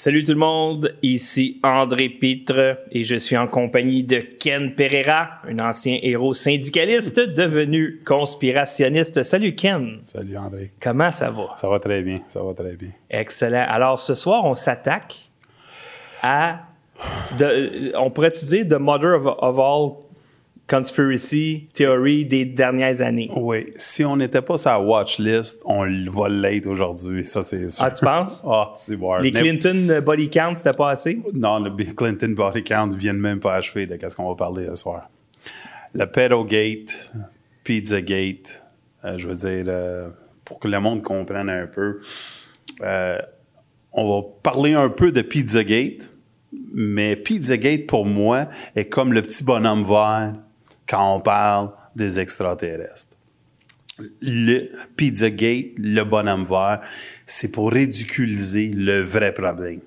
Salut tout le monde, ici André Pitre et je suis en compagnie de Ken Pereira, un ancien héros syndicaliste devenu conspirationniste. Salut Ken. Salut André. Comment ça va? Ça va très bien, ça va très bien. Excellent. Alors ce soir, on s'attaque à, de, on pourrait-tu dire, the mother of, of all conspiracy theory des dernières années. Oui. Si on n'était pas sur la watch list, on va l'être aujourd'hui. Ça, c'est sûr. Ah, tu penses? Ah, c'est bon. Les Clinton euh, body count, c'était pas assez? Non, le Clinton body count viennent même pas achever de qu'est-ce qu'on va parler ce soir. Le Pedogate, Pizzagate, euh, je veux dire, euh, pour que le monde comprenne un peu, euh, on va parler un peu de Pizzagate, mais Pizzagate, pour moi, est comme le petit bonhomme vert quand on parle des extraterrestres. Le Pizzagate, le bonhomme vert, c'est pour ridiculiser le vrai problème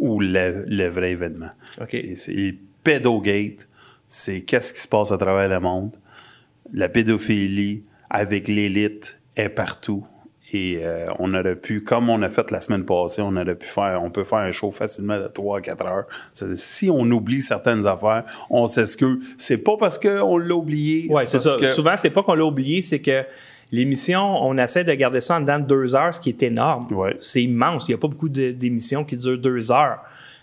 ou le, le vrai événement. OK. Et c'est Pedogate, c'est qu'est-ce qui se passe à travers le monde. La pédophilie avec l'élite est partout. Et euh, on aurait pu, comme on a fait la semaine passée, on aurait pu faire, on peut faire un show facilement de 3 à 4 heures. Si on oublie certaines affaires, on s'excuse. C'est pas parce qu'on l'a oublié. Oui, c'est ça. que- Souvent, c'est pas qu'on l'a oublié, c'est que l'émission, on essaie de garder ça en dedans de deux heures, ce qui est énorme. Ouais. C'est immense. Il n'y a pas beaucoup d'émissions qui durent deux heures.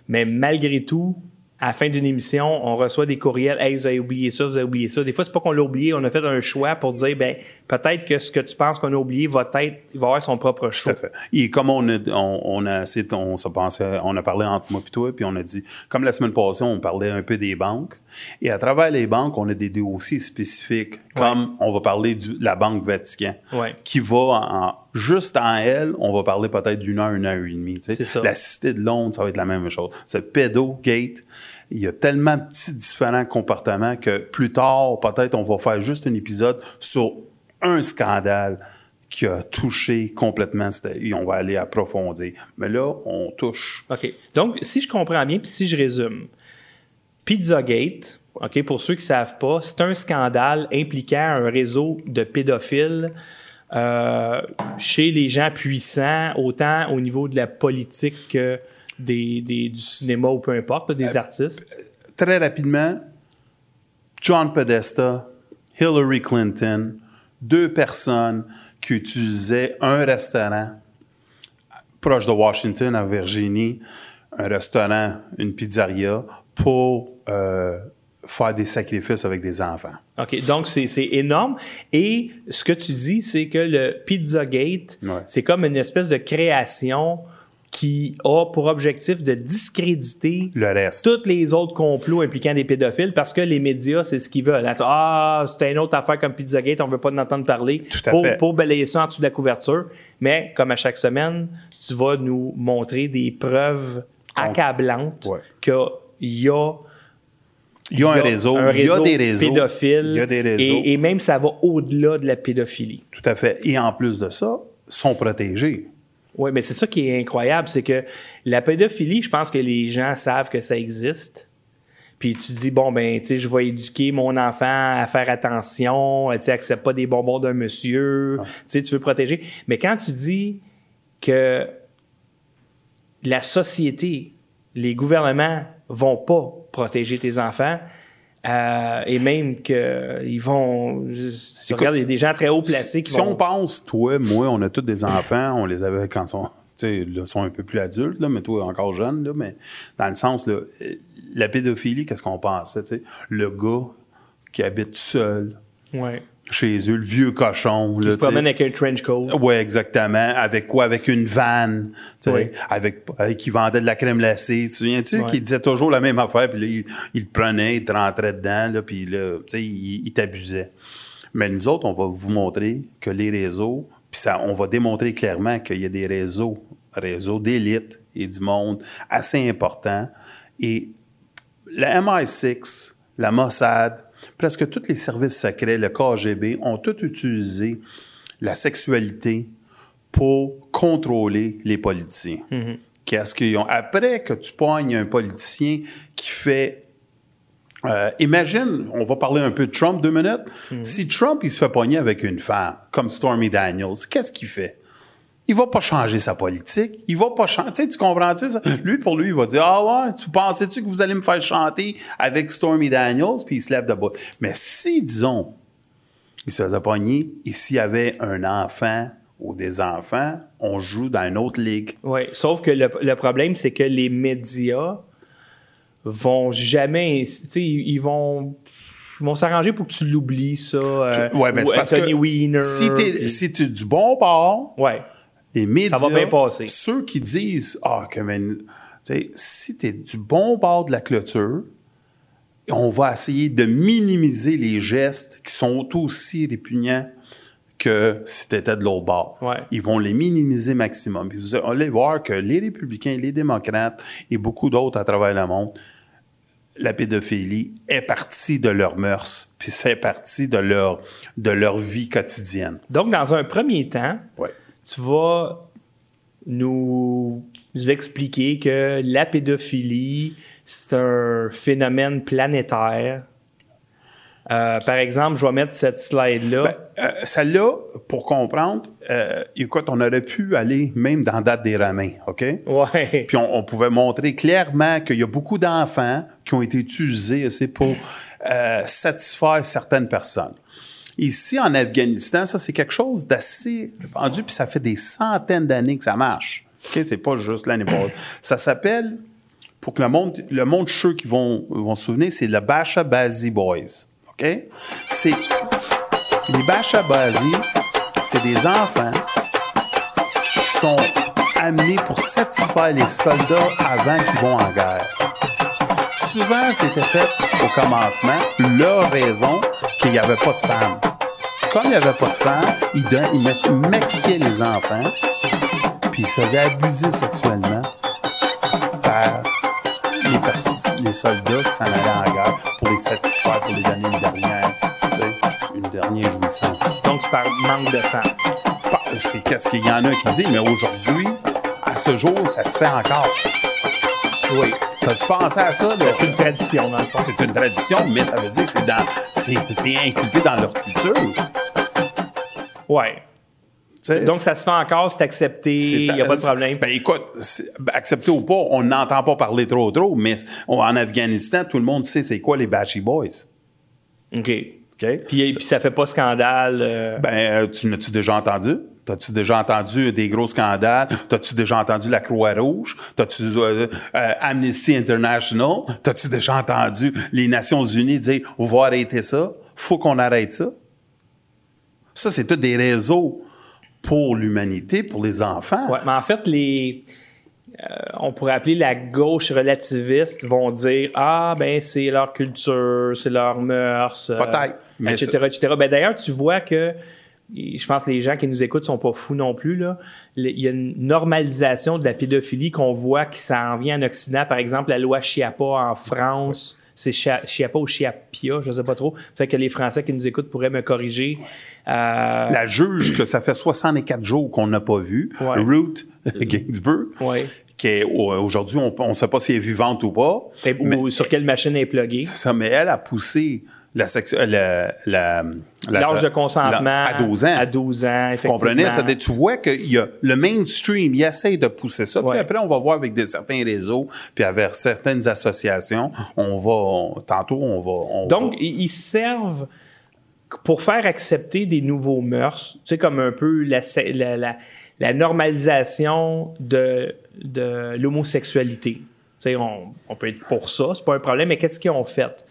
Mais malgré tout, à la fin d'une émission, on reçoit des courriels. Hey, vous avez oublié ça, vous avez oublié ça. Des fois, c'est pas qu'on l'a oublié, on a fait un choix pour dire, ben, peut-être que ce que tu penses qu'on a oublié va être, il va avoir son propre choix. Tout à fait. Et comme on a, on, on a assez, on se pensait, on a parlé entre moi et toi, puis on a dit, comme la semaine passée, on parlait un peu des banques. Et à travers les banques, on a des dossiers spécifiques, comme on va parler de la Banque Vatican, Ouais. qui va en, juste en elle, on va parler peut-être d'une heure, une heure et demie. tu sais. C'est ça. La Cité de Londres, ça va être la même chose. C'est Pédogate. Il y a tellement de petits différents comportements que plus tard, peut-être, on va faire juste un épisode sur un scandale qui a touché complètement, et on va aller approfondir. Mais là, on touche. OK. Donc, si je comprends bien, puis si je résume, Pizzagate, OK, pour ceux qui ne savent pas, c'est un scandale impliquant un réseau de pédophiles euh, chez les gens puissants, autant au niveau de la politique que des, des- du cinéma ou peu importe, des artistes. Très rapidement, John Podesta, Hillary Clinton, deux personnes qui utilisaient un restaurant proche de Washington, à Virginie, un restaurant, une pizzeria, pour euh, faire des sacrifices avec des enfants. OK, donc c'est c'est énorme. Et ce que tu dis, c'est que le Pizzagate, Ouais. c'est comme une espèce de création qui a pour objectif de discréditer Le reste. tous les autres complots impliquant des pédophiles parce que les médias, c'est ce qu'ils veulent. Ah, c'est une autre affaire comme Pizzagate, on veut pas en entendre parler Tout à pour, fait. pour balayer ça en dessous de la couverture. Mais comme à chaque semaine, tu vas nous montrer des preuves accablantes Ouais. qu'il y a Il y a un réseau, un il y a des réseaux. pédophile. Il y a des réseaux. Et, et même ça va au-delà de la pédophilie. Tout à fait. Et en plus de ça, sont protégés. Oui, mais c'est ça qui est incroyable, c'est que la pédophilie, je pense que les gens savent que ça existe. Puis tu dis, bon, ben, tu sais, je vais éduquer mon enfant à faire attention, tu sais, accepte pas des bonbons d'un monsieur, tu sais, tu veux protéger. Mais quand tu dis que la société, les gouvernements vont pas protéger tes enfants, euh, et même qu'ils vont. Je regarde, il y a des gens très haut placés qui si vont. on pense, toi, moi, on a tous des enfants, on les avait quand ils sont, là, sont un peu plus adultes, là, mais toi, encore jeune, là, mais dans le sens, là, euh, la pédophilie, qu'est-ce qu'on pensait? Le gars qui habite seul, Ouais. Chez eux, le vieux cochon, Qui là, se tu sais. promène avec un trench coat. Oui, exactement. Avec quoi? Avec une vanne, tu sais, Oui. avec, avec qui vendait de la crème glacée. Tu te souviens-tu? Qui disait toujours la même affaire, puis là, il, il le prenait, il te rentrait dedans, là, puis là, tu sais, il, il t'abusait. Mais nous autres, on va vous montrer que les réseaux, puis ça, on va démontrer clairement qu'il y a des réseaux, réseaux d'élite et du monde assez importants. Et la MI6, la Mossad, presque tous les services secrets, le KGB, ont tous utilisé la sexualité pour contrôler les politiciens. Qu'est-ce qu'ils ont? Après que tu pognes un politicien qui fait euh, imagine, on va parler un peu de Trump deux minutes. Si Trump, il se fait pogner avec une femme, comme Stormy Daniels, qu'est-ce qu'il fait? Il va pas changer sa politique. Il va pas changer. Tu sais, tu comprends-tu ça? Lui, pour lui, il va dire, ah ouais, tu pensais-tu que vous allez me faire chanter avec Stormy Daniels? Puis il se lève debout. Mais si, disons, il se faisait pogner et s'il y avait un enfant ou des enfants, on joue dans une autre ligue. Oui, sauf que le, le problème, c'est que les médias vont jamais, tu sais, ils vont, ils vont s'arranger pour que tu l'oublies, ça. euh, Ouais, mais ou c'est parce Anthony que si t'es puis- si t'es du bon bord, Ouais. Les médias, va bien passer. ceux qui disent ah que men- tu si t'es du bon bord de la clôture, on va essayer de minimiser les gestes qui sont aussi répugnants que si t'étais de l'autre bord. Ouais. Ils vont les minimiser maximum. Puis vous allez voir que les républicains, les démocrates et beaucoup d'autres à travers le monde, la pédophilie est partie de leurs mœurs, puis fait partie de leur, de leur vie quotidienne. Donc, dans un premier temps, Ouais. Tu vas nous expliquer que la pédophilie, c'est un phénomène planétaire. Euh, par exemple, je vais mettre cette slide-là. Ben, euh, Celle-là, pour comprendre, euh, écoute, on aurait pu aller même dans date des Romains, OK? ouais. Puis on, on pouvait montrer clairement qu'il y a beaucoup d'enfants qui ont été utilisés pour satisfaire certaines personnes. Ici, en Afghanistan, ça, c'est quelque chose d'assez répandu, puis ça fait des centaines d'années que ça marche. OK? C'est pas juste l'année passée. Ça s'appelle, pour que le monde, le monde, sûr qu'ils vont, vont se souvenir, c'est le Basha Bazi Boys. OK? C'est, les Basha Bazi, c'est des enfants qui sont amenés pour satisfaire les soldats avant qu'ils vont en guerre. Souvent, c'était fait au commencement, leur raison qu'il n'y avait pas de femmes. Comme il n'y avait pas de femmes, ils, ils ma- maquillaient les enfants, puis ils se faisaient abuser sexuellement par les, pers- les soldats qui s'en allaient en guerre pour les satisfaire, pour les donner une dernière, tu sais, une dernière jouissance. Donc, tu parles manque de femmes. C'est qu'est-ce qu'il y en a qui disent, mais aujourd'hui, à ce jour, ça se fait encore. Oui. T'as-tu pensé à ça? là? C'est une tradition, dans le fond. C'est une tradition, mais ça veut dire que c'est dans, c'est, c'est inculpé dans leur culture. Ouais. Tu Donc, ça se fait encore, c'est accepté, il n'y a pas de problème. Ben écoute, ben, accepté ou pas, on n'entend pas parler trop trop, mais on- en Afghanistan, tout le monde sait c'est quoi les Bashi Boys. OK. OK? Puis, puis ça fait pas scandale. euh, Ben, euh, tu n'as-tu déjà entendu? T'as-tu déjà entendu des gros scandales? T'as-tu déjà entendu la Croix-Rouge? T'as-tu euh, euh, Amnesty International? T'as-tu déjà entendu les Nations Unies dire on va arrêter ça? Faut qu'on arrête ça? Ça, c'est tous des réseaux pour l'humanité, pour les enfants. Ouais, mais en fait, les. euh, on pourrait appeler la gauche relativiste vont dire Ah, ben, c'est leur culture, c'est leur mœurs. euh, Peut-être, mais etc. etc. Ben, D'ailleurs, tu vois que. Je pense que les gens qui nous écoutent sont pas fous non plus. Là. Il y a une normalisation de la pédophilie qu'on voit qui s'en vient en Occident. Par exemple, la loi Chiappa en France. C'est Chia- Chiappa ou Chiapia, je sais pas trop. Peut-être que les Français qui nous écoutent pourraient me corriger. Euh, La juge que ça fait 64 jours qu'on n'a pas vu, Ouais. Ruth Ginsburg, Ouais. qui est au- aujourd'hui, on ne sait pas si elle est vivante ou pas. et- ou sur quelle machine est pluguée. C'est ça, mais elle a poussé la euh, la- la- la- L'âge de consentement à 12 ans. À 12 ans, Vous comprenez? Ça, tu vois que y a le mainstream, il essaye de pousser ça. Ouais. Puis après, on va voir avec des, certains réseaux, puis avec certaines associations, on va, on- tantôt, on va... on Donc, va- ils servent pour faire accepter des nouveaux mœurs, tu sais, comme un peu la- la normalisation de, de l'homosexualité. Tu sais, on, on peut être pour ça, c'est pas un problème, mais qu'est-ce qu'ils ont fait?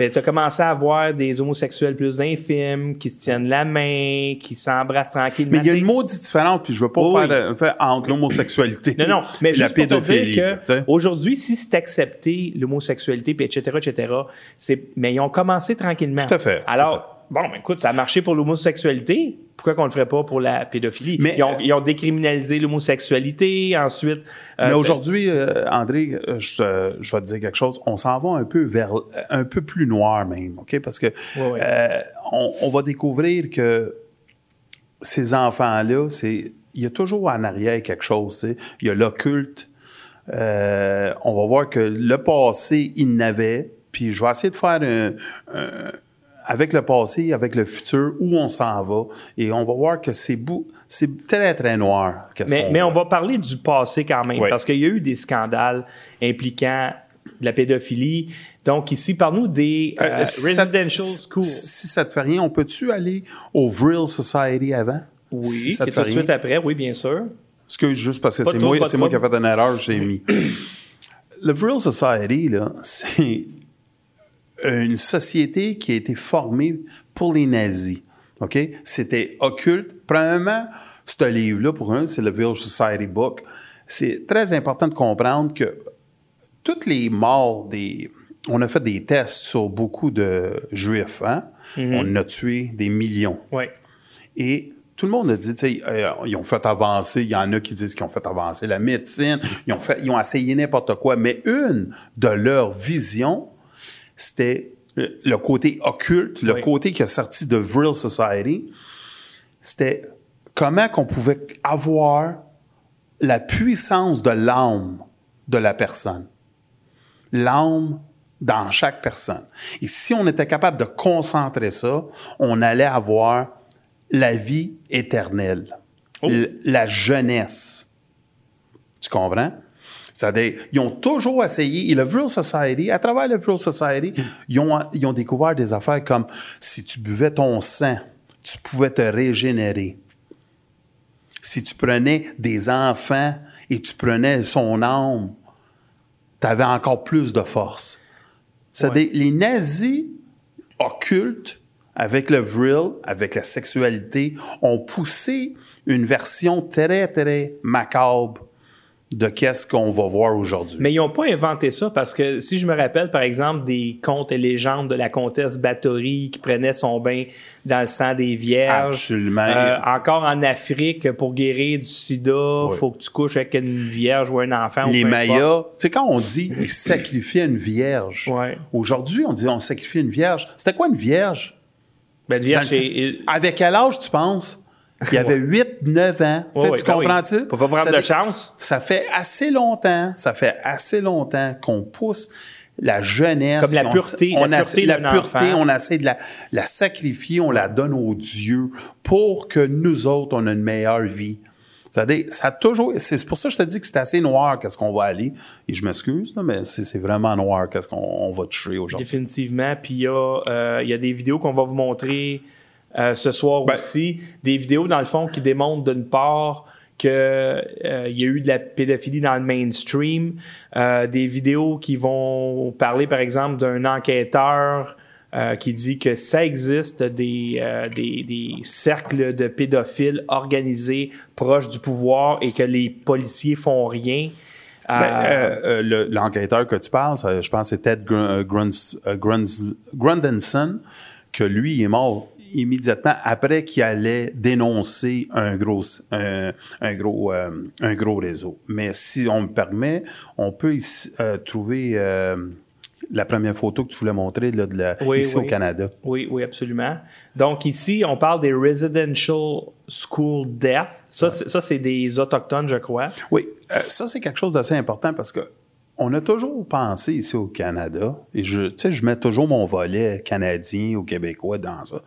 Ben, tu as commencé à avoir des homosexuels plus infimes, qui se tiennent la main, qui s'embrassent tranquillement. mais il y a une maudite différence, puis je veux pas Oui, faire, faire entre l'homosexualité Non, non, mais et la juste pour te pédophilie. dire que aujourd'hui, si c'est accepté l'homosexualité, puis etc., etc., c'est, mais ils ont commencé tranquillement. Tout à fait, Alors, bon, ben, écoute, ça a marché pour l'homosexualité. Pourquoi qu'on le ferait pas pour la pédophilie? Mais, ils, ont, euh, ils ont décriminalisé l'homosexualité, ensuite... euh, Mais aujourd'hui, euh, André, je, je vais te dire quelque chose. On s'en va un peu vers un peu plus noir même, ok? Parce que on, on va découvrir que ces enfants-là, c'est il y a toujours en arrière quelque chose. tu sais. Il y a l'occulte. On va voir que le passé, il n'avait. Puis je vais essayer de faire un, un- avec le passé, avec le futur, où on s'en va. Et on va voir que c'est c'est très, très noir. Mais, on va parler du passé quand même, parce qu'il y a eu des scandales impliquant de la pédophilie. Donc ici, parle-nous des euh, Euh, si ça- residential si- schools. Si ça te fait rien, on peut-tu aller au Vril Society avant? Oui, Si ça te tout de suite après, oui, bien sûr. Excuse, juste parce que c'est moi, moi qui ai fait une erreur, j'ai mis. Le Vril Society, là, c'est une société qui a été formée pour les nazis. OK? C'était occulte. Premièrement, ce livre-là, pour un, c'est le Vril Society Book. C'est très important de comprendre que toutes les morts des. On a fait des tests sur beaucoup de juifs, hein? On en a tué des millions. Oui. Et tout le monde a dit, tu sais, euh, ils ont fait avancer, il y en a qui disent qu'ils ont fait avancer la médecine, ils ont, fait, ils ont essayé n'importe quoi, mais une de leurs visions, c'était le, côté occulte, le Oui. côté qui a sorti de Vril Society, c'était comment qu'on pouvait avoir la puissance de l'âme de la personne. L'âme dans chaque personne. Et si on était capable de concentrer ça, on allait avoir la vie éternelle, L- la jeunesse. Tu comprends? C'est-à-dire, ils ont toujours essayé, et le Vril Society, à travers le Vril Society, ils ont, ils ont découvert des affaires comme si tu buvais ton sang, tu pouvais te régénérer. Si tu prenais des enfants et tu prenais son âme, tu avais encore plus de force. C'est-à-dire, les nazis occultes, avec le vril, avec la sexualité, ont poussé une version très, très macabre de qu'est-ce qu'on va voir aujourd'hui. Mais ils n'ont pas inventé ça parce que si je me rappelle, par exemple, des contes et légendes de la comtesse Bathory qui prenait son bain dans le sang des vierges. Absolument. Euh, encore en Afrique, pour guérir du sida, il faut que tu couches avec une vierge ou un enfant. les. Mayas, tu sais, quand on dit ils sacrifiaient une vierge, Ouais. aujourd'hui, on dit on sacrifie une vierge. C'était quoi une vierge? Ben, une vierge, le Avec quel âge, tu penses? Il y avait 8, 9 ans. Tu ben oui. comprends-tu? Faut pas prendre Ça de chance. Ça fait assez longtemps, ça fait assez longtemps qu'on pousse la jeunesse. Comme la on- pureté, on la essaie- pureté la pureté, on essaie de la, la sacrifier, on la donne aux dieux pour que nous autres, on ait une meilleure vie. C'est-à-dire, ça a toujours, c'est pour ça que je te dis que c'est assez noir qu'est-ce qu'on va aller. Et je m'excuse, mais c'est vraiment noir qu'est-ce qu'on on va toucher aujourd'hui. Définitivement. Puis il y, a, euh, il y a des vidéos qu'on va vous montrer euh, ce soir Ben- aussi. Des vidéos, dans le fond, qui démontrent d'une part qu'il y a eu de la pédophilie dans le mainstream. Euh, des vidéos qui vont parler, par exemple, d'un enquêteur euh, qui dit que ça existe des, euh, des, des cercles de pédophiles organisés proches du pouvoir et que les policiers font rien. Ben, Euh, euh, euh, le- L'enquêteur que tu parles, je pense que c'est Ted Gr- euh, Gruns- euh, Gruns- Grundenson, que lui, il est mort immédiatement après qu'il allait dénoncer un gros, un, un gros, euh, un gros réseau. Mais si on me permet, on peut ici, euh, trouver euh, la première photo que tu voulais montrer là, de la- Oui, ici oui. au Canada. Oui, oui, absolument. Donc ici, on parle des residential school death. Ça, c'est- ça c'est des autochtones, je crois. Oui, euh, ça c'est quelque chose d'assez important parce que on a toujours pensé ici au Canada, et je, je mets toujours mon volet canadien ou québécois dans ça.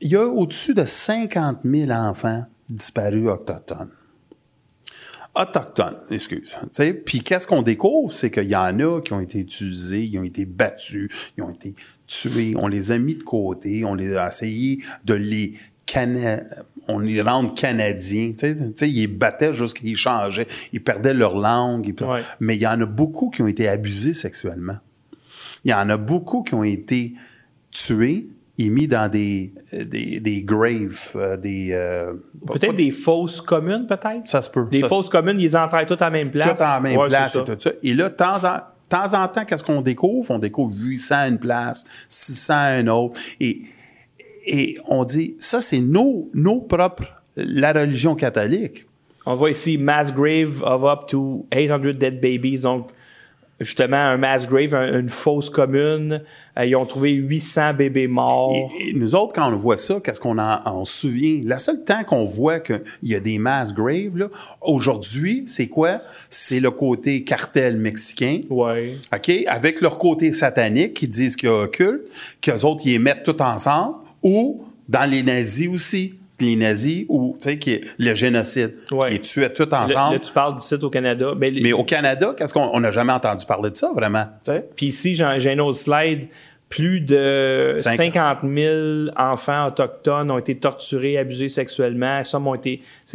Il y a au-dessus de 50 000 enfants disparus autochtones. Autochtones, excuse. Puis qu'est-ce qu'on découvre, c'est qu'il y en a qui ont été utilisés, ils ont été battus, ils ont été tués, on les a mis de côté, on les a essayé de les cana- on les rendre canadiens. Tu sais, ils battaient jusqu'à qu'ils changeaient, ils perdaient leur langue. ils- Ouais. Mais il y en a beaucoup qui ont été abusés sexuellement. Il y en a beaucoup qui ont été tués et mis dans des, euh, des, des graves, euh, des... euh, Peut-être des fausses communes, peut-être? Ça se peut. Des fausses communes, ils enterrent toutes à la même place. tout en même Ouais, place et tout ça. Et là, de temps en, de temps, en temps, qu'est-ce qu'on découvre? On découvre 800 à une place, 600 à une autre. Et, et on dit, ça, c'est nos, nos propres, la religion catholique. On voit ici mass grave of up to 800 dead babies. Donc, justement un mass grave, un- une fosse commune. Euh, ils ont trouvé 800 bébés morts. Et, et nous autres, quand on voit ça, qu'est-ce qu'on en, on se souvient? Le seul temps qu'on voit qu'il y a des mass graves, aujourd'hui, c'est quoi? C'est le côté cartel mexicain. Ouais. OK? Avec leur côté satanique, qui disent qu'il y a un culte, qu'eux autres, ils les mettent tout ensemble, ou dans les nazis aussi. Les nazis, ou, tu sais, qui est le génocide, Ouais. qui est tué tout ensemble. là, tu parles d'ici au Canada. Ben, Mais au Canada, qu'est-ce qu'on on n'a jamais entendu parler de ça, vraiment? tu sais? Puis ici, j'ai un autre slide. Plus de Cinq- 50 000 enfants autochtones ont été torturés, abusés sexuellement.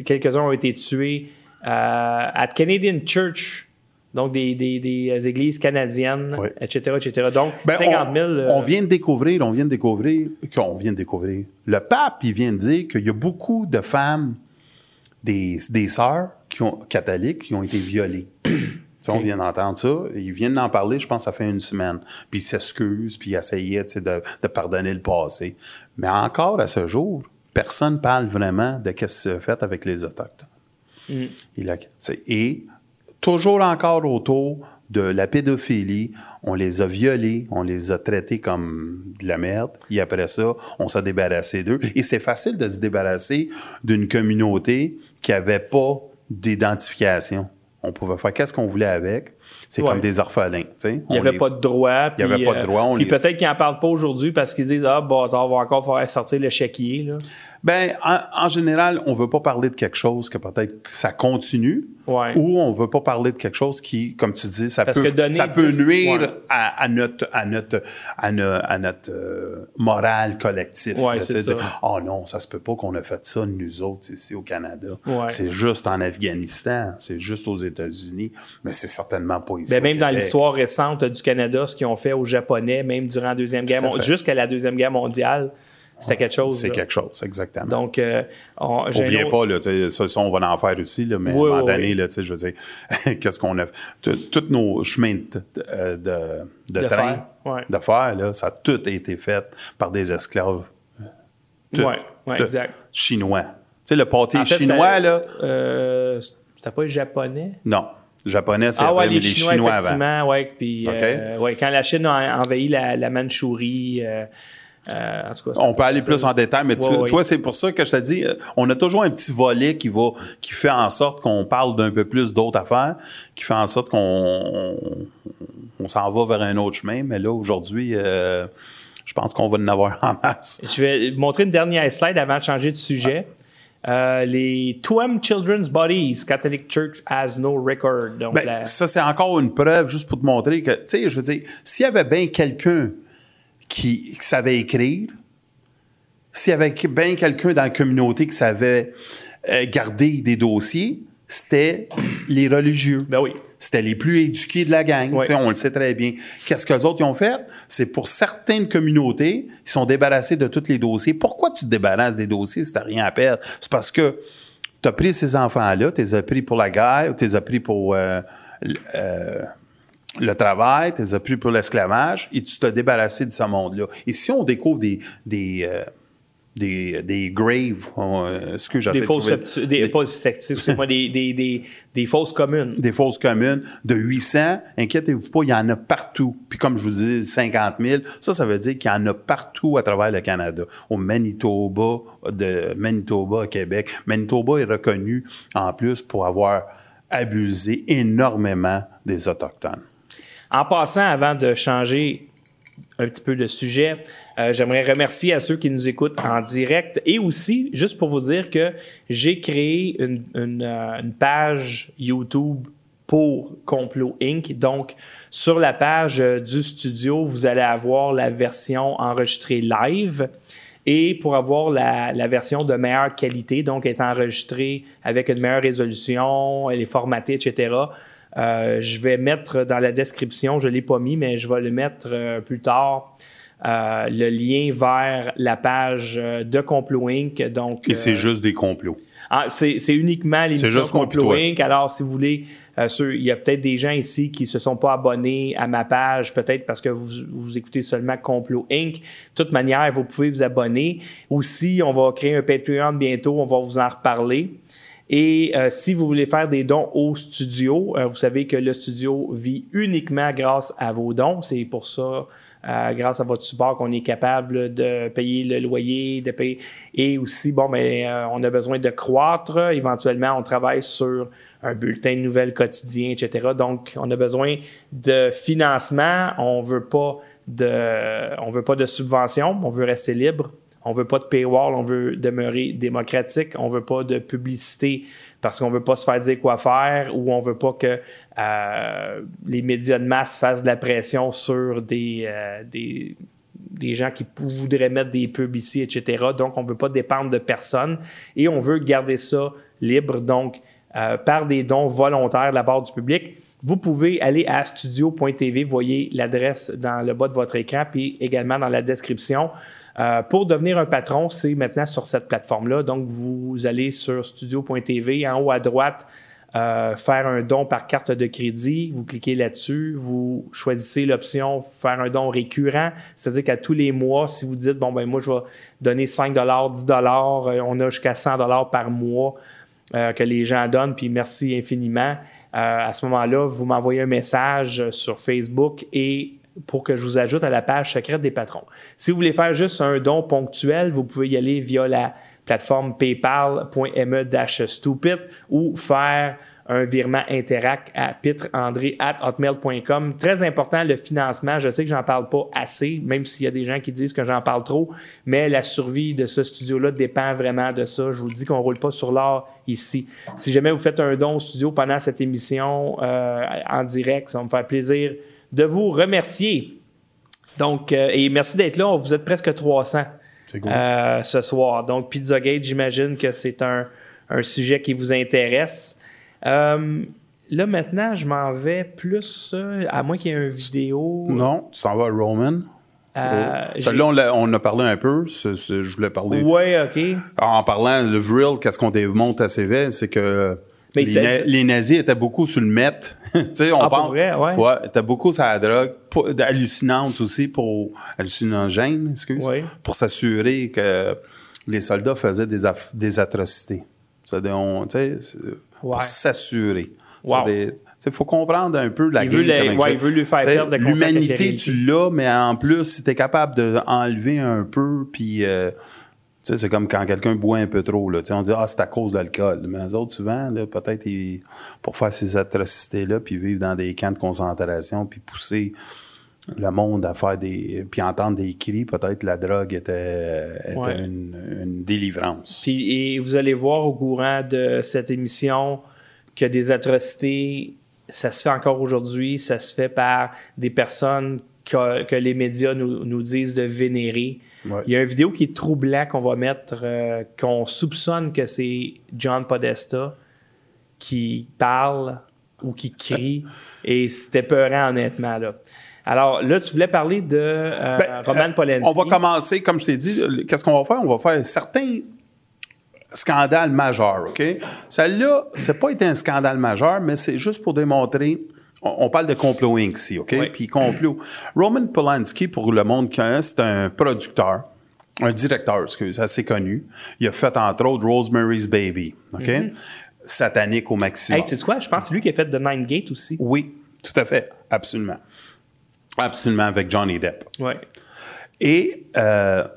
Quelques-uns ont été tués euh, à Canadian Church, donc des, des- des églises canadiennes, Oui. etc., etc. Donc, Ben, 50 000. on, euh, on vient de découvrir, on vient de découvrir, qu'on vient de découvrir. Le pape, il vient de dire qu'il y a beaucoup de femmes, des, des sœurs qui ont, catholiques, qui ont été violées. Tu sais, On vient d'entendre ça. Ils viennent d'en parler, je pense, ça fait une semaine. Puis ils s'excusent, puis ils essayaient de, de pardonner le passé. Mais encore à ce jour, personne ne parle vraiment de ce qui s'est fait avec les Autochtones. Et, là, c'est- et toujours encore autour de la pédophilie, on les a violés, on les a traités comme de la merde, et après ça, on s'est débarrassé d'eux. Et c'est facile de se débarrasser d'une communauté qui avait pas d'identification. On pouvait faire qu'est-ce qu'on voulait avec. C'est Ouais. comme des orphelins, tu sais. Il n'y On avait les- pas de droit. Il y avait pas de droit, on puis les- peut-être qu'ils n'en parlent pas aujourd'hui parce qu'ils disent Ah, bon, on va encore faire sortir le chéquier. Là. Ben, en, en général, on veut pas parler de quelque chose que peut-être ça continue, Ouais. ou on veut pas parler de quelque chose qui, comme tu dis, ça Parce peut, que donner ça peut 10 nuire ouais. à, à notre, à notre, à no- à notre euh, morale collective. Ouais, là, c'est tu sais, ça. dire, oh non, ça se peut pas qu'on a fait ça nous autres ici au Canada. C'est juste en Afghanistan, c'est juste aux États-Unis, mais c'est certainement pas ici. Ben, même dans l'histoire récente du Canada, ce qu'ils ont fait aux Japonais, même durant la Deuxième Guerre jusqu'à la Deuxième Guerre mondiale, c'était quelque chose. C'est quelque chose, exactement. Donc, euh, on, Oubliez autre- pas, là, ça, ça, on va en faire aussi, là, mais Oui, à un moment oui, donné, oui. là, je veux dire, qu'est-ce qu'on a Tous nos chemins de, de, de- de De train, fer, ouais. de fer, là, ça a tout été fait par des esclaves. Tout, Ouais, ouais, tout. exact. Chinois. Tu sais, le pâté En fait, chinois, ça- là, Euh, c'était pas Japonais? non. Japonais, c'est Ah ouais, les, les Chinois, Chinois, avant. effectivement, ouais. Puis, OK. euh, ouais, quand la Chine a envahi la, la Mandchourie, euh, euh, en tout cas... On peut aller plus en détail, mais tu, Ouais, ouais. tu vois, c'est pour ça que je te dis, euh, on a toujours un petit volet qui va, qui fait en sorte qu'on parle d'un peu plus d'autres affaires, qui fait en sorte qu'on on, on s'en va vers un autre chemin. Mais là, aujourd'hui, euh, je pense qu'on va en avoir en masse. Je vais montrer une dernière slide avant de changer de sujet. Euh, les Tuam Children's Bodies, Catholic Church has no record. Donc, Ben, la- Ça, c'est encore une preuve, juste pour te montrer que, tu sais, je veux dire, s'il y avait bien quelqu'un qui, qui savait écrire, s'il y avait bien quelqu'un dans la communauté qui savait euh, garder des dossiers, c'était les religieux. ben oui. C'était les plus éduqués de la gang. On le sait très bien. Qu'est-ce que les autres ils ont fait? C'est pour certaines communautés, ils sont débarrassés de tous les dossiers. Pourquoi tu te débarrasses des dossiers si tu rien à perdre? C'est parce que tu as pris ces enfants-là, tu les as pris pour la guerre, tu les as pris pour euh, euh, le travail, tu les as pris pour l'esclavage, et tu t'es débarrassé de ce monde-là. Et si on découvre des... des euh, des, des graves, euh, ce que j'essaie Des de fausses, des, pas septu- excuse-moi, des, des, des, des fausses communes. des fausses communes de 800, inquiétez-vous pas, il y en a partout. Puis comme je vous dis, 50 000, ça, ça veut dire qu'il y en a partout à travers le Canada. Au Manitoba, de Manitoba à Québec. Manitoba est reconnu en plus pour avoir abusé énormément des Autochtones. En passant, avant de changer un petit peu de sujet, euh, j'aimerais remercier à ceux qui nous écoutent en direct et aussi, juste pour vous dire que j'ai créé une, euh, page YouTube pour Complot Inc. Donc, sur la page euh, du studio, vous allez avoir la version enregistrée live. Et pour avoir la, la version de meilleure qualité, donc est enregistrée avec une meilleure résolution, elle est formatée, etc., euh, je vais mettre dans la description, je ne l'ai pas mis, mais je vais le mettre euh, plus tard, euh, le lien vers la page de Complot Inc. Donc, Et c'est juste des complots. ah, c'est uniquement l'émission Complot. Inc. Alors, si vous voulez, il y a peut-être des gens ici qui se sont pas abonnés à ma page, peut-être parce que vous, vous écoutez seulement Complot Inc. De toute manière, vous pouvez vous abonner. Aussi, on va créer un Patreon bientôt, on va vous en reparler. Et euh, si vous voulez faire des dons au studio, euh, vous savez que le studio vit uniquement grâce à vos dons. C'est pour ça, euh, grâce à votre support, qu'on est capable de payer le loyer, de payer. Et aussi, bon, ben, on a besoin de croître. Éventuellement, on travaille sur un bulletin de nouvelles quotidien, etc. Donc, on a besoin de financement. On veut pas de, on veut pas de subvention. On veut rester libre. On veut pas de paywall, on veut demeurer démocratique, on veut pas de publicité parce qu'on veut pas se faire dire quoi faire ou on veut pas que euh, les médias de masse fassent de la pression sur des, euh, des, gens qui voudraient mettre des pubs ici, etc. Donc, on veut pas dépendre de personne et on veut garder ça libre. Donc, euh, par des dons volontaires de la part du public. Vous pouvez aller à studio.tv, voyez l'adresse dans le bas de votre écran, puis également dans la description. Euh, pour devenir un patron, c'est maintenant sur cette plateforme-là. Donc, vous allez sur studio.tv, en haut à droite, euh, faire un don par carte de crédit. Vous cliquez là-dessus, vous choisissez l'option faire un don récurrent, c'est-à-dire qu'à tous les mois, si vous dites, bon, ben moi, je vais donner 5 10 euh, on a jusqu'à 100 par mois. que les gens donnent, puis merci infiniment. à ce moment-là, vous m'envoyez un message sur Facebook et pour que je vous ajoute à la page secrète des patrons. Si vous voulez faire juste un don ponctuel, vous pouvez y aller via la plateforme paypal.me-stupid ou faire un virement Interact à pitreandré.hotmail.com. Très important, le financement. Je sais que j'en parle pas assez, même s'il y a des gens qui disent que j'en parle trop, mais la survie de ce studio-là dépend vraiment de ça. Je vous dis qu'on roule pas sur l'or ici. Si jamais vous faites un don au studio pendant cette émission euh, en direct, ça va me faire plaisir de vous remercier. Donc, euh, et merci d'être là. Vous êtes presque 300 euh, ce soir. Donc, Pizzagate, j'imagine que c'est un, sujet qui vous intéresse. Euh, là, maintenant, je m'en vais plus, à moins qu'il y ait une vidéo. Non, tu t'en vas à Roman. Euh, Celui-là, on, on, a parlé un peu. je voulais parler. Oui, OK. En parlant, le vril, qu'est-ce qu'on démonte assez vite, c'est que les, nazis étaient beaucoup sur le meth. tu sais, on ah, Pour vrai, ouais. Ouais, étaient beaucoup sur la drogue, hallucinante aussi pour hallucinogène, excuse, pour s'assurer que les soldats faisaient des, des atrocités. On, pour s'assurer. Il faut comprendre un peu la il veut, il veut lui faire perdre L'humanité, tu l'as, mais en plus, si tu es capable d'enlever un peu, puis euh, sais, c'est comme quand quelqu'un boit un peu trop, là. On dit, ah, c'est à cause de l'alcool. Mais les autres, souvent, là, peut-être, pour faire ces atrocités-là, puis vivre dans des camps de concentration, puis pousser le monde à faire des... puis entendre des cris, peut-être la drogue était, était une, délivrance. Puis, et vous allez voir au courant de cette émission que des atrocités, ça se fait encore aujourd'hui, ça se fait par des personnes que, que les médias nous, nous disent de vénérer il y a une vidéo qui est troublant qu'on va mettre, euh, qu'on soupçonne que c'est John Podesta qui parle ou qui crie. et c'était peurant, honnêtement. Là. Alors là, tu voulais parler de euh, ben, Roman euh, Polanski. On va commencer, comme je t'ai dit, qu'est-ce qu'on va faire? On va faire certains scandales majeurs, OK? Celle-là, c'est pas été un scandale majeur, mais c'est juste pour démontrer on parle de complot Inc. ici, OK? Puis complot. Roman Polanski, pour le monde qui c'est un producteur, un directeur, excuse, assez connu. Il a fait, entre autres, Rosemary's Baby, OK? Mm-hmm. Satanique au maximum. Hey, tu sais quoi? Je pense que c'est lui qui a fait The Nine Gate aussi. Oui, tout à fait. Absolument. Absolument, avec Johnny Depp. Oui. Et euh,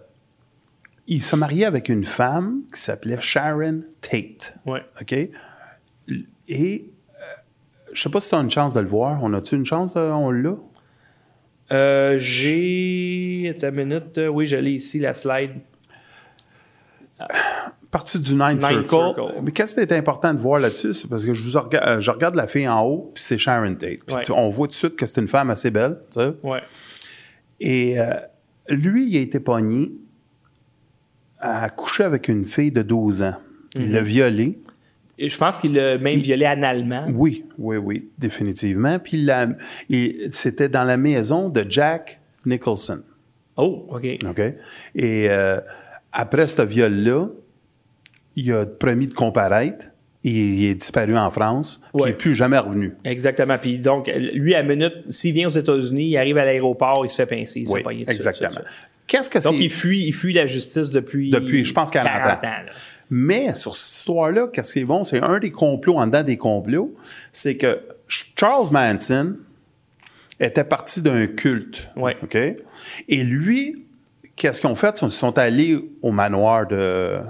il s'est marié avec une femme qui s'appelait Sharon Tate. Oui. OK? Et je sais pas si tu as une chance de le voir. On a-tu une chance? on l'a? Euh, j'ai. Ta minute. Oui, je l'ai ici, la slide. Partie du Nine, Circle. Mais qu'est-ce qui est important de voir là-dessus? C'est parce que je, vous regarde, euh, je regarde la fille en haut, puis c'est Sharon Tate. on voit tout de suite que c'est une femme assez belle. Tu sais? Ouais. Et euh, lui, il a été pogné à coucher avec une fille de 12 ans. Il l'a mm-hmm. Je pense qu'il l'a même violé analement. Oui, oui, oui, définitivement. Puis c'était dans la maison de Jack Nicholson. Oh, OK. OK? Et euh, après ce viol-là, il a promis de comparaître. Il, est disparu en France, puis il n'est plus jamais revenu. Exactement. Puis donc, lui, à minute, s'il vient aux États-Unis, il arrive à l'aéroport, il se fait pincer. Il oui, exactement. qu'est-ce que c'est? Donc, il fuit, il fuit la justice depuis... Depuis, je pense, 40 ans. Mais sur cette histoire-là, qu'est-ce qui est bon? C'est un des complots en dedans des complots. C'est que Charles Manson était parti d'un culte. Ouais. OK? Et lui, qu'est-ce qu'ils ont fait? Ils sont allés au manoir de,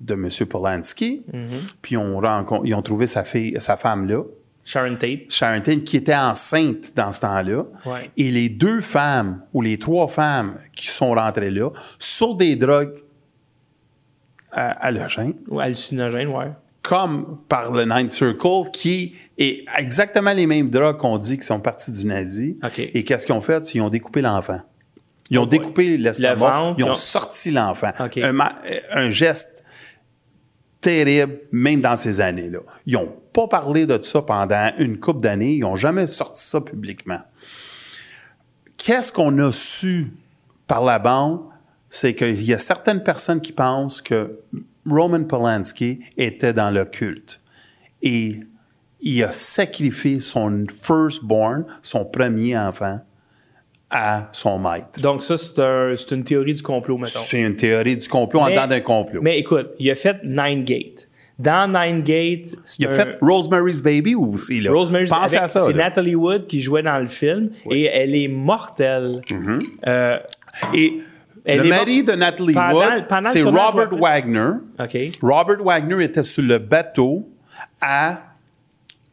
de M. Polanski, puis on rencon- ils ont trouvé sa, fille, sa femme là. Sharon Tate. Sharon Tate, qui était enceinte dans ce temps-là. Ouais. Et les deux femmes, ou les trois femmes qui sont rentrées là, sur des drogues à, halogènes, Ou hallucinogène, ouais. comme par le Ninth Circle, qui est exactement les mêmes drogues qu'on dit qui sont partis du nazi. Et qu'est-ce qu'ils ont fait? Qu'ils ont découpé l'enfant. Ils ont Oh découpé Le l'estomac, ils ont ils ont- sorti l'enfant. Un, un geste terrible, même dans ces années-là. Ils n'ont pas parlé de ça pendant une couple d'années. Ils n'ont jamais sorti ça publiquement. Qu'est-ce qu'on a su par la bande? C'est qu'il y a certaines personnes qui pensent que Roman Polanski était dans le culte. Et il a sacrifié son firstborn, son premier enfant, à son maître. Donc, ça, c'est un- c'est une théorie du complot, mettons. C'est une théorie du complot en Mais- dedans d'un complot. Mais écoute, il a fait Nine Gate. Dans Nine Gate, c'est il a un- fait Rosemary's Baby aussi, là. Rosemary's Pensez avec- à ça. C'est. Natalie Wood qui jouait dans le film et elle est mortelle. Mm-hmm. Euh, Et Elle le mari de Natalie Wood, c'est Robert. Wagner. Robert Wagner était sur le bateau à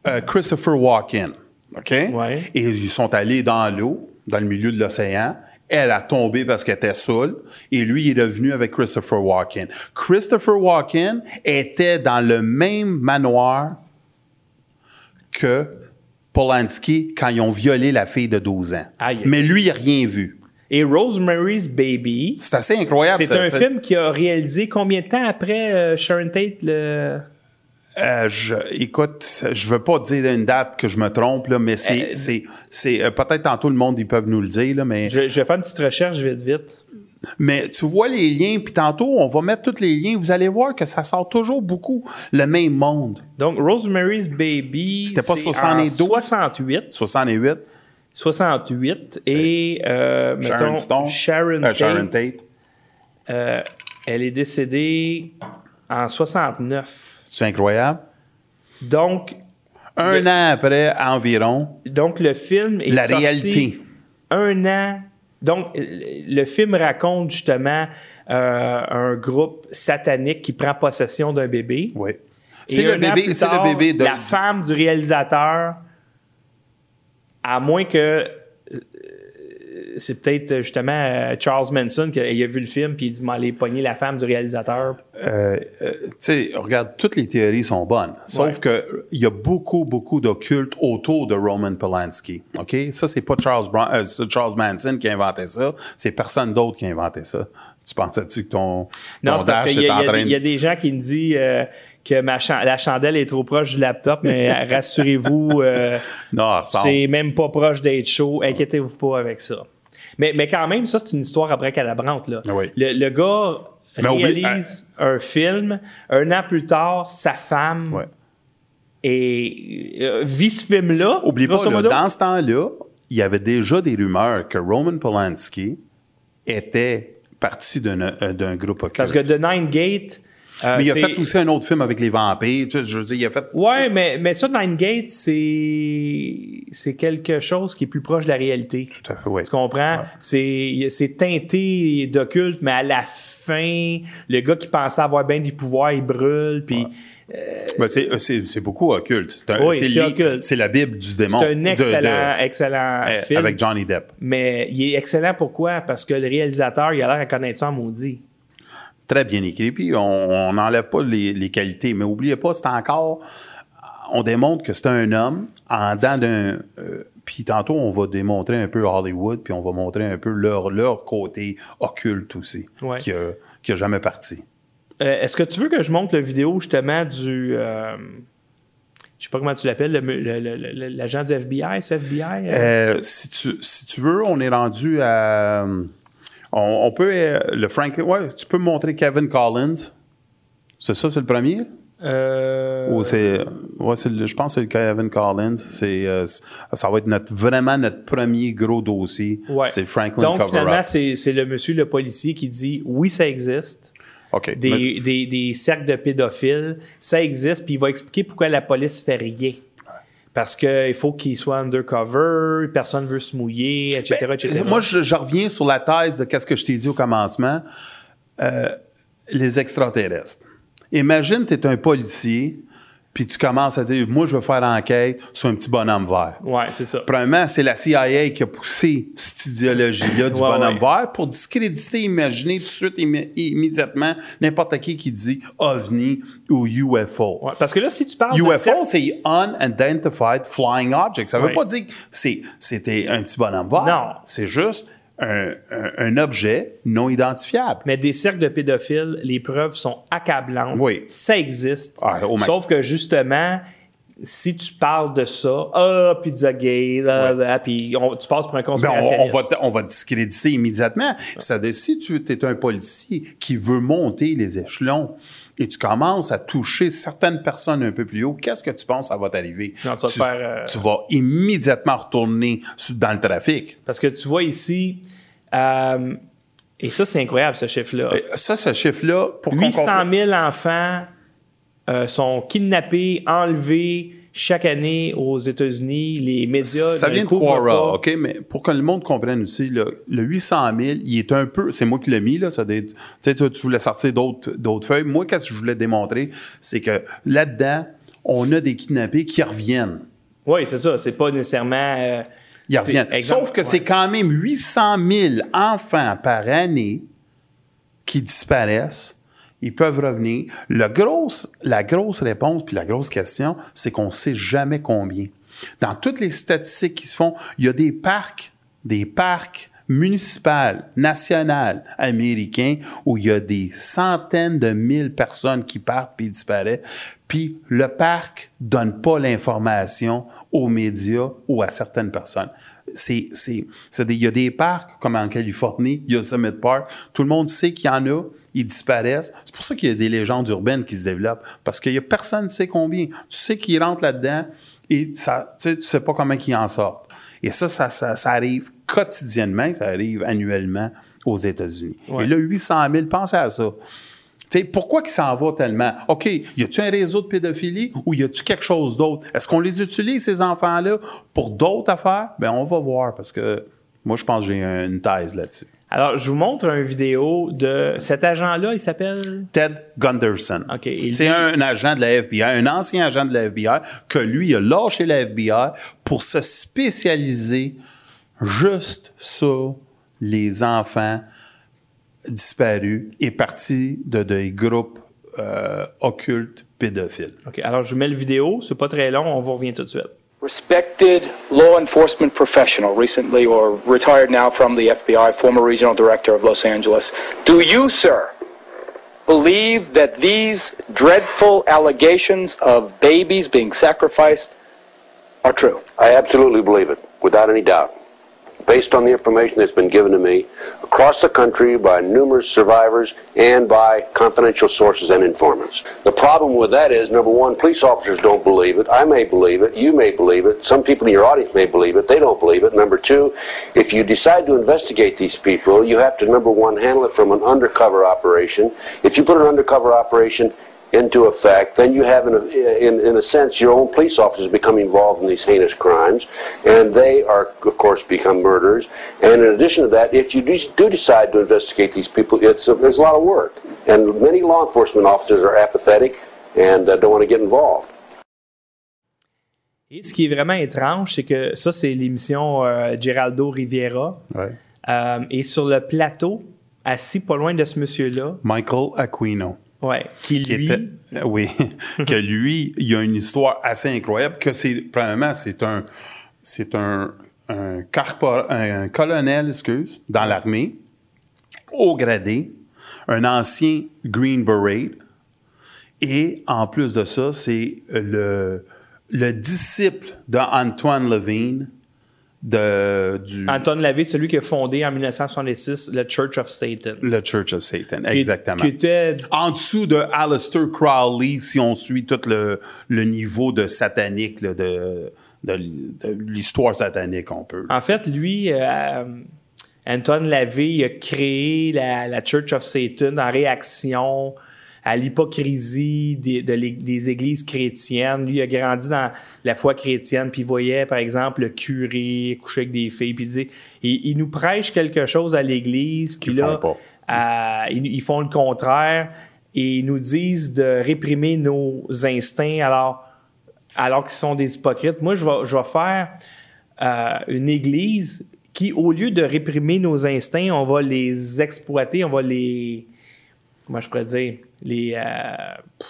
euh, Christopher Walken. OK? Ouais. Et ils sont allés dans l'eau, dans le milieu de l'océan. Elle a tombé parce qu'elle était saoule. Et lui, il est revenu avec Christopher Walken. Christopher Walken était dans le même manoir que Polanski quand ils ont violé la fille de 12 ans. Aïe. Mais lui, il n'a rien vu. Et Rosemary's Baby, C'est assez incroyable. c'est un film qui a réalisé combien de temps après euh, Sharon Tate le. Euh, je, écoute, je veux pas dire une date que je me trompe, là, mais c'est, Euh, c'est, c'est peut-être tantôt le monde ils peuvent nous le dire, là, mais, Je, je vais faire une petite recherche vite, vite. mais tu vois les liens, puis tantôt on va mettre tous les liens. Vous allez voir que ça sort toujours beaucoup le même monde. Donc, Rosemary's Baby. C'était pas c'est 72? en 68. 68, 68. Et, euh, Sharon mettons, Stone, Sharon euh, Tate, Sharon Tate. euh, elle est décédée en 69. C'est incroyable. Donc, Un an après, environ, donc le film est la sorti réalité. un an. Donc, euh, le film raconte justement euh, un groupe satanique qui prend possession d'un bébé. Oui. Et C'est le un an bébé, plus c'est le tard, bébé de. La femme du réalisateur, à moins que. euh, C'est peut-être euh, justement euh, Charles Manson qui a, vu le film puis il dit m'aller pogner la femme du réalisateur. Euh, euh, tu sais, regarde, toutes les théories sont bonnes. Sauf Ouais. que il y a beaucoup, beaucoup d'occultes autour de Roman Polanski. OK? Ça, c'est pas Charles, Bron- euh, Charles Manson qui a inventé ça. C'est personne d'autre qui a inventé ça. Tu pensais-tu que ton, Non, c'est parce qu'il y, y a train des- il y a de... des gens qui me disent que ma la chandelle est trop proche du laptop, mais rassurez-vous, euh, c'est même pas proche d'être chaud. Inquiétez-vous pas avec ça. Mais, mais quand même, ça, c'est une histoire après calabrante. Là. Oui. Le, le gars Mais oublie- réalise un film. Un an plus tard, sa femme Ouais. et euh, vit ce film-là. Oublie pas, là, dans ce temps-là, il y avait déjà des rumeurs que Roman Polanski était parti d'un euh, d'un groupe occulte. Parce que The Nine Gate. Euh, Mais il a fait aussi un autre film avec les vampires. Tu sais, je veux dire, il a fait... Ouais, mais, mais ça, Nine Gate, c'est, c'est quelque chose qui est plus proche de la réalité. Tout à fait, oui. Tu comprends? C'est, c'est teinté d'occulte, mais à la fin, le gars qui pensait avoir bien des pouvoirs, il brûle, puis Ben, c'est, c'est, c'est beaucoup occulte. C'est, Oui, la Bible du démon. c'est un de- excellent, de- excellent euh, film. avec Johnny Depp. Mais il est excellent pourquoi? Parce que le réalisateur, il a l'air à connaître ça en maudit. Très bien écrit. Puis on n'enlève pas les, les qualités. Mais oubliez pas, c'est encore. On démontre que c'est un homme en dedans d'un. euh, puis tantôt, on va démontrer un peu Hollywood, puis on va montrer un peu leur, leur côté occulte aussi, Ouais. qui, a, qui a jamais parti. Euh, est-ce que tu veux que je montre la vidéo justement du. euh, je sais pas comment tu l'appelles, le- le- le- le- l'agent du FBI, ce FBI? euh? Euh, si, tu, si tu veux, on est rendu à. On, on peut. euh, le Frank. Ouais, tu peux montrer Kevin Collins. C'est ça, c'est le premier? Euh, Ou c'est, ouais, c'est je pense que c'est le Kevin Collins. C'est, euh, ça va être notre, vraiment notre premier gros dossier. ouais. C'est le Franklin Donc, Cover-Up. finalement, c'est c'est le monsieur, le policier, qui dit oui, ça existe. OK. mais- Des, des, des cercles de pédophiles, ça existe, puis il va expliquer pourquoi la police fait rien. Parce qu'il faut qu'il soit undercover, personne veut se mouiller, etc. etc. Ben, Moi, je, je reviens sur la thèse de qu'est-ce que je t'ai dit au commencement. Euh, les extraterrestres. Imagine, tu es un policier, puis tu commences à dire, moi, je veux faire enquête sur un petit bonhomme vert. ouais, c'est ça. Premièrement, c'est la CIA qui a poussé cette idéologie-là du Ouais, bonhomme ouais. vert pour discréditer, imaginer tout de suite, imé- immédiatement, n'importe qui qui dit OVNI ou UFO. Ouais, parce que là, si tu parles de UFO, cercle- c'est Unidentified Flying Object. Ça veut pas dire que c'est- c'était un petit bonhomme vert. Non. C'est juste un, un- un objet non identifiable. Mais des cercles de pédophiles, les preuves sont accablantes. Oui. Ça existe. Ah, au. Sauf que justement, si tu parles de ça, ah, pizza gay, là, là, puis on- tu passes pour un Ben, on, conspirationniste. on va, on va discréditer immédiatement. Ça, veut- si tu es un policier qui veut monter les échelons et tu commences à toucher certaines personnes un peu plus haut, qu'est-ce que tu penses ça va t'arriver? Non, tu vas te faire, euh, tu vas immédiatement retourner dans le trafic. Parce que tu vois ici, euh, et ça, c'est incroyable, ce chiffre-là. Euh, Ça, ce chiffre-là, pour qu'on 800 comprenne- 000 enfants euh, sont kidnappés, enlevés chaque année aux États-Unis. Les médias Ça vient de Quora, pas. OK? Mais pour que le monde comprenne aussi, le 800 000, il est un peu... C'est moi qui l'ai mis, là. Ça être- tu sais, toi, tu voulais sortir d'autres d'autres feuilles. Moi, qu'est-ce que je voulais démontrer? C'est que là-dedans, on a des kidnappés qui reviennent. Oui, c'est ça. C'est pas nécessairement. euh, Ils reviennent. exemple, Sauf que ouais. c'est quand même 800 000 enfants par année qui disparaissent. Ils peuvent revenir. Le grosse, la grosse réponse, puis la grosse question, c'est qu'on ne sait jamais combien. Dans toutes les statistiques qui se font, il y a des parcs, des parcs municipaux, nationaux, américains, où il y a des centaines de mille personnes qui partent puis disparaissent. Puis le parc donne pas l'information aux médias ou à certaines personnes. C'est, c'est, c'est des- il y a des parcs comme en Californie, il y a Summit Park. Tout le monde sait qu'il y en a, ils disparaissent. C'est pour ça qu'il y a des légendes urbaines qui se développent. Parce qu'il y a personne ne sait combien. Tu sais qu'ils rentrent là-dedans et ça, tu sais, tu sais pas comment ils en sortent. Et ça, ça, ça, ça arrive quotidiennement, ça arrive annuellement aux États-Unis. Ouais. Et là, 800 000, pensez à ça. Pourquoi qu'ils s'en va tellement? OK, y a-tu un réseau de pédophilie ou y a-tu quelque chose d'autre? Est-ce qu'on les utilise, ces enfants-là, pour d'autres affaires? Ben, on va voir parce que moi, je pense que j'ai une thèse là-dessus. Alors, je vous montre une vidéo de cet agent-là. Il s'appelle? Ted Gunderson. C'est un agent de la FBI, un ancien agent de la FBI, que lui a lâché la FBI pour se spécialiser juste sur les enfants disparus et partis de des groupes euh, occultes pédophiles. OK. Alors, je vous mets le vidéo. C'est pas très long. On vous revient tout de suite. Respected law enforcement professional, recently or retired now from the FBI, former regional director of Los Angeles. Do you, sir, believe that these dreadful allegations of babies being sacrificed are true? I absolutely believe it, without any doubt. Based on the information that's been given to me across the country by numerous survivors and by confidential sources and informants. The problem with that is, number one, police officers don't believe it. I may believe it. You may believe it. Some people in your audience may believe it. They don't believe it. Number two, if you decide to investigate these people, you have to, number one, handle it from an undercover operation. If you put an undercover operation into effect, then you have, in a, in, in a sense, your own police officers become involved in these heinous crimes, and they are, of course, become murderers. And in addition to that, if you do, do decide to investigate these people, it's a, there's a lot of work, and many law enforcement officers are apathetic and uh, don't want to get involved. Et ce qui est vraiment étrange, c'est que ça, c'est l'émission euh, Geraldo Riviera. Ouais. Euh, et sur le plateau, assis pas loin de ce monsieur-là, Michael Aquino. Ouais, qui qui lui. était- euh, oui, que lui, il a une histoire assez incroyable. Que c'est, premièrement, c'est un, c'est un, un, carpor- un colonel, excuse, dans l'armée, haut gradé, un ancien Green Beret, et en plus de ça, c'est le, le disciple d'Antoine Levine, de, du Anton Lavey, celui qui a fondé en 1966 le Church of Satan. le Church of Satan. Qui- Exactement. Qui était en dessous de Aleister Crowley, si on suit tout le, le niveau de satanique, là, de, de, de l'histoire satanique, on peut. En fait, lui, euh, Anton Lavey, il a créé la, la Church of Satan en réaction à l'hypocrisie des, de des églises chrétiennes. Lui, il a grandi dans la foi chrétienne, puis il voyait, par exemple, le curé coucher avec des filles, puis il disait, il, il nous prêche quelque chose à l'église, puis là, font pas. euh, ils, ils font le contraire, et ils nous disent de réprimer nos instincts, alors, alors qu'ils sont des hypocrites. Moi, je vais, je vais faire euh, une église qui, au lieu de réprimer nos instincts, on va les exploiter, on va les. Comment je pourrais dire? Les. euh, pff,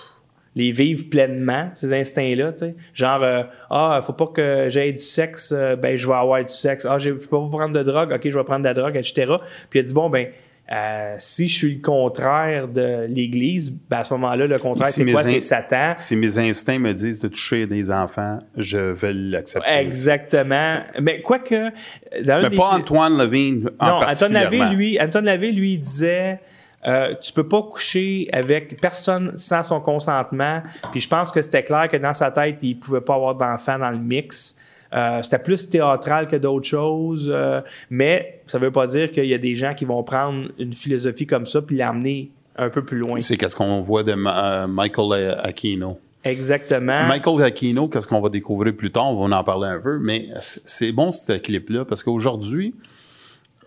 les vivre pleinement, ces instincts-là, tu sais. Genre, euh, ah, faut pas que j'aie du sexe, euh, ben, je vais avoir du sexe. Ah, je peux pas prendre de drogue, ok, je vais prendre de la drogue, etc. Puis il a dit, bon, ben, euh, si je suis le contraire de l'Église, ben, à ce moment-là, le contraire, Si c'est quoi? C'est Satan. Si mes instincts me disent de toucher des enfants, je vais l'accepter. Exactement. Mais quoique, Mais des pas Antoine Levine en Non, Anton Lavey, lui, Anton Lavey, lui, disait euh, tu peux pas coucher avec personne sans son consentement. Puis je pense que c'était clair que dans sa tête, il pouvait pas avoir d'enfant dans le mix. Euh, c'était plus théâtral que d'autres choses, euh, mais ça veut pas dire qu'il y a des gens qui vont prendre une philosophie comme ça puis l'amener un peu plus loin. C'est qu'est-ce qu'on voit de Ma- euh, Michael Aquino. Exactement. Michael Aquino, qu'est-ce qu'on va découvrir plus tard, on va en parler un peu, mais c'est c'est bon ce clip-là parce qu'aujourd'hui,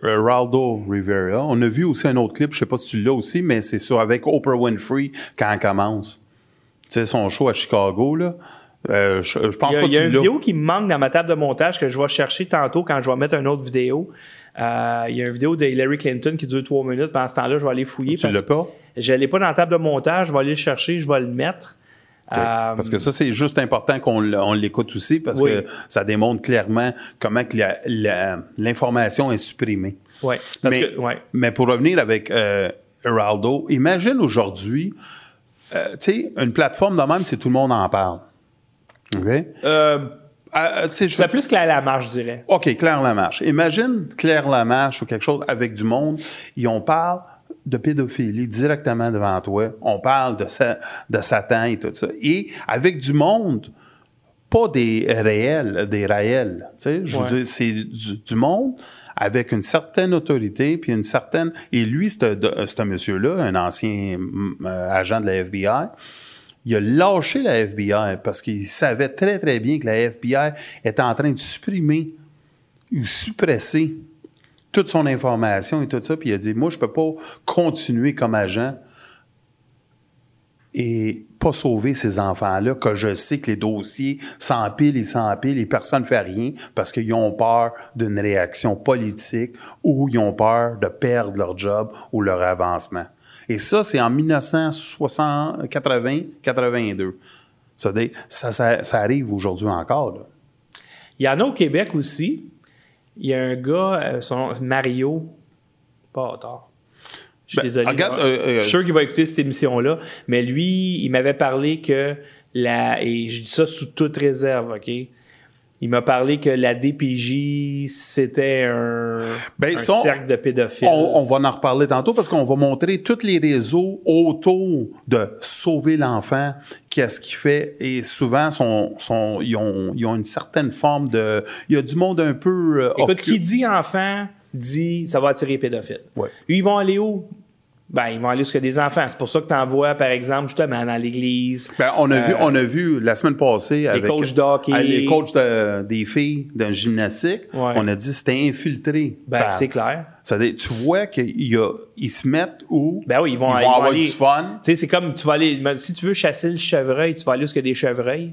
Raldo Rivera, on a vu aussi un autre clip, je sais pas si tu l'as aussi, mais c'est ça avec Oprah Winfrey quand elle commence. Tu sais, son show à Chicago, là. Euh, je, je pense Il y a, pas il que y a une vidéo qui me manque dans ma table de montage que je vais chercher tantôt quand je vais mettre une autre vidéo. Euh, il y a une vidéo de Hillary Clinton qui dure trois minutes. Pendant ce temps-là, je vais aller fouiller. Tu l'as pas? Je l'ai pas dans la table de montage. Je vais aller le chercher. Je vais le mettre. Parce que ça, c'est juste important qu'on l'écoute aussi parce Oui. que ça démontre clairement comment l'information est supprimée. parce mais, que, ouais. mais pour revenir avec euh, Heraldo, imagine aujourd'hui, euh, tu sais, une plateforme de même, c'est tout le monde en parle. OK? Euh, Euh, je c'est fais plus que la, la marche, je dirais. OK, Claire Lamarche. Imagine Claire Lamarche ou quelque chose avec du monde, et on parle de pédophilie directement devant toi. On parle de, sa- de Satan et tout ça. Et avec du monde, pas des réels, des réels. Tu sais, je Ouais. veux dire, c'est du, du monde avec une certaine autorité, puis une certaine... Et lui, ce ce monsieur-là, un ancien mm, euh, agent de la FBI, il a lâché la FBI parce qu'il savait très, très bien que la FBI était en train de supprimer ou suppresser toute son information et tout ça. Puis il a dit, moi, je peux pas continuer comme agent et pas sauver ces enfants-là, que je sais que les dossiers s'empilent et s'empilent et personne ne fait rien parce qu'ils ont peur d'une réaction politique ou ils ont peur de perdre leur job ou leur avancement. Et ça, c'est en 1980-82. Ça, ça, arrive aujourd'hui encore. Il y en a au Québec aussi. Il y a un gars, euh, son nom, Mario. Pas tard. Je suis Ben, désolé. regarde, là. euh, euh, je suis sûr qu'il va écouter cette émission-là. Mais lui, il m'avait parlé que la. Et je dis ça sous toute réserve, OK? Il m'a parlé que la DPJ, c'était un, Ben, un ça, on- cercle de pédophiles. On, on va en reparler tantôt parce qu'on va montrer tous les réseaux autour de sauver l'enfant, qu'est-ce qu'il fait. Et souvent, sont, ils, ont, ils ont une certaine forme de... Il y a du monde un peu... euh, Écoute, qui dit enfant, dit ça va attirer les pédophiles. Ouais. Ils vont aller où? Ben, ils vont aller jusqu'à des enfants. C'est pour ça que tu envoies, par exemple, justement, dans l'église. Ben, on, a vu, Euh, on a vu la semaine passée avec coachs de hockey. euh, les coachs de- des filles d'un gymnastique, Ouais. on a dit c'était infiltré. Ben, c'est clair. Ça tu vois qu'ils se mettent où Ben oui, ils vont, ils ils vont avoir aller- du fun. Tu sais, c'est comme tu vas aller. Si tu veux chasser le chevreuil, tu vas aller jusqu'à des chevreuils.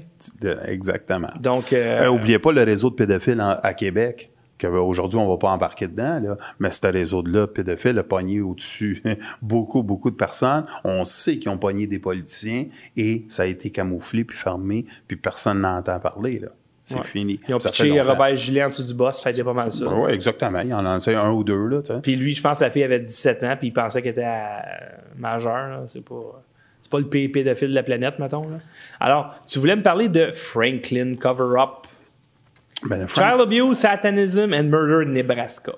Exactement. Donc, euh, Euh, oubliez pas le réseau de pédophiles en- à Québec. Qu'aujourd'hui, on va pas embarquer dedans, là. mais ce réseau-là, pédophile, a pogné au-dessus beaucoup, beaucoup de personnes. On sait qu'ils ont pogné des politiciens et ça a été camouflé puis fermé, puis personne n'entend parler. Là. C'est ouais. fini. Ils ont Ça pitché. Robert Gilet en dessous du boss, ça a été pas mal ça. Oui, exactement. Il en a lancé un ou deux. Là. Puis lui, je pense que la fille avait 17 ans, puis il pensait qu'elle était majeure. C'est pas. C'est pas le pire pédophile de la planète, mettons. là. Alors, tu voulais me parler de Franklin Cover-Up. Ben, Frank- Child abuse, satanism and murder in Nebraska.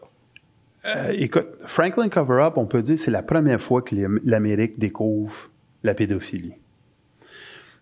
Euh, écoute, Franklin Cover-Up, on peut dire c'est la première fois que l'Am- l'Amérique découvre la pédophilie.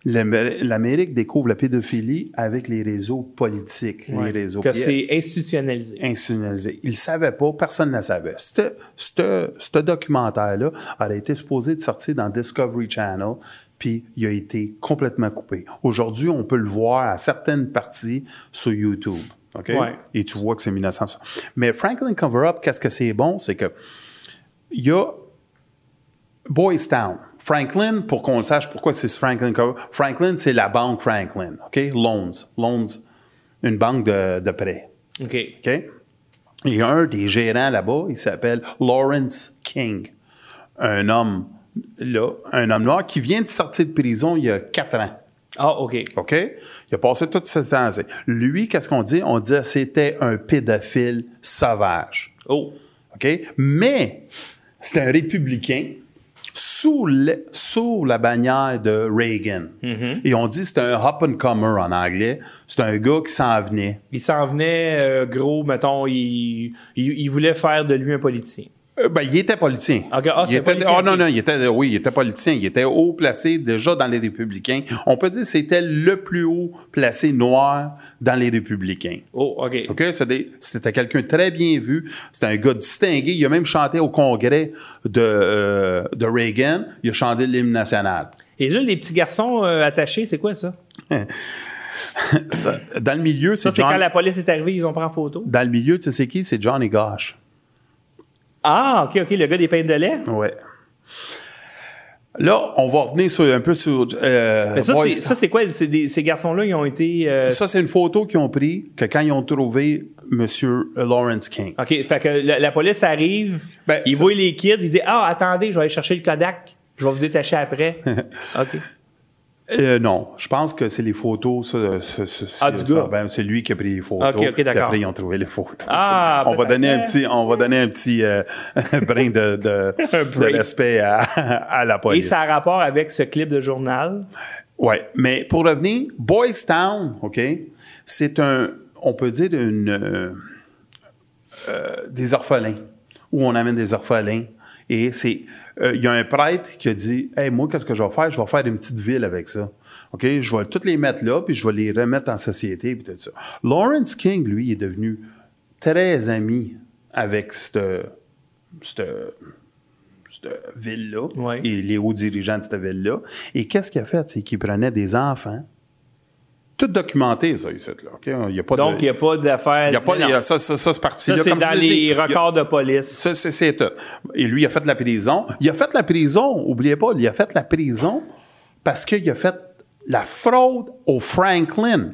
L'Amé- L'Amérique découvre la pédophilie avec les réseaux politiques, Ouais. les réseaux Que c'est institutionnalisé. institutionnalisés. Ils ne savaient pas, personne ne le savait. Ce documentaire-là aurait été supposé de sortir dans Discovery Channel, puis il a été complètement coupé. Aujourd'hui, on peut le voir à certaines parties sur YouTube. OK? Ouais. Et tu vois que c'est 1900. Mais Franklin Cover-Up, qu'est-ce que c'est bon? C'est que il y a Boys Town. Franklin, pour qu'on sache pourquoi c'est Franklin Cover, Franklin, c'est la banque Franklin. OK? Loans. Loans. Une banque de, de prêt. OK. OK? Il y a un des gérants là-bas, il s'appelle Lawrence King. Un homme, là, un homme noir qui vient de sortir de prison il y a quatre ans. Ah, OK. OK? Il a passé toute cette temps. Lui, qu'est-ce qu'on dit? On dit que c'était un pédophile sauvage. Oh. OK? Mais c'est un républicain sous, le- sous la bannière de Reagan. Et on dit que c'est un up and comer en anglais. C'est un gars qui s'en venait. Il s'en venait euh, gros, mettons, il, il, il voulait faire de lui un politicien. Euh, ben, il était politicien. Ok, ah, il c'est était, politicien, ah, non, non, il était, oui, il était politicien. Il était haut placé déjà dans les républicains. On peut dire que c'était le plus haut placé noir dans les républicains. Oh, OK. OK? C'est C'était quelqu'un très bien vu. C'était un gars distingué. Il a même chanté au congrès de, euh, de Reagan. Il a chanté l'hymne national. Et là, les petits garçons euh, attachés, c'est quoi ça? Ça, dans le milieu, Ça, c'est c'est John- quand la police est arrivée, ils ont pris en photo? Dans le milieu, tu sais c'est qui? C'est Johnny Gosh. Ah, OK, OK, le gars des pains de lait? Ouais. Là, on va revenir sur, un peu sur. euh, Mais ça, c'est, quoi? Des- ces garçons-là, ils ont été. euh, Ça, c'est une photo qu'ils ont pris que quand ils ont trouvé M. Lawrence King. OK, fait que la, la police arrive, Ben, ils voient les kids, ils disent Ah, attendez, je vais aller chercher le Kodak, je vais vous détacher après. OK. Euh, non, je pense que c'est les photos. Ça, ça- ça- Ah, du gars. ben, c'est lui qui a pris les photos. Ok, ok, d'accord. Après, ils ont trouvé les photos. Ah, on va donner un petit, on va donner un petit euh, brin de, respect à, à la Et police. ça a rapport avec ce clip de journal? Ouais, mais pour revenir, Boys Town, ok, c'est un, on peut dire une, euh, euh, des orphelins où on amène des orphelins et c'est, euh, il y a un prêtre qui a dit, hey moi qu'est-ce que je vais faire, je vais faire une petite ville avec ça, ok, je vais toutes les mettre là puis je vais les remettre en société puis tout ça. Lawrence King lui est devenu très ami avec cette, cette cette ville-là Ouais. et les hauts dirigeants de cette ville-là. Et qu'est-ce qu'il a fait? C'est qu'il prenait des enfants, tout documenté, ça, ici, là. Il y a pas Donc, il n'y a pas d'affaires. il y a pas, Non, il y a ça, ça, ça, c'est ça, dans les a- records de police. Ça, c'est, tout. Et lui, il a fait de la prison. Il a fait de la prison, oubliez pas, il a fait de la prison parce qu'il a fait la fraude au Franklin.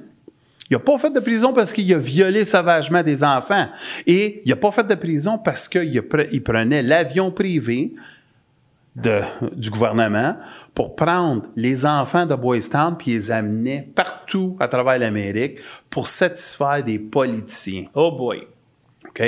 Il n'a pas fait de prison parce qu'il a violé sauvagement des enfants. Et il n'a pas fait de prison parce qu'il prenait l'avion privé de- du gouvernement pour prendre les enfants de Boys Town puis les amener partout à travers l'Amérique pour satisfaire des politiciens. Oh boy. OK?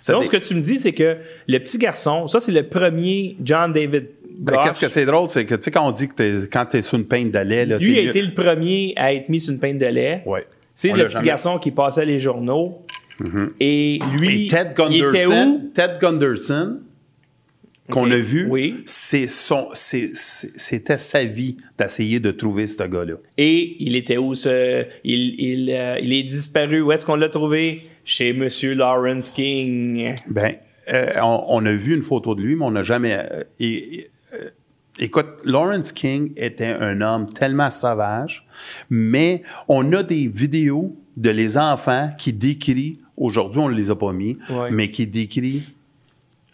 Ça Donc, ce que tu me dis, c'est que le petit garçon, ça, c'est le premier John David Ben, qu'est-ce que c'est drôle, c'est que, tu sais, quand on dit que t'es, quand t'es sur une peinte de lait, là, Lui c'est a été le premier à être mis sur une peinte de lait. Ouais. C'est On le petit jamais- garçon qui passait les journaux. Et lui, Et Ted il était où? Gunderson, Ted Gunderson, qu'on Ok. a vu, Oui. c'est son, c'est- c'est- c'était sa vie d'essayer de trouver ce gars-là. Et il était où? Ce, il, il, euh, il est disparu? Où est-ce qu'on l'a trouvé? Chez M. Lawrence King. Ben, euh, on, on a vu une photo de lui, mais on n'a jamais. euh, et- écoute, Lawrence King était un homme tellement sauvage, mais on a des vidéos de les enfants qui décrivent, aujourd'hui on ne les a pas mis, Ouais. mais qui décrivent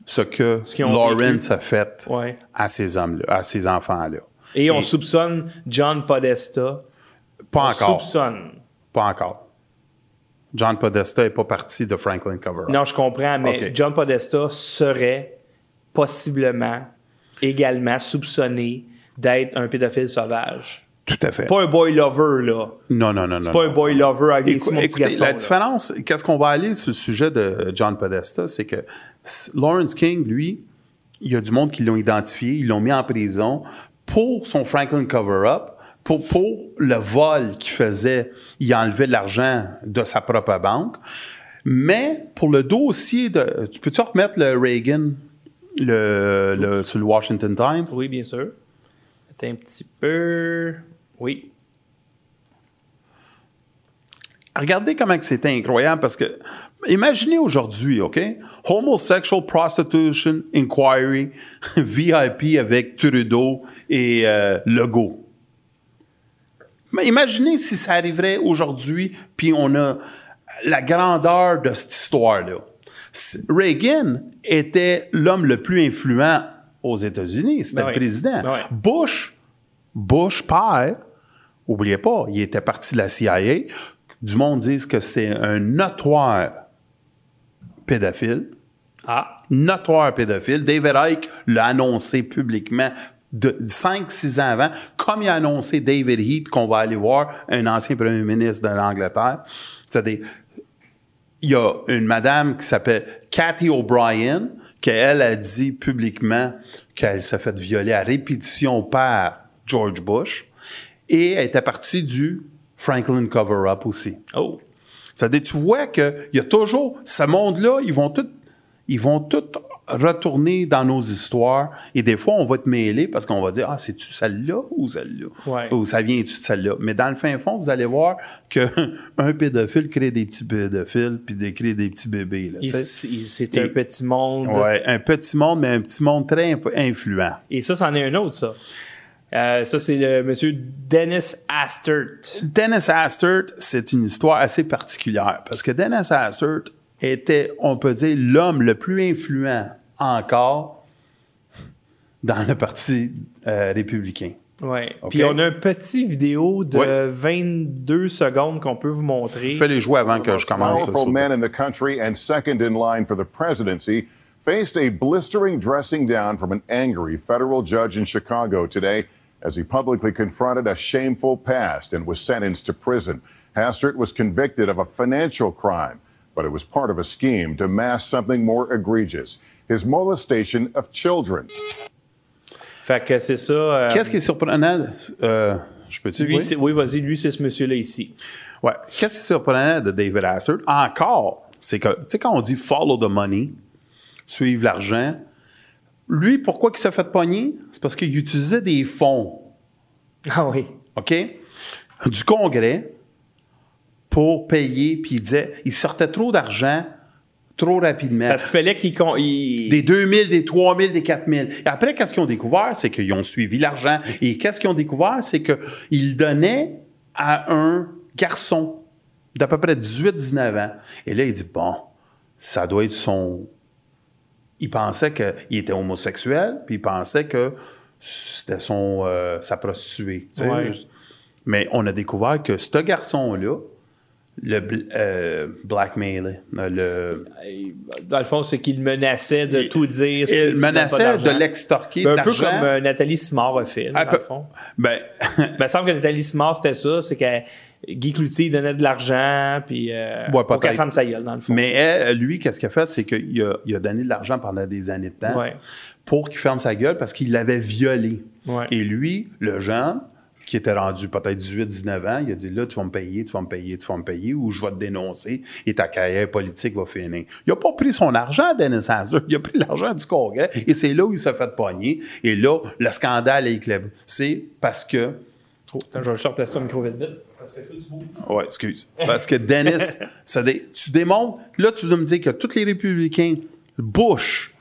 ce que Ce Lawrence a fait Ouais. à ces hommes-là, à ces enfants-là. Et on soupçonne John Podesta. Pas On encore. soupçonne. Pas encore. John Podesta n'est pas parti de Franklin Cover. Non, je comprends, mais. John Podesta serait possiblement également soupçonné d'être un pédophile sauvage. Tout à fait. Pas un boy lover, là. Non, non, non, non. C'est pas un boy lover avec Écou- écoutez, garçon. la là. différence, qu'est-ce qu'on va aller sur le sujet de John Podesta, c'est que Lawrence King, lui, il y a du monde qui l'ont identifié, ils l'ont mis en prison pour son Franklin cover-up, pour, pour le vol qu'il faisait, il enlevait de l'argent de sa propre banque. Mais pour le dossier de. Tu peux-tu remettre le Reagan le, le- sur le Washington Times? Oui, bien sûr. Attends un petit peu. Oui. Regardez comment c'est incroyable parce que imaginez aujourd'hui, OK? Homosexual Prostitution Inquiry VIP avec Trudeau et euh, Legault. Mais imaginez si ça arriverait aujourd'hui, puis on a la grandeur de cette histoire-là. Reagan était l'homme le plus influent aux États-Unis. C'était Ben le président. Ben oui. Bush, Bush père, oubliez pas, il était parti de la CIA. Du monde dit que c'est un notoire pédophile Ah. notoire pédophile. David Icke l'a annoncé publiquement de 5-6 ans avant, comme il a annoncé David Heath qu'on va aller voir, un ancien premier ministre de l'Angleterre. C'est-à-dire, il y a une madame qui s'appelle Cathy O'Brien, qui elle a dit publiquement qu'elle s'est fait violer à répétition par George Bush, et elle était partie du Franklin Cover-Up aussi. Oh. C'est-à-dire, tu vois qu'il y a toujours ce monde-là, ils vont ils vont tout retourner dans nos histoires. Et des fois, on va te mêler parce qu'on va dire Ah, c'est-tu celle-là ou celle-là? Ouais. Ou ça vient-tu de celle-là? Mais dans le fin fond, vous allez voir qu'un pédophile crée des petits pédophiles puis des, crée des petits bébés. C'est un petit monde. Ouais, un petit monde, mais un petit monde très influent. Et ça, c'en est un autre, ça. Euh, ça, c'est le monsieur Dennis Astert. Dennis Hastert, c'est une histoire assez particulière parce que Dennis Hastert était, on peut dire, l'homme le plus influent encore dans le Parti euh, républicain. Ouais. OK? Puis on a un petit vidéo de Ouais. 22 secondes qu'on peut vous montrer. Je fais les jouer avant que je commence. powerful man in the country and second in line for the presidency, faced a blistering dressing down from an angry federal judge in Chicago today as he publicly confronted a shameful past and was sentenced to prison. Hastert was convicted of a financial crime, but it was part of a scheme to mask something more egregious his molestation of children. Fait que c'est ça. euh, Qu'est-ce qui est surprenant? euh, je peux-tu lui, oui? c'est- oui, vas-y, lui, c'est ce monsieur-là ici. Ouais. Qu'est-ce qui est surprenant de David Hastert? Encore, c'est que, tu sais, quand on dit follow the money, suivre l'argent, lui, pourquoi il s'est fait pogner? C'est parce qu'il utilisait des fonds Ah oui. OK? Du Congrès pour payer, puis il disait, il sortait trop d'argent trop rapidement. Parce qu'il fallait qu'il. con- il- Des 2 000, des 3 000, des 4 000. Et après, qu'est-ce qu'ils ont découvert? C'est qu'ils ont suivi l'argent. Et qu'est-ce qu'ils ont découvert? C'est qu'ils donnaient à un garçon d'à peu près 18-19 ans. Et là, il dit, bon, ça doit être son... Il pensait qu'il était homosexuel, puis il pensait que c'était son, euh, sa prostituée. Ouais. Mais on a découvert que ce garçon-là, le bl- euh, blackmail, euh, le, Dans le fond, c'est qu'il menaçait de tout dire. si il menaçait de l'extorquer Un peu comme euh, Nathalie Simard a fait, dans peu- le fond. Ben, Ben, il me semble que Nathalie Simard, c'était ça. C'est que Guy Cloutier donnait de l'argent, puis. Euh, pour peut-être. qu'elle ferme sa gueule, dans le fond. mais elle, lui, qu'est-ce qu'il a fait? C'est qu'il a, il a donné de l'argent pendant des années de temps Ouais. pour qu'il ferme sa gueule parce qu'il l'avait violé. Ouais. Et lui, le jeune, qui était rendu peut-être 18-19 ans, il a dit là, tu vas me payer, tu vas me payer, tu vas me payer, ou je vais te dénoncer et ta carrière politique va finir. Il n'a pas pris son argent, Dennis Hansler, il a pris l'argent du Congrès et c'est là où il s'est fait pogner. Et là, le scandale est éclairé. C'est parce que Oh, attends, je vais juste replacer ton micro vite vite. Ouais, excuse. Parce que Dennis, ça dé- tu démontres, là, tu veux me dire que tous les républicains, Bush,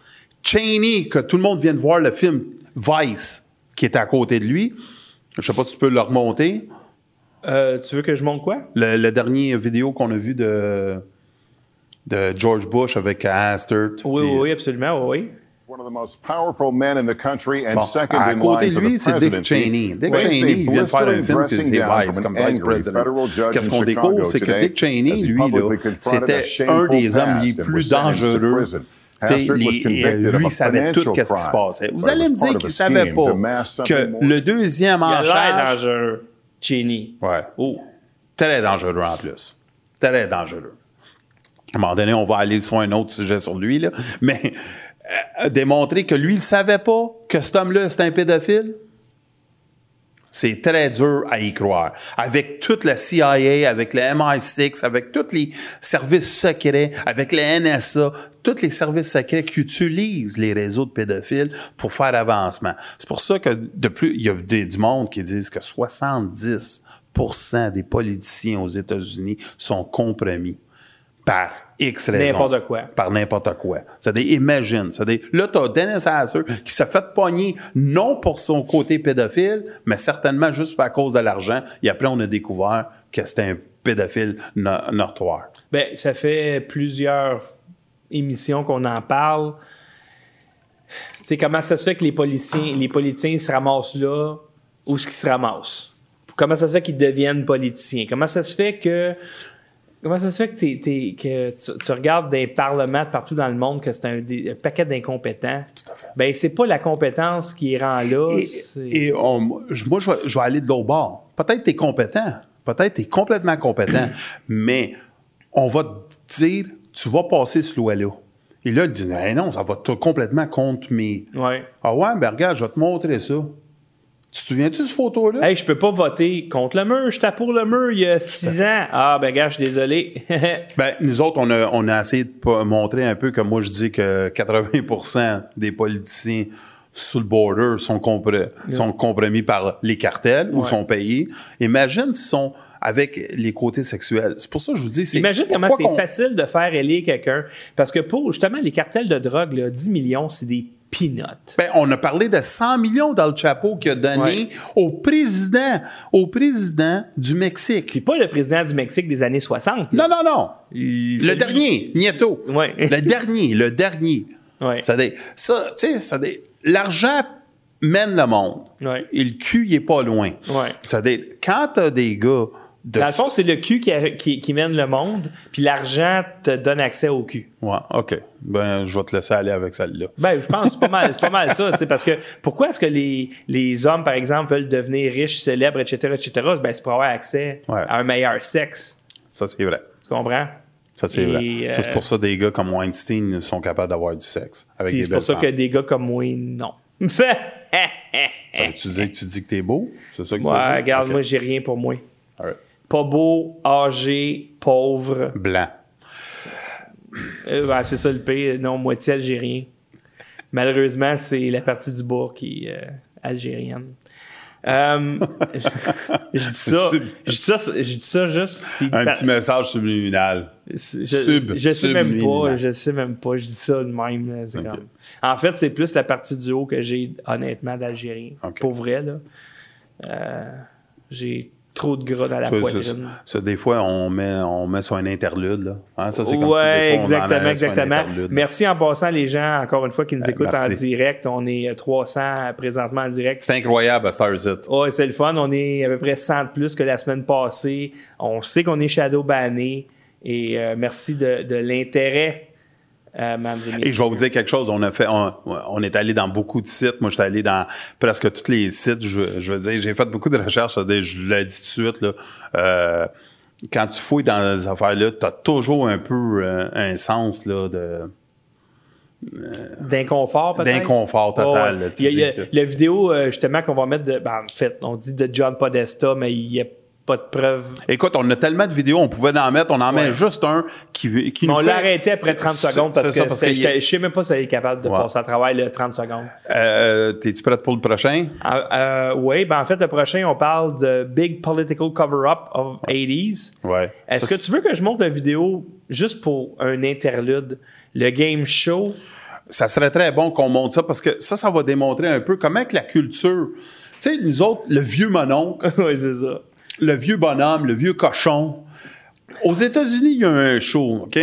Cheney, que tout le monde vient de voir le film Vice, qui est à côté de lui, je sais pas si tu peux le remonter, Euh, tu veux que je montre quoi? le, le dernier vidéo qu'on a vu de, de George Bush avec Hastert. Oui, oui, oui, absolument, oui. One of the most powerful men in the country and Bon, second à in côté line de for lui, the c'est Dick. Cheney. Dick Cheney, vient de faire un film que c'est Vice, comme vice president. Qu'est-ce qu'on découvre, c'est que Dick Cheney, lui, c'était un des hommes les plus dangereux. Les- of lui a savait tout qu'est-ce qui se passait. Vous allez was me dire qu'il ne savait pas que le deuxième en charge... dangereux, Cheney. Ouais. Oh. Très dangereux en plus. Très dangereux. À un moment donné, on va aller sur un autre sujet sur lui, là. Mais euh, démontrer que lui, il ne savait pas que cet homme-là, c'est un pédophile. C'est très dur à y croire. Avec toute la CIA, avec le MI6, avec tous les services secrets, avec le NSA, tous les services secrets qui utilisent les réseaux de pédophiles pour faire avancement. C'est pour ça que de plus, il y a du monde qui disent que 70% des politiciens aux États-Unis sont compromis par X raisons. N'importe quoi. Par n'importe quoi. C'est-à-dire, imagine. C'est-à-dire, là, t'as Dennis Hasser qui s'est fait pogner non pour son côté pédophile, mais certainement juste à cause de l'argent. Et après, on a découvert que c'était un pédophile no notoire. Ben, ça fait plusieurs émissions qu'on en parle. C'est comment ça se fait que les policiers, les politiciens se ramassent là où ce qu'ils se ramassent? Comment ça se fait qu'ils deviennent politiciens? Comment ça se fait que Comment ça se fait que, tu, tu regardes des parlements de partout dans le monde que c'est un, paquet d'incompétents? Tout à fait. Ben, c'est pas la compétence qui rend là. Et, on- moi, je vais, je vais aller de l'autre bord. Peut-être tu es compétent. Peut-être tu es complètement compétent. mais on va te dire, tu vas passer ce loi-là. Et là, il dit, Eh non, ça va complètement contre mes. Ouais. Ah ouais, ben regarde, je vais te montrer ça. Tu te souviens-tu de cette photo-là? Hey, je peux pas voter contre le mur. J'étais pour le mur il y a six ans. Ah, ben, gars, je suis désolé. Ben, nous autres, on a, on a essayé de montrer un peu que moi, je dis que 80% des politiciens sous le border sont, compre- sont compromis par les cartels ou sont payés. Imagine s'ils sont avec les côtés sexuels. C'est pour ça que je vous dis, c'est... Imagine comment c'est facile de faire élire quelqu'un. Parce que pour, justement, les cartels de drogue, là, 10 millions, c'est des peanuts. Ben, on a parlé de 100 millions dans le chapeau qu'il a donné Ouais. au président, au président du Mexique. Puis pas le président du Mexique des années 60. là. Non, non, non. Il- Le dernier, Nieto. Ouais. Le dernier, le dernier. Ouais. Ça, tu sais, ça l'argent mène le monde. Et le cul, il est pas loin. Ça quand t'as des gars de... Dans le fond, c'est le cul qui, a- qui- qui mène le monde, puis l'argent te donne accès au cul. Ouais, OK. Ben, je vais te laisser aller avec celle-là. Ben, je pense que c'est pas mal, c'est pas mal ça, tu sais, parce que pourquoi est-ce que les, les hommes, par exemple, veulent devenir riches, célèbres, etc., etc., ben, c'est pour avoir accès Ouais. à un meilleur sexe. Ça, c'est vrai. Tu comprends? Ça, c'est vrai. Ça, c'est euh, pour ça des gars comme Weinstein sont capables d'avoir du sexe avec des c'est pour ça que des gars comme moi, non. Tu dis, tu dis que t'es beau? C'est ça que tu Ouais, dis? regarde, moi, j'ai rien pour moi. All right. Pas beau, âgé, pauvre. Blanc. Euh, ben, c'est ça le pire. Non, moitié algérien. Malheureusement, c'est la partie du bas qui est euh, algérienne. Euh, je dis ça, je dis ça, je dis ça juste. Un par- petit message subliminal. je, sub- je sais même pas, je sais même pas, je dis ça de même. comme- En fait, c'est plus la partie du haut que j'ai honnêtement d'Algérien. Ok. Pour vrai, là. J'ai trop de gras dans la Ça, poitrine. ça, ça, des fois, on met, on met sur un interlude. Là. Hein, ça, c'est comme si Ouais, des fois, exactement, exactement. Merci en passant les gens, encore une fois, qui nous Eh, écoutent en direct. On est euh, 300 présentement en direct. C'est incroyable à Starset. Ouais, c'est le fun. On est à peu près 100 de plus que la semaine passée. On sait qu'on est shadow banné. Et euh, merci de, de l'intérêt, euh, et je vais vous dire quelque chose. On a fait, on, on est allé dans beaucoup de sites. Moi, je suis allé dans presque tous les sites. Je, je veux dire, j'ai fait beaucoup de recherches. Je l'ai dit tout de suite. Là, Euh, quand tu fouilles dans ces affaires-là, tu as toujours un peu euh, un sens là, de. D'inconfort, peut-être? D'inconfort total, Ouais, là, ouais. tu Il y a, dis il y a que- la vidéo, justement, qu'on va mettre de. ben, en fait, on dit de John Podesta, mais il n'y a pas de preuve. Écoute, on a tellement de vidéos, on pouvait en mettre. On en met juste un qui, qui nous on fait- l'a arrêté après 30 C'est- secondes parce que, j'étais- je sais même pas si elle est capable de Ouais. passer à travail le 30 secondes. Euh, T'es-tu prête pour le prochain? Euh, oui, ben en fait, le prochain, on parle de Big Political Cover-Up of 80s. Ouais. Est-ce que tu veux que je monte la vidéo juste pour un interlude? Le game show? ça serait très bon qu'on monte ça parce que ça, ça va démontrer un peu comment que la culture. Tu sais, nous autres, le vieux mononcle, oui, c'est ça. Le vieux bonhomme, le vieux cochon. Aux États-Unis, il y a un show, OK?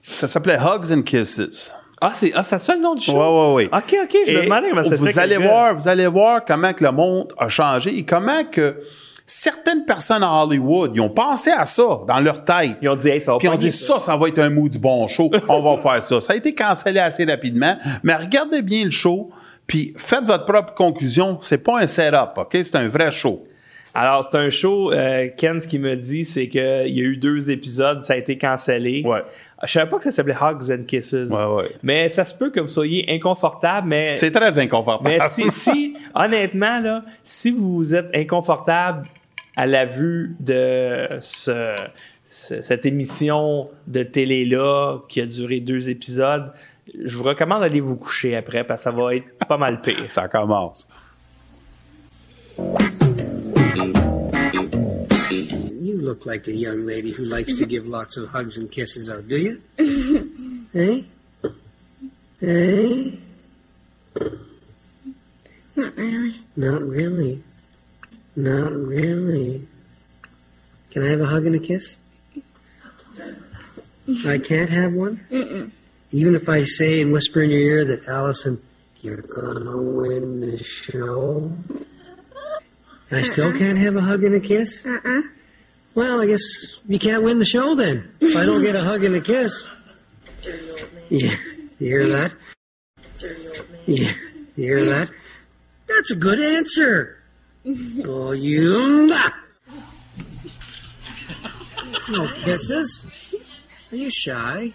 Ça s'appelait Hugs and Kisses. Ah, c'est ah, ça le nom du show? Ouais, ouais, ouais. OK, OK, je me demandais comment ça vous allez voir, vous allez voir comment que le monde a changé et comment que certaines personnes à Hollywood, ils ont pensé à ça dans leur tête. Ils ont dit, hey, ça va Puis on pogner, dit ça, ça va être un mot du bon show. On va faire ça. Ça a été cancellé assez rapidement. Mais regardez bien le show, puis faites votre propre conclusion. C'est pas un setup, OK? C'est un vrai show. Alors, c'est un show, euh, Ken, ce qu'il me dit, c'est qu'il y a eu deux épisodes, ça a été cancellé. Ouais. Je savais pas que ça s'appelait Hugs and Kisses. Ouais, ouais. Mais ça se peut que vous soyez inconfortable, mais. C'est très inconfortable. Mais si, si, honnêtement, là, si vous êtes inconfortable à la vue de ce, ce- cette émission de télé-là qui a duré deux épisodes, je vous recommande d'aller vous coucher après parce que ça va être pas mal pire. Ça commence. Look like a young lady who likes to give lots of hugs and kisses out, do you? hey? Eh? Hey? Eh? Not really. Not really. Not really. Can I have a hug and a kiss? I can't have one? Even if I say and whisper in your ear that Allison, you're gonna win the show? I still uh-uh. can't have a hug and a kiss? Uh-uh. Well, I guess you can't win the show then. If I don't get a hug and a kiss. Yeah, you hear that? Yeah, you hear that? That's a good answer. Oh, you. No kisses. Are you shy?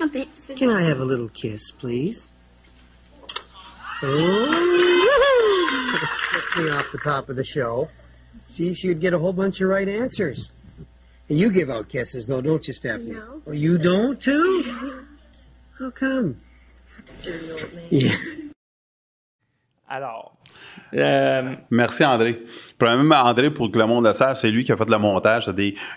A bit. Can I have a little kiss, please? Oh, kiss me off the top of the show. See, you'd get a whole bunch of right answers. And you give out kisses, though, don't you, Stephanie? No. Oh, you don't, too? How come? Yeah. Alors, euh, Merci, André. Premièrement, André, pour que le monde le sache, c'est lui qui a fait le montage.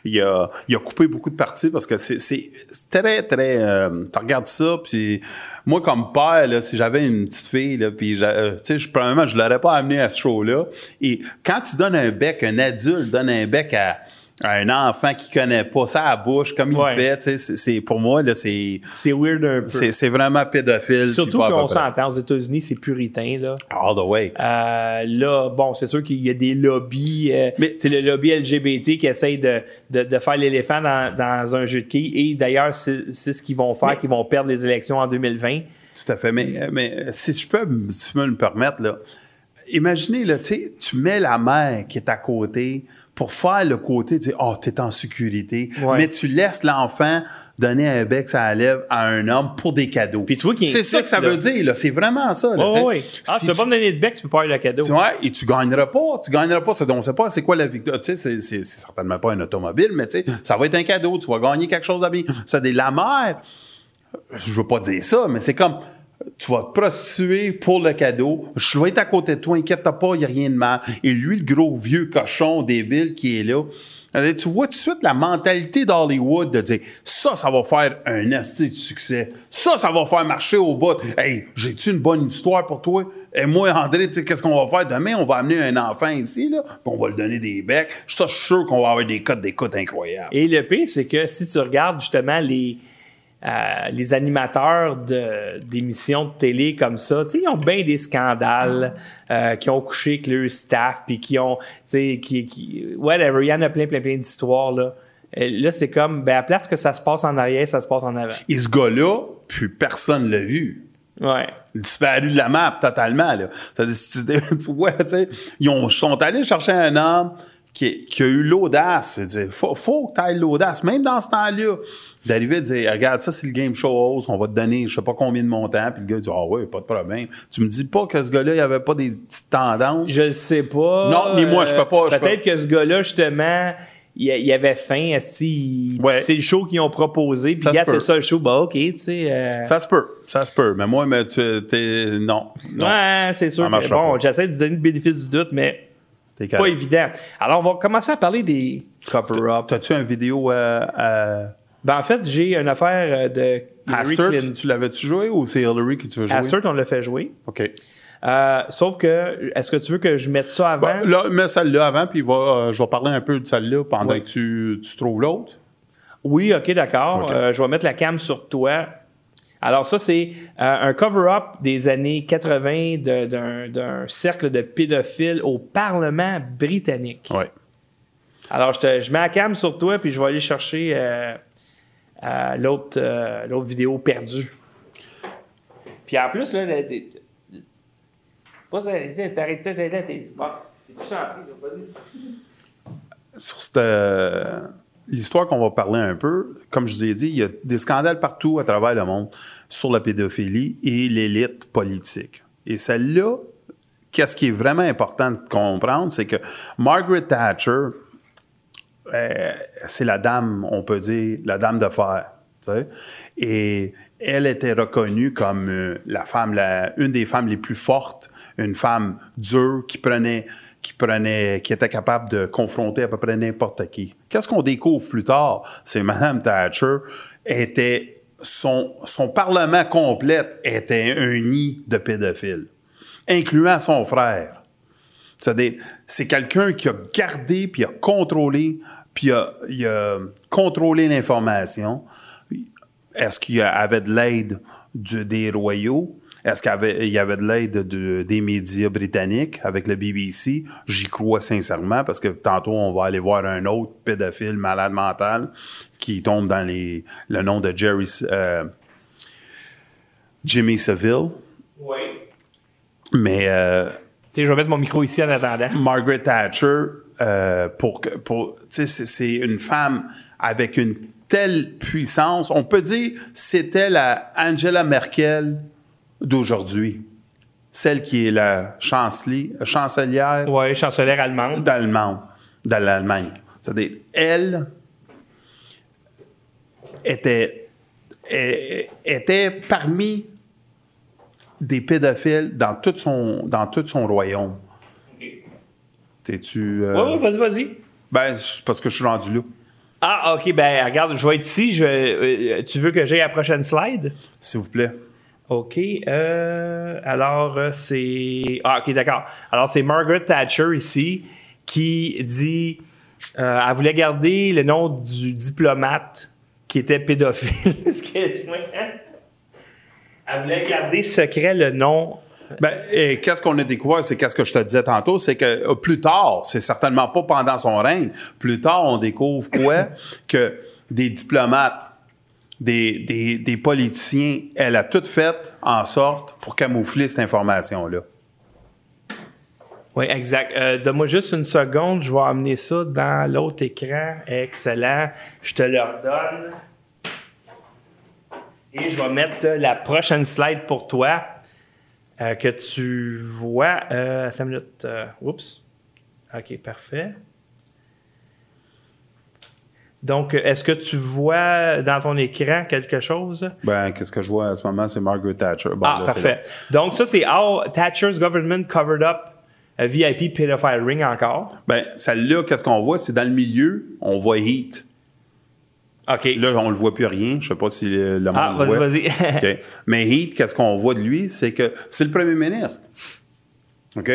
Il, a, il a coupé beaucoup de parties parce que c'est très, très... Euh, regardes ça, puis moi, comme père, là, si j'avais une petite fille, là, puis euh, tu sais, je- premièrement, je l'aurais pas amené à ce show-là. Et quand tu donnes un bec, un adulte donne un bec à un enfant qui connaît pas ça à la bouche, comme Ouais. il fait, tu sais, c'est- pour moi, là, c'est... c'est weird un peu. C'est vraiment pédophile. Surtout qu'on s'entend, aux États-Unis, c'est puritain, là. All the way. Euh, là, bon, c'est sûr qu'il y a des lobbies. euh, Mais c'est le lobby LGBT qui essaye de, de, de faire l'éléphant dans, dans un jeu de quilles. Et d'ailleurs, c'est c'est ce qu'ils vont faire, qu'ils vont perdre les élections en 2020. Tout à fait. Mais, mais si je peux, si tu peux me le permettre, là, imaginez, là, tu sais, tu mets la mère qui est à côté pour faire le côté, tu sais, oh, t'es en sécurité. Ouais. Mais tu laisses l'enfant donner un bec à la lèvre à un homme pour des cadeaux. Puis tu vois qu'il C'est ça que ça là. veut dire, là. C'est vraiment ça, là. Ouais. Ah, Si tu veux pas me donner de bec, tu peux pas avoir le cadeau. tu vois, et tu gagneras pas. Tu gagneras pas. C'est- On sait pas c'est quoi la victoire. Tu sais, c'est- c'est c'est certainement pas un automobile, mais tu sais, ça va être un cadeau. Tu vas gagner quelque chose à bien. Ça, des la mère. Je veux pas dire ça, mais c'est comme tu vas te prostituer pour le cadeau. Je vais être à côté de toi, inquiète-toi pas, il n'y a rien de mal. Et lui, le gros vieux cochon débile qui est là, euh, tu vois tout de suite la mentalité d'Hollywood de dire ça, ça va faire un esti de succès. Ça, ça va faire marcher au bout. Hey, j'ai-tu une bonne histoire pour toi? Et moi, André, tu sais, qu'est-ce qu'on va faire? Demain? On va amener un enfant ici, là, puis on va lui donner des becs. Ça, je suis sûr qu'on va avoir des codes d'écoute incroyables. Et le pire, c'est que si tu regardes justement les, euh, les animateurs de- d'émissions de, télé comme ça, tu sais, ils ont bien des scandales, euh, qui ont couché avec leur staff, puis qui ont, tu sais, qui, qui, whatever, il y en a plein, plein, plein d'histoires, là. Là, c'est comme, ben, à place que ça se passe en arrière, ça se passe en avant. Et ce gars-là, puis personne l'a vu. Ouais. disparu de la map totalement. Là. Ça tu, tu vois, tu sais, ils ont, sont allés chercher un homme qui, qui a eu l'audace. Il faut, faut que tu aies l'audace, même dans ce temps-là, d'arriver à dire Regarde, ça, c'est le game show host, on va te donner je sais pas combien de montants. Puis le gars dit Ah ouais, pas de problème. Tu me dis pas que ce gars-là, il avait pas des petites tendances? Je le sais pas. Non, mais moi, je peux pas, Peut-être que ce gars-là, justement, il, avait faim. Ouais. C'est le show qu'ils ont proposé. Puis, gars, c'est ça le show. Bah, OK, tu sais. euh, Ça se peut, ça se peut. Mais moi, mais tu, t'es, non. non. Ouais, c'est sûr. Marchera bon, j'essaie de donner le bénéfice du doute, mais pas évident. Alors, on va commencer à parler des cover-up. T'as-tu une vidéo euh, à Ben, en fait, j'ai une affaire euh, de Hillary Hastert? Clinton. Tu l'avais-tu joué ou c'est Hillary qui tu veux jouer? Hastert, on l'a fait jouer. OK. Euh, sauf que, est-ce que tu veux que je mette ça avant? Bon, là, mets celle-là avant, puis va, euh, je vais parler un peu de celle-là pendant Oui. que tu, tu trouves l'autre. Oui, OK, d'accord. Euh, je vais mettre la cam sur toi. Alors, ça, c'est euh, un cover-up des années 80 de- d'un cercle de pédophiles au Parlement britannique. Oui. Alors, je, te- je mets la cam sur toi, puis je vais aller chercher euh, euh, l'autre euh, vidéo perdue. Puis en plus, là, là, t'es- pas t'arrêtes pas, t'es là, t'es bon, t'es plus là, vas-y. Sur cette. L'histoire qu'on va parler un peu, comme je vous ai dit, il y a des scandales partout à travers le monde sur la pédophilie et l'élite politique. Et celle-là, qu'est-ce qui est vraiment important de comprendre, c'est que Margaret Thatcher, euh, c'est la dame, on peut dire, la dame de fer. Et elle était reconnue comme euh, la femme, la, une des femmes les plus fortes, une femme dure qui prenait, qui prenait, qui était capable de confronter à peu près n'importe qui. Qu'est-ce qu'on découvre plus tard, c'est Madame Thatcher était son, son parlement complet était un nid de pédophiles, incluant son frère. C'est-à-dire, c'est quelqu'un qui a gardé, puis a contrôlé, puis a, a contrôlé l'information. Est-ce qu'il avait de l'aide des royaux? Est-ce qu'il y avait, de l'aide de- des médias britanniques avec le BBC? J'y crois sincèrement parce que tantôt, on va aller voir un autre pédophile malade mental qui tombe dans les, le nom de Jerry, euh, Jimmy Seville. Oui. Mais euh, Je vais mettre mon micro ici en attendant. Margaret Thatcher, euh, pour, que- pour, tu sais, c'est- c'est une femme avec une telle puissance. On peut dire c'était la Angela Merkel d'aujourd'hui, celle qui est la chancelier- chancelière Oui, chancelière allemande. d'Allemagne, de l'Allemagne. C'est-à-dire, elle était, était parmi des pédophiles dans tout son, dans tout son royaume. T'es-tu. euh, Oui, oui, vas-y, vas-y. Ben, c'est parce que je suis rendu là. Ah, OK, ben regarde, je vais être ici. Je, vais- euh, tu veux que j'aille à la prochaine slide? S'il vous plaît. OK. euh, alors, euh, c'est. Ah, OK, d'accord. Alors, c'est Margaret Thatcher ici qui dit. euh, elle voulait garder le nom du diplomate qui était pédophile. Excuse-moi. Elle voulait garder secret le nom. Ben, et qu'est-ce qu'on a découvert, c'est qu'est-ce que je te disais tantôt, c'est que plus tard, c'est certainement pas pendant son règne, plus tard, on découvre quoi? que des diplomates, des, des, des politiciens, elle a tout fait en sorte pour camoufler cette information-là. Oui, exact. Euh, Donne-moi juste une seconde, je vais amener ça dans l'autre écran. Excellent. Je te le redonne. Et je vais mettre la prochaine slide pour toi euh, que tu vois. Euh, attends une minute. euh, oups. OK, parfait. Donc, euh, est-ce que tu vois dans ton écran quelque chose? Ben, qu'est-ce que je vois à ce moment, c'est Margaret Thatcher. Bon, Ah, là, parfait. Donc, ça, c'est How Thatcher's Government Covered Up a VIP Pedophile Ring encore. Ben, celle-là, qu'est-ce qu'on voit? C'est dans le milieu, on voit Heat. OK. Là, on le voit plus rien. Je sais pas si le, le monde Ah, le vas-y, voit. vas-y. OK. Mais Heath, qu'est-ce qu'on voit de lui? C'est que c'est le premier ministre. OK?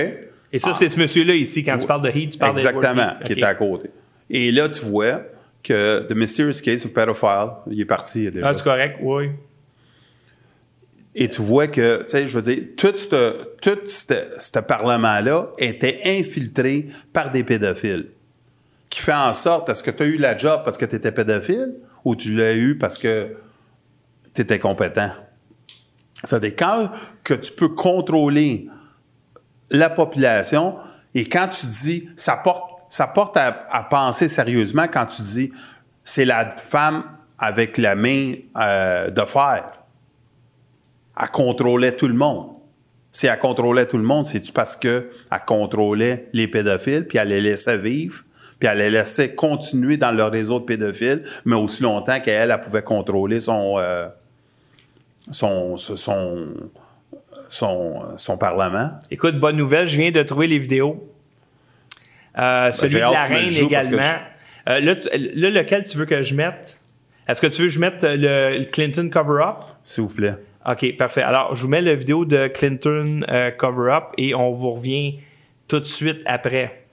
Et ça, c'est ce monsieur-là ici. Quand tu parles de Heat, tu parles Exactement, d'Edward Heath. qui est à côté. Et là, tu vois que The Mysterious Case of Pedophile, il est parti déjà. Ah, c'est correct, oui. Et tu vois que, tu sais, je veux dire, tout ce tout ce- ce parlement-là était infiltré par des pédophiles. Qui fait en sorte, est-ce que tu as eu la job parce que tu étais pédophile ou tu l'as eu parce que tu étais compétent? C'est-à-dire, quand que tu peux contrôler la population et quand tu dis, ça porte, ça porte à, penser sérieusement quand tu dis, c'est la femme avec la main euh, de fer. Elle contrôlait tout le monde. Si elle contrôlait tout le monde, c'est-tu parce qu'elle contrôlait les pédophiles, puis elle les laissait vivre, puis elle les laissait continuer dans leur réseau de pédophiles, mais aussi longtemps qu'elle, elle pouvait contrôler son, euh, son, son, son parlement? Écoute, bonne nouvelle, je viens de trouver les vidéos. Euh, celui de la reine également. Euh, là, tu- là, lequel tu veux que je mette? Est-ce que tu veux que je mette le, le Clinton cover-up? S'il vous plaît. OK, parfait. Alors, je vous mets la vidéo de Clinton euh, cover-up et on vous revient tout de suite après.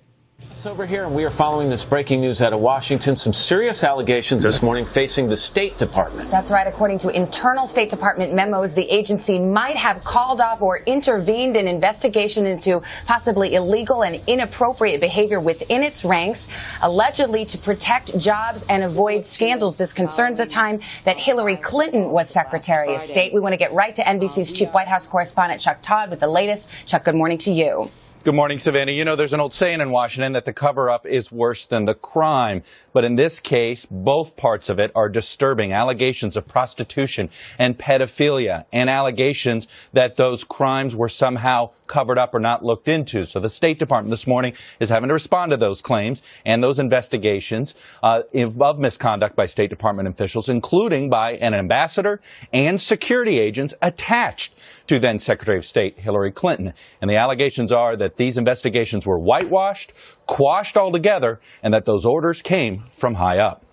Over here, and we are following this breaking news out of Washington. Some serious allegations this morning facing the State Department. That's right. According to internal State Department memos, the agency might have called off or intervened in investigation into possibly illegal and inappropriate behavior within its ranks, allegedly to protect jobs and avoid scandals. This concerns the time that Hillary Clinton was Secretary of State. We want to get right to NBC's Chief White House correspondent Chuck Todd with the latest. Chuck, good morning to you. Good morning, Savannah. You know, there's an old saying in Washington that the cover up is worse than the crime. But in this case, both parts of it are disturbing. Allegations of prostitution and pedophilia and allegations that those crimes were somehow covered up or not looked into. So the State Department this morning is having to respond to those claims and those investigations uh, of misconduct by State Department officials, including by an ambassador and security agents attached to then Secretary of State Hillary Clinton. And the allegations are that these investigations were whitewashed, quashed altogether, and that those orders came from high up.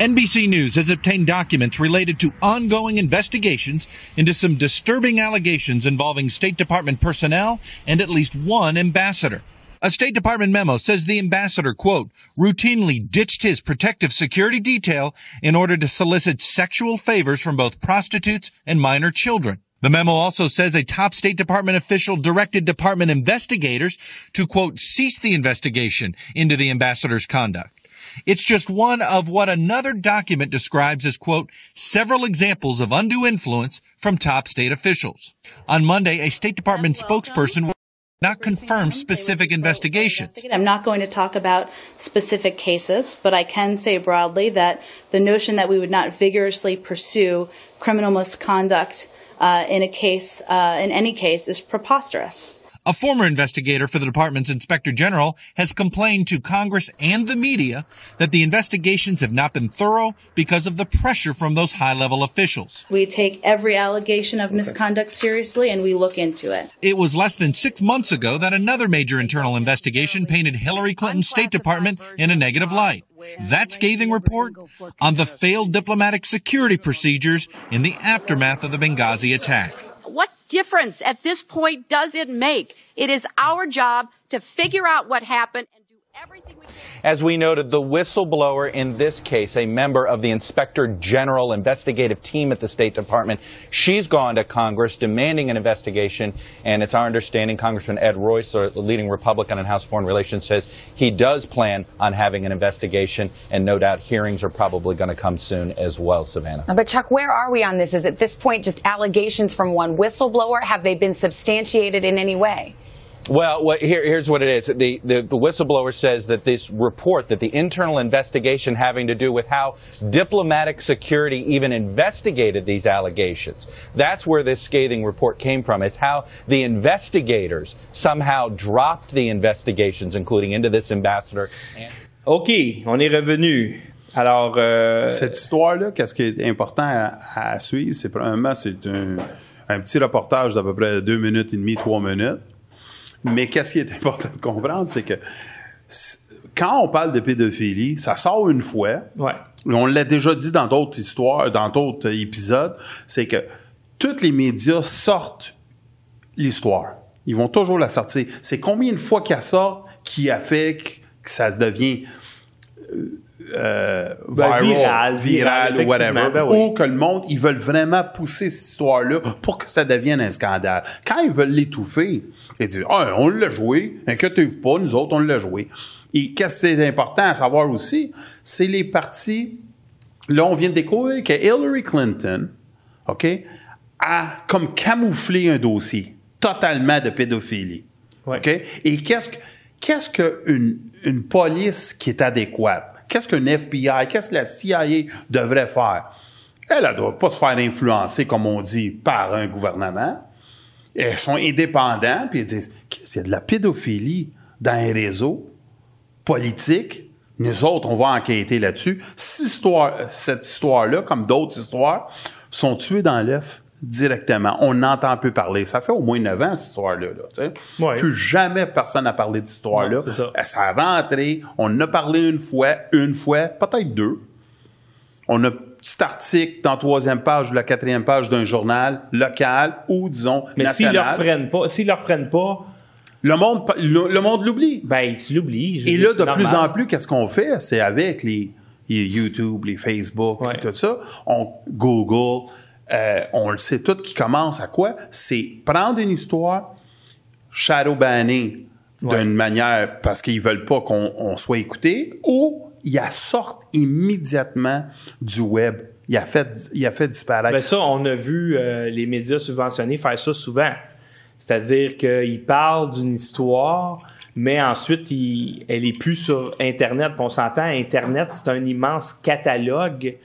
NBC News has obtained documents related to ongoing investigations into some disturbing allegations involving State Department personnel and at least one ambassador. A State Department memo says the ambassador, quote, routinely ditched his protective security detail in order to solicit sexual favors from both prostitutes and minor children. The memo also says a top State Department official directed department investigators to, quote, cease the investigation into the ambassador's conduct. It's just one of what another document describes as, quote, several examples of undue influence from top state officials. On Monday, a State Department spokesperson not confirm specific investigations. I'm not going to talk about specific cases, but I can say broadly that the notion that we would not vigorously pursue criminal misconduct uh, in a case, uh, in any case, is preposterous. A former investigator for the department's inspector general has complained to Congress and the media that the investigations have not been thorough because of the pressure from those high level officials. We take every allegation of misconduct seriously and we look into it. It was less than six months ago that another major internal investigation painted Hillary Clinton's State Department in a negative light. That scathing report on the failed diplomatic security procedures in the aftermath of the Benghazi attack what difference at this point does it make? It is our job to figure out what happened and do everything we. As we noted, the whistleblower in this case, a member of the Inspector General investigative team at the State Department, she's gone to Congress demanding an investigation, and it's our understanding Congressman Ed Royce, the leading Republican in House Foreign Relations, says he does plan on having an investigation, and no doubt hearings are probably going to come soon as well, Savannah. But Chuck, where are we on this? Is it at this point just allegations from one whistleblower? Have they been substantiated in any way? Well, what, here, here's what it is. The, the, the, whistleblower says that this report, that the internal investigation having to do with how diplomatic security even investigated these allegations, that's where this scathing report came from. It's how the investigators somehow dropped the investigations, including into this ambassador. OK, on est revenu. Alors, euh... cette histoire-là, qu'est-ce qui est important à, à suivre, c'est premièrement, c'est un, un petit reportage d'à peu près deux minutes et demie, trois minutes mais qu'est-ce qui est important de comprendre, c'est que quand on parle de pédophilie, ça sort une fois. Ouais. On l'a déjà dit dans d'autres histoires, dans d'autres épisodes, c'est que tous les médias sortent l'histoire. Ils vont toujours la sortir. C'est combien de fois qu'elle sort qui a fait que ça devient euh, euh, ben, viral, viral, viral whatever, ben oui. ou que le monde, ils veulent vraiment pousser cette histoire-là pour que ça devienne un scandale. Quand ils veulent l'étouffer, ils disent, ah, on l'a joué, inquiétez-vous pas, nous autres, on l'a joué. Et qu'est-ce qui est important à savoir aussi, c'est les partis, là, on vient de découvrir que Hillary Clinton, OK, a comme camouflé un dossier totalement de pédophilie. Ouais. OK? Et qu'est-ce que, qu'est-ce qu'une une police qui est adéquate? Qu'est-ce qu'un FBI, qu'est-ce que la CIA devrait faire? Elle ne doit pas se faire influencer, comme on dit, par un gouvernement. Elles sont indépendants, puis elles disent qu'il y a de la pédophilie dans les réseaux politiques. Nous autres, on va enquêter là-dessus. cette histoire-là, comme d'autres histoires, sont tuées dans l'œuf directement. On n'entend plus parler. Ça fait au moins 9 ans, cette histoire-là. Là, ouais. Plus jamais personne n'a parlé de cette histoire-là. Non, ça. ça a rentré. On en a parlé une fois, une fois, peut-être deux. On a un petit article dans la troisième page ou la quatrième page d'un journal local ou, disons, Mais s'ils ne le reprennent pas, s'ils le reprennent pas, le monde, le, le monde l'oublie. ben, tu l'oublies. Et là, de plus en plus, qu'est-ce qu'on fait? C'est avec les, les YouTube, les Facebook, Ouais. tout ça. On Google, euh, on le sait tout qui commence à quoi? C'est prendre une histoire, shadow banner d'une manière parce qu'ils veulent pas qu'on on soit écouté, ou ils la sortent immédiatement du web. Il a fait, il a fait disparaître. Ben ça, on a vu euh, les médias subventionnés faire ça souvent. C'est-à-dire qu'il parle d'une histoire, mais ensuite, il, elle est plus sur Internet. Puis on s'entend, Internet, c'est un immense catalogue.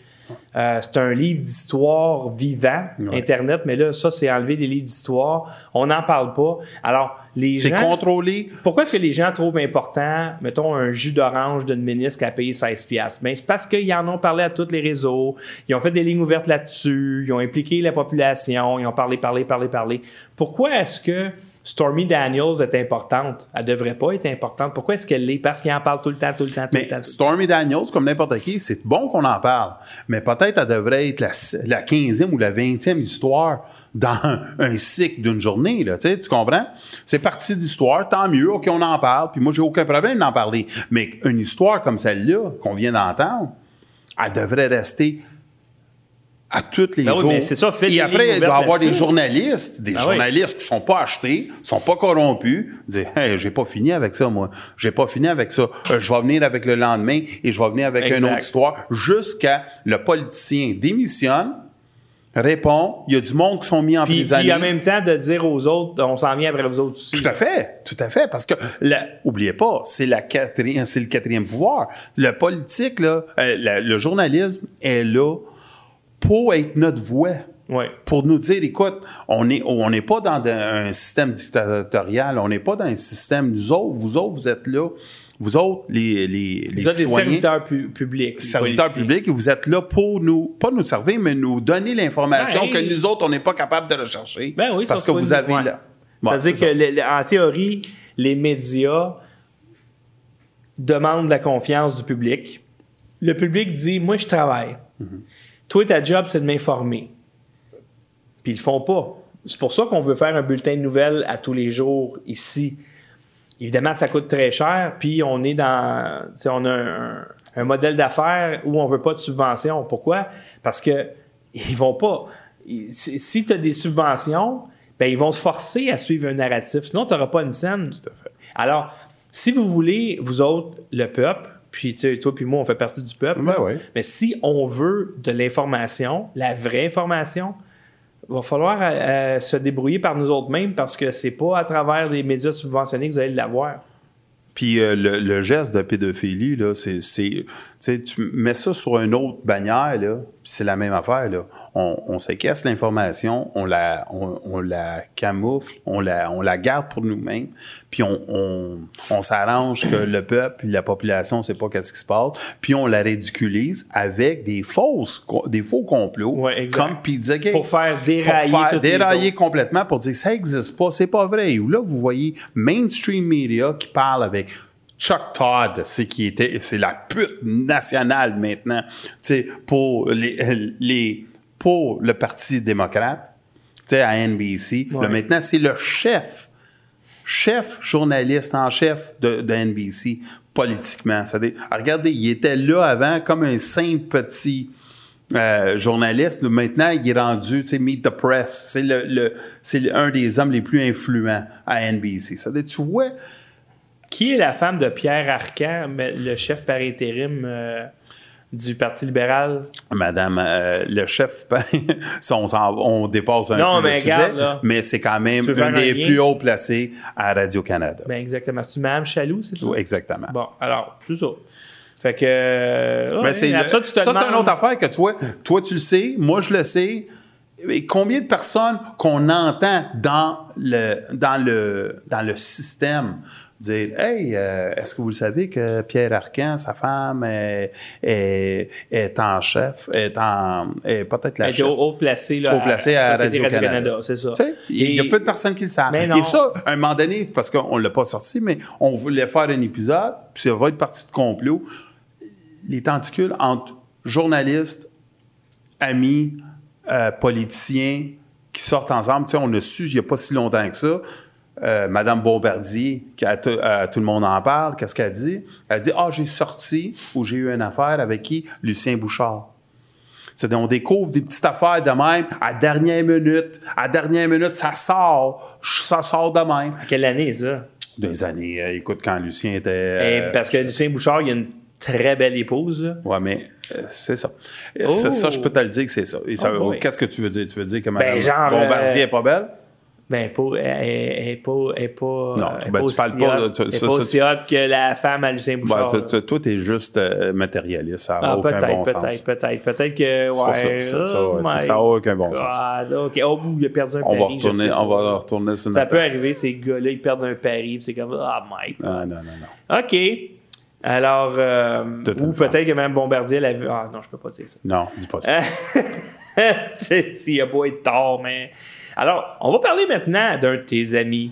Euh, c'est un livre d'histoire vivant, Internet, mais là, ça, c'est enlever des livres d'histoire. On n'en parle pas. Alors, les C'est gens... contrôlé. Pourquoi est-ce que les gens trouvent important, mettons, un jus d'orange d'une ministre qui a payé 16 piastres? Ben, c'est parce qu'ils en ont parlé à tous les réseaux. Ils ont fait des lignes ouvertes là-dessus. Ils ont impliqué la population. Ils ont parlé, parlé, parlé, parlé. Pourquoi est-ce que Stormy Daniels est importante? Elle devrait pas être importante. Pourquoi est-ce qu'elle l'est? Parce qu'ils en parlent tout le temps, tout le temps, tout Mais le temps. Stormy Daniels, comme n'importe qui, c'est bon qu'on en parle. Mais peut-être elle devrait être la, la 15e ou la 20e histoire dans un, un cycle d'une journée. Là, tu comprends? C'est partie d'histoire, tant mieux, OK, on en parle. Puis moi, j'ai aucun problème d'en parler. Mais une histoire comme celle-là, qu'on vient d'entendre, elle devrait rester à toutes les Ben oui, mais c'est ça, Et après, il doit y avoir des journalistes, des oui. journalistes qui sont pas achetés, sont pas corrompus, dire hey, j'ai pas fini avec ça moi, j'ai pas fini avec ça, Euh, je vais venir avec le lendemain et je vais venir avec une autre histoire jusqu'à le politicien démissionne, répond, il y a du monde qui sont mis en Puis, prison. puis en même temps, de dire aux autres, on s'en vient après vous autres aussi. Tout à fait, tout à fait, parce que la, oubliez pas, c'est la quatrième, c'est le quatrième pouvoir. Le politique là, euh, la- le journalisme est là pour être notre voix. Ouais. Pour nous dire, écoute, on n'est on n'est pas dans un système dictatorial, on n'est pas dans un système, nous autres, vous autres, vous êtes là, vous autres, les, les, les Vous êtes des citoyens, serviteurs pu- publics. serviteurs publics, et vous êtes là pour nous, pas nous servir, mais nous donner l'information Ben, que nous autres, on n'est pas capable de rechercher. Ben oui, parce que vous avez ouais. là. Bon, C'est-à-dire c'est que, le- le- en théorie, les médias demandent la confiance du public. Le public dit Moi, je travaille. Mm-hmm. Toi, ta job, c'est de m'informer. Puis ils le font pas. C'est pour ça qu'on veut faire un bulletin de nouvelles à tous les jours ici. Évidemment, ça coûte très cher, puis on est dans. On a un, un modèle d'affaires où on veut pas de subvention. Pourquoi? Parce que ils vont pas. Si, tu as des subventions, ben, ils vont se forcer à suivre un narratif. Sinon, tu n'auras pas une scène. Alors, si vous voulez, vous autres, le peuple, puis tu sais, toi puis moi, on fait partie du peuple. Ben ouais. Mais si on veut de l'information, la vraie information, il va falloir euh, euh, se débrouiller par nous autres mêmes parce que c'est pas à travers des médias subventionnés que vous allez l'avoir. Puis euh, le, le geste de pédophilie, là, c'est, tu mets ça sur une autre bannière, là, c'est la même affaire, là. On, on séquestre l'information, on la, on, on la camoufle, on la, on la garde pour nous-mêmes, puis on, on, on s'arrange que le peuple, la population, ne sait pas qu'est-ce qui se passe, puis on la ridiculise avec des fausses, des faux complots, Ouais, comme Pizzagate. Pour faire dérailler Pour faire dérailler complètement pour dire ça n'existe pas, c'est pas vrai. Ou là, vous voyez mainstream media qui parle avec Chuck Todd, c'est qui était, c'est la pute nationale maintenant, tu sais, pour les, les, pour le Parti démocrate, tu sais, à NBC. Ouais. Là, maintenant, c'est le chef, chef journaliste en chef de, de NBC, politiquement. Ça dit- regardez, il était là avant comme un simple petit euh, journaliste. Maintenant, il est rendu, tu sais, Meet the Press. C'est le, le- c'est un des hommes les plus influents à NBC. Ça tu vois, Qui est la femme de Pierre Arcan, le chef par intérim euh, du Parti libéral? Madame, euh, le chef, on, dépasse un Non, peu mais le sujet, là. mais c'est quand même Tu veux faire un un des lien? plus hauts placés à Radio-Canada. Ben exactement. C'est-tu Mme Chaloux, c'est ça? Oui, exactement. Bon, alors, c'est ça. Fait que. euh, Ben, le- ça, c'est une autre affaire que toi, toi, tu le sais, moi, je le sais. Et combien de personnes qu'on entend dans le, dans le, dans le système dire Hey, euh, est-ce que vous le savez que Pierre Arcan, sa femme, est, est, est en chef, est en est peut-être la Elle chef. haut, haut placé, là, Haut à Radio-Canada. c'est ça. Il y a peu de personnes qui le savent. Et ça, à un moment donné, parce qu'on ne l'a pas sorti, mais on voulait faire un épisode, puis ça va être partie de complot. Les tentacules entre journalistes, amis, euh, politiciens qui sortent ensemble. Tu sais, on a su il n'y a pas si longtemps que ça. Euh, Madame Bombardier, qui à, tout- à tout le monde en parle, qu'est-ce qu'elle dit? Elle dit Ah, j'ai sorti ou j'ai eu une affaire avec qui? Lucien Bouchard. C'est on découvre des petites affaires de même à dernière minute. À dernière minute, ça sort. Ça sort de même. Quelle année, ça? Deux années. euh, écoute, quand Lucien était. Eh, euh, parce que Lucien Bouchard, il a une très belle épouse. là. Ouais, mais euh, c'est ça. Euh, Oh! Ça, je peux te le dire que c'est ça. Oh. Qu'est-ce que tu veux dire? Tu veux dire que Mme Ben, genre, Bombardier euh, est pas belle? Ben, pas, elle, elle- elle pas. Elle est pas Non, elle est ben, tu aussi parles pas hot- de- tu- elle ça, pas ça, aussi hot que la femme à Lucien Bouchard. toi, là. toi, toi, t'es juste euh, matérialiste, ça n'a Ah, aucun peut-être, bon peut-être, sens. peut-être, peut-être que. Ouais, ça, oh ça n'a aucun bon sens. God, ok. Oh, il a perdu un On pari. va retourner, on pas. va retourner sur Ça peut arriver, ces gars-là, ils perdent un pari, c'est comme, ah, my God. Ah, non, non, non. OK. Alors, euh, ou peut-être que Mme Bombardier, elle vu. Ah, non, je peux pas dire ça. Non, dis pas ça. C'est- S'il a beau être tard, mais. Alors, on va parler maintenant d'un de tes amis,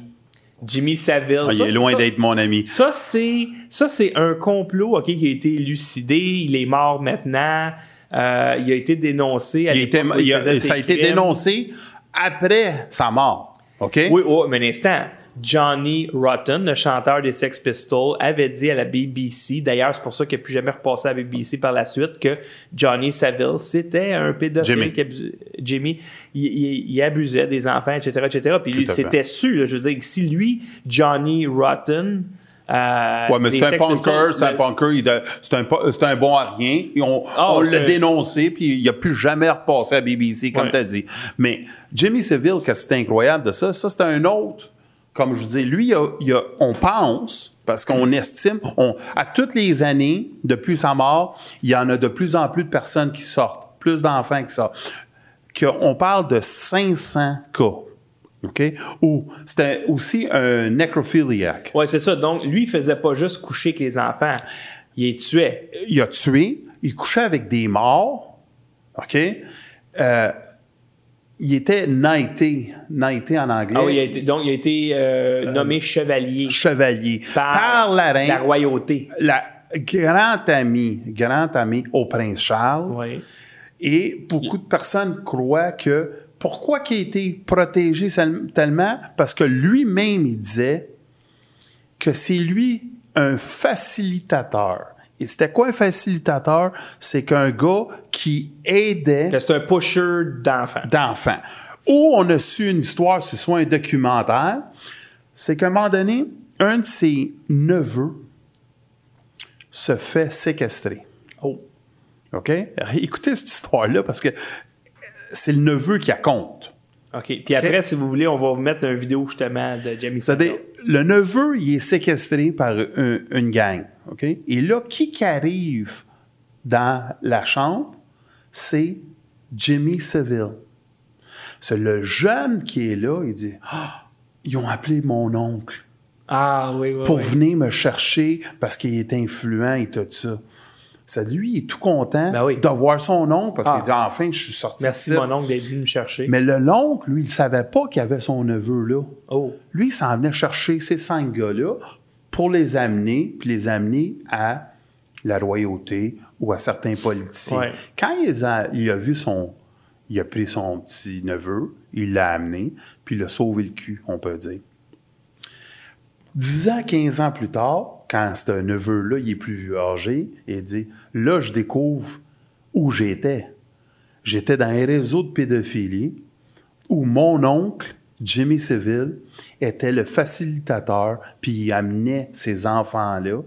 Jimmy Savile. Ah, il Ça, est loin d'être mon ami. Ça, c'est ça, c'est un complot ok, qui a été élucidé. Il est mort maintenant. Euh, il a été dénoncé. À Il était- l'époque où il il a- faisait ça a été dénoncé après sa mort. OK? Oui, oh, mais un instant. Johnny Rotten, le chanteur des Sex Pistols, avait dit à la BBC, d'ailleurs, c'est pour ça qu'il n'a plus jamais repassé à la BBC par la suite, que Johnny Saville, c'était un pédophile. Jimmy. Jimmy, il, il- il abusait des enfants, etc., etc. Puis lui, c'était sûr. là, je veux dire, si lui, Johnny Rotten, euh, Ouais, mais c'est un punker, c'est un punker, c'est un, un bon à rien. Et on Ah, on l'a dénoncé, puis il n'a plus jamais repassé à BBC, comme Ouais. tu as dit. Mais Jimmy Seville, qu'est-ce que c'est incroyable de ça? Ça, c'est un autre. Comme je vous dis, lui, il y a- il y a- on pense, parce qu'on estime, on, à toutes les années, depuis sa mort, il y en a de plus en plus de personnes qui sortent, plus d'enfants qui sortent. Qu'on parle de 500 cas. OK? Ou c'était aussi un necrophiliac. Ouais, c'est ça. Donc, lui, il faisait pas juste coucher avec les enfants. Il les tuait. il a tué, il couchait avec des morts, OK? Euh, il était knighté, knighté en anglais. Ah oui, il a été- donc, il a été euh, nommé chevalier chevalier. par, Par la reine. la royauté. La grand ami, grand ami au prince Charles. Oui. Et beaucoup de personnes croient que pourquoi qu'il a été protégé tellement? Parce que lui-même, il disait que c'est lui un facilitateur. Et c'était quoi un facilitateur? C'est qu'un gars qui aidait C'est un pusher d'enfants. d'enfants. Où on a su une histoire, ce soit un documentaire, c'est qu'à un moment donné, un de ses neveux se fait séquestrer. Oh. OK? Écoutez cette histoire-là parce que c'est le neveu qui raconte. OK. Puis après, si vous voulez, on va vous mettre une vidéo justement de Jamie C'est-à-dire, Savile. le neveu, il est séquestré par un- une gang. OK? Et là, qui qui arrive dans la chambre? C'est Jimmy Seville. C'est le jeune qui est là, il dit Ah, ils ont appelé mon oncle Ah oui, oui. pour oui. venir me chercher parce qu'il est influent et tout ça. Ça, lui, il est tout content Ben oui. de voir son oncle parce Ah. qu'il dit Enfin, je suis sorti Merci, mon oncle, d'être venu me chercher. Mais le l'oncle, lui, il savait pas qu'il y avait son neveu là. Oh. Lui, il s'en venait chercher ces cinq gars-là pour les amener, puis les amener à la royauté ou à certains politiciens. Ouais. Quand il a, il a vu son... Il a pris son petit neveu, il l'a amené, puis il a sauvé le cul, on peut dire. 10 ans, 15 ans plus tard, quand ce neveu-là, il est plus âgé, il dit Là, je découvre où j'étais. J'étais dans un réseau de pédophilie où mon oncle, Jimmy Seville, était le facilitateur, puis il amenait ces enfants-là,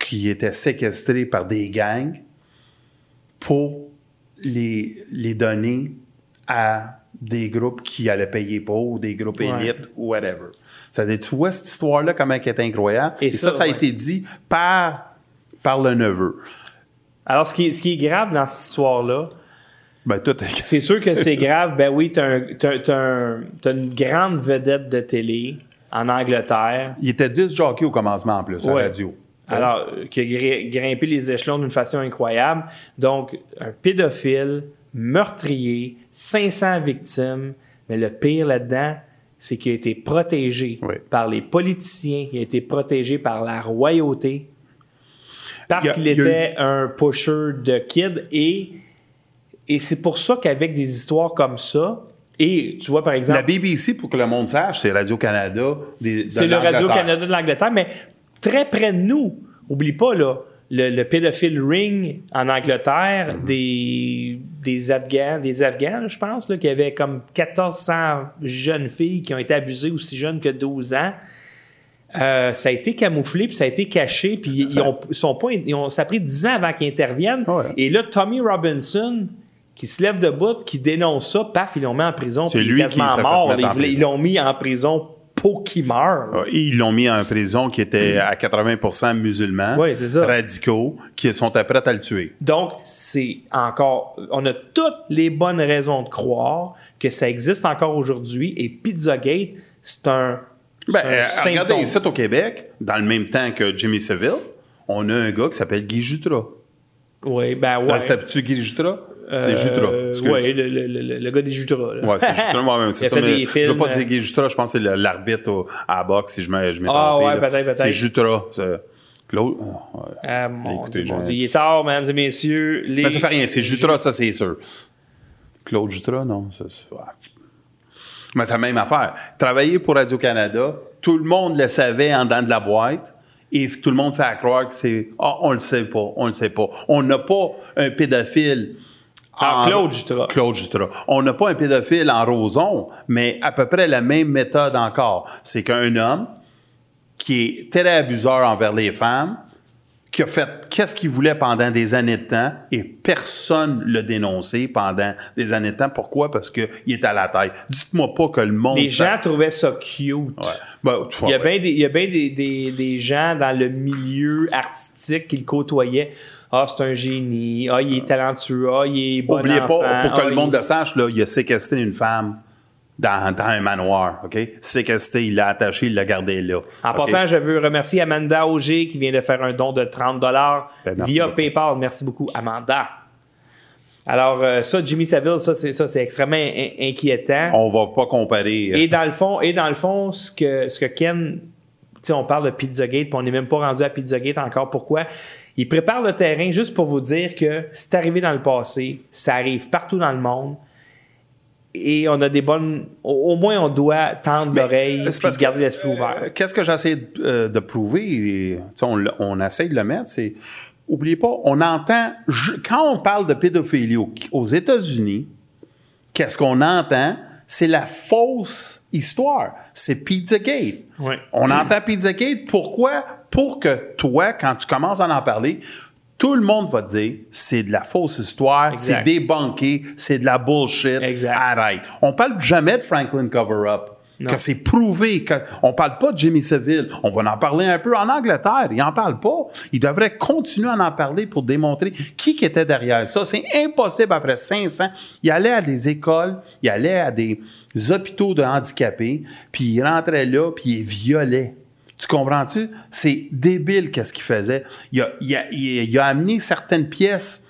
qui étaient séquestrés par des gangs, pour les, les donner à des groupes qui allaient payer pour, ou des groupes Ouais. élites, ou whatever. C'est-à-dire, tu vois cette histoire-là, comment elle est incroyable. Et Et, ça, ça, ça a ouais. été dit par, par le neveu. Alors, ce qui, est- ce qui est grave dans cette histoire-là, Ben, tout c'est sûr que c'est grave. Ben oui, t'as un- un- t'as une grande vedette de télé en Angleterre. Il était 10 jockeys au commencement, en plus, à Ouais. la radio. Alors, qui a gri- grimpé les échelons d'une façon incroyable. Donc, un pédophile, meurtrier, 500 victimes. Mais le pire là-dedans, c'est qu'il a été protégé Oui. par les politiciens, il a été protégé par la royauté. Parce qu'il eu- était un pusher de kids. Et, et c'est pour ça qu'avec des histoires comme ça, et tu vois par exemple. La BBC, pour que le monde sache, c'est Radio-Canada. C'est le. Radio-Canada de l'Angleterre, mais très près de nous. Oublie pas, là, le, le pédophile ring en Angleterre, Mm-hmm. des, des Afghans, des Afghans, je pense, là, qui avaient comme 1400 jeunes filles qui ont été abusées aussi jeunes que 12 ans. Euh, ça a été camouflé, puis ça a été caché, puis ils ont, ils sont pas, ils ont- ça a pris 10 ans avant qu'ils interviennent. Ouais. Et là, Tommy Robinson, qui se lève debout, qui dénonce ça, paf, ils l'ont mis en prison. C'est lui qui mort. Ils l'ont mis en prison meure. Ouais, Ils l'ont mis en prison qui était à 80% musulmans, ça. radicaux, qui sont prêts à le tuer. Donc, c'est encore. On a toutes les bonnes raisons de croire que ça existe encore aujourd'hui et Pizzagate, c'est un. c'est Ben, un euh, regardez ici au Québec, dans le même temps que Jimmy Seville, on a un gars qui s'appelle Guy Jutras. Oui, ben ouais. Ouais. C'était-tu Guy Jutras? C'est Euh, excuse. Oui, le, le, le, le gars des Jutras. là. Ouais, c'est Jutras, moi-même, c'est ça. Mais je veux pas dire Guy Jutras, je pense que c'est l'arbitre à la boxe, si je m'ai Ah, ouais, peut-être, peut-être. C'est Jutras. c'est- Claude? oh, ouais. Ah, mon Écoutez, Dieu, mon je- Dieu, il est tard, mesdames et messieurs. Les... Mais ça fait rien, c'est Jutras, ça, c'est sûr. Claude Jutras, non? Ça, c'est- ouais. Mais c'est la même affaire. Travailler pour Radio-Canada, tout le monde le savait en dedans de la boîte. Et tout le monde fait à croire que c'est Ah, on le sait pas, on le sait pas. On n'a pas un pédophile. Ah, Claude Jutras. Claude Jutras. On n'a pas un pédophile en roson, mais à peu près la même méthode encore. C'est qu'un homme qui est très abuseur envers les femmes, qui a fait qu'est-ce qu'il voulait pendant des années de temps et personne l'a dénoncé pendant des années de temps. Pourquoi? Parce qu'il est à la tête. Dites-moi pas que le monde... Les gens trouvaient ça cute. Ben, Il y a bien des, il y a bien des, des, des gens dans le milieu artistique qui le côtoyaient. Ah, c'est un génie. Ah, il est talentueux. Ah, il est bon Oubliez enfant. pas, pour que Ah, le monde il- le sache, là, il a séquestré une femme dans, dans un manoir. OK? Séquestré, il l'a attaché, il l'a gardé là. En passant, je veux remercier Amanda Auger qui vient de faire un don de 30 dollars Ben, via beaucoup. PayPal. Merci beaucoup, Amanda. Alors, euh, ça, Jimmy Saville, ça, c'est ça, c'est extrêmement in- inquiétant. On va pas comparer. euh, Et dans le fond, et dans le fond, ce que, ce que Ken, tu sais, on parle de Pizzagate, puis on n'est même pas rendu à Pizzagate encore. Pourquoi? Il prépare le terrain juste pour vous dire que c'est arrivé dans le passé, ça arrive partout dans le monde. Et on a des bonnes. Au, moins, on doit tendre l'oreille et garder l'esprit euh, ouvert. Qu'est-ce que j'essaie de, euh, de prouver? et, on, essaie de le mettre, c'est. Oubliez pas, on entend. quand on parle de pédophilie au- aux États-Unis, qu'est-ce qu'on entend? C'est la fausse histoire. C'est Pizzagate. Ouais. On entend Pizzagate. Pourquoi? Pour que toi, quand tu commences à en parler, tout le monde va te dire c'est de la fausse histoire, Exact. c'est débunké, c'est de la bullshit. Arrête. On parle jamais de Franklin Cover-Up. Que c'est prouvé. Que, on parle pas de Jimmy Seville. On va en parler un peu en Angleterre. Ils en parlent pas. Ils devraient continuer à en parler pour démontrer qui qui était derrière ça. C'est impossible après 500. Il allait à des écoles, il allait à des hôpitaux de handicapés, puis il rentrait là, puis il violait. Tu comprends-tu? C'est débile qu'est-ce qu'il faisait. Il a, il a- il a- amené certaines pièces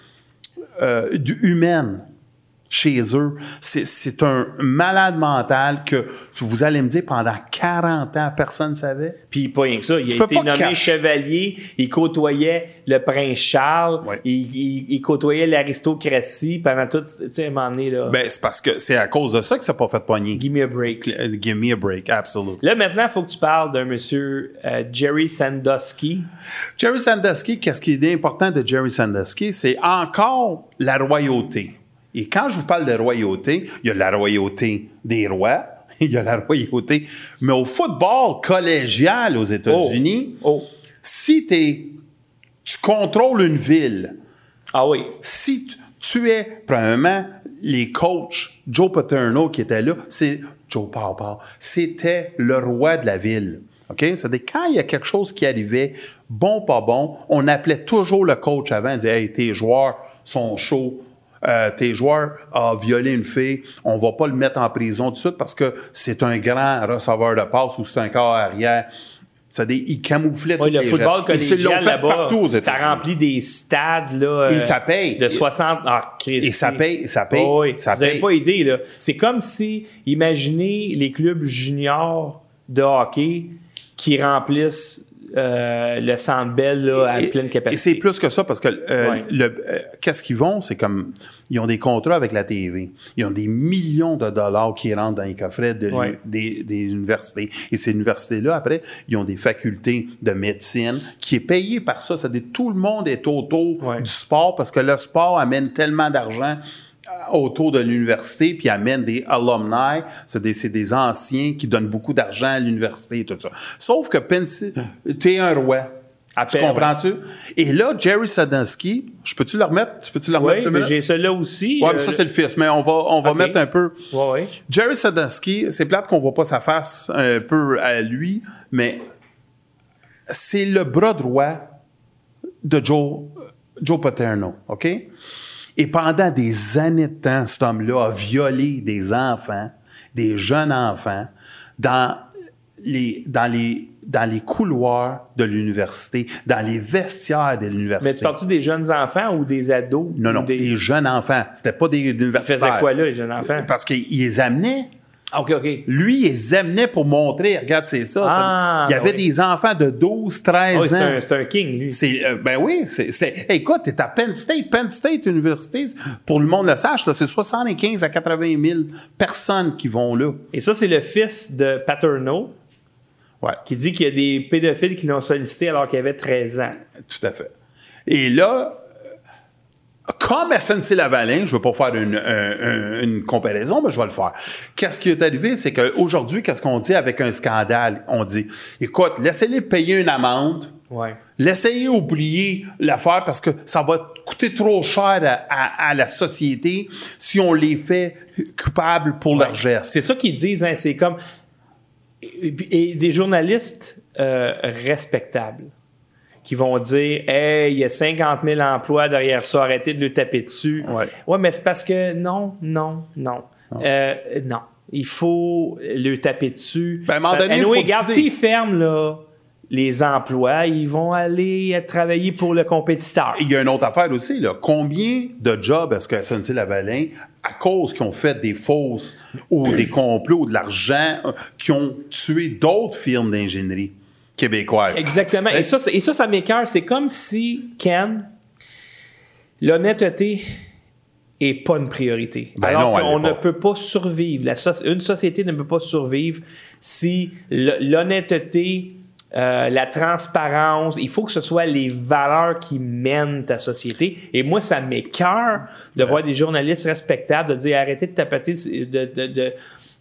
euh, humaines chez eux. C'est- un malade mental que vous allez me dire pendant 40 ans, personne ne savait. Puis pas rien que ça. Il Tu a été nommé chevalier. Il côtoyait le prince Charles. Il, il- il côtoyait l'aristocratie pendant tout. Tu sais, un moment donné, là. Ben, c'est parce que c'est à cause de ça que ça n'a pas fait pogner. Give me a break. Give me a break, absolument. Là, maintenant, il faut que tu parles d'un monsieur euh, Jerry Sandusky. Jerry Sandusky, qu'est-ce qui est important de Jerry Sandusky? C'est encore la royauté. Et quand je vous parle de royauté, il y a la royauté des rois, il y a la royauté. Mais au football collégial aux États-Unis, si t'es- tu contrôles une ville, ah oui. si tu, tu es, premièrement, les coachs, Joe Paterno qui était là, c'est Joe Papa, c'était le roi de la ville. OK? C'est-à-dire, quand il y a quelque chose qui arrivait, bon, pas bon, on appelait toujours le coach avant, on disait, hey, tes joueurs sont chauds. Euh, tes joueurs ont violé une fille, on va pas le mettre en prison tout de suite parce que c'est un grand receveur de passe ou c'est un corps arrière. C'est-à-dire, il camouflait Oui, tous le les football. Ils collégial fait là-bas, ça remplit des stades là, Et euh, ça paye. de 60. Ah, Christ. Et ça paye, ça paye, Oh oui. ça Vous n'avez pas idée, là. C'est comme si, imaginez les clubs juniors de hockey qui remplissent euh, le Centre Bell là, à Et- pleine Et capacité. c'est plus que ça parce que euh, Ouais. le, euh, qu'est-ce qu'ils vont, c'est comme ils ont des contrats avec la TV, ils ont des millions de dollars qui rentrent dans les coffrets de l'u- Ouais. des, des universités. Et ces universités-là, après, ils ont des facultés de médecine qui est payée par ça. C'est-à-dire tout le monde est autour du sport parce que le sport amène tellement d'argent autour de l'université, puis amène des alumni, c'est des, c'est des anciens qui donnent beaucoup d'argent à l'université et tout ça. Sauf que Penn tu es un roi. Tu comprends-tu? Et là, Jerry Sadowski, je peux-tu le remettre? Tu peux-tu le remettre? Oui, j'ai celui-là aussi. Euh, mais ça, c'est le fils, mais on va, on va mettre un peu. Ouais, ouais. Jerry Sadowski, c'est plate qu'on voit pas sa face un peu à lui, mais c'est le bras droit de Joe, Joe Paterno, OK? Et pendant des années de temps, cet homme-là a violé des enfants, des jeunes enfants, dans les, dans les, dans les couloirs de l'université, dans les vestiaires de l'université. Mais tu parles-tu des jeunes enfants ou des ados? Non, non, des... des jeunes enfants. C'était pas des Ils universitaires. faisaient quoi là, les jeunes enfants? Parce qu'il les amenait. Ah, OK, OK. Lui, il les amenait pour montrer, regarde, c'est ça. ça- Ah, il y avait oui. des enfants de 12, 13 Ah oui, c'est ans. un, c'est un king, lui. Euh, ben oui, c'est, écoute, t'es à Penn State. Penn State University, pour le monde le sache, c'est 75 à 80 000 personnes qui vont là. Et ça, c'est le fils de Paterno Ouais, qui dit qu'il y a des pédophiles qui l'ont sollicité alors qu'il avait 13 ans. tout à fait. Et là, comme SNC-Lavalin, je ne veux pas faire une, un- un- une comparaison, mais je vais le faire. Qu'est-ce qui est arrivé, c'est qu'aujourd'hui, qu'est-ce qu'on dit avec un scandale? On dit, écoute, laissez-les payer une amende, Ouais. Laissez oublier l'affaire parce que ça va coûter trop cher à, à- à la société si on les fait coupables pour leur geste. C'est ça qu'ils disent, hein, c'est comme. Et, et des journalistes euh, respectables qui vont dire Hey, il y a 50 000 emplois derrière ça, arrêtez de le taper dessus. Ouais. mais c'est parce que non, non, non. Euh, non. Il faut le taper dessus. Ben, à un moment donné, Anyway, regarde, s'ils ferment là, les emplois, ils vont aller travailler pour le compétiteur. Il y a une autre affaire aussi. Là. Combien de jobs est-ce que SNC-Lavalin, à cause qu'ils ont fait des fausses ou des complots ou de l'argent, euh, qui ont tué d'autres firmes d'ingénierie? Québécoises? Exactement. Et ça, et ça, ça m'écœure. C'est comme si, Ken, l'honnêteté est pas une priorité. Ben Alors non, l'est ne peut pas survivre. La une société ne peut pas survivre si l'honnêteté, euh, la transparence, il faut que ce soit les valeurs qui mènent ta société. Et moi, ça m'écœure de voir des journalistes respectables de dire arrêtez de de, de,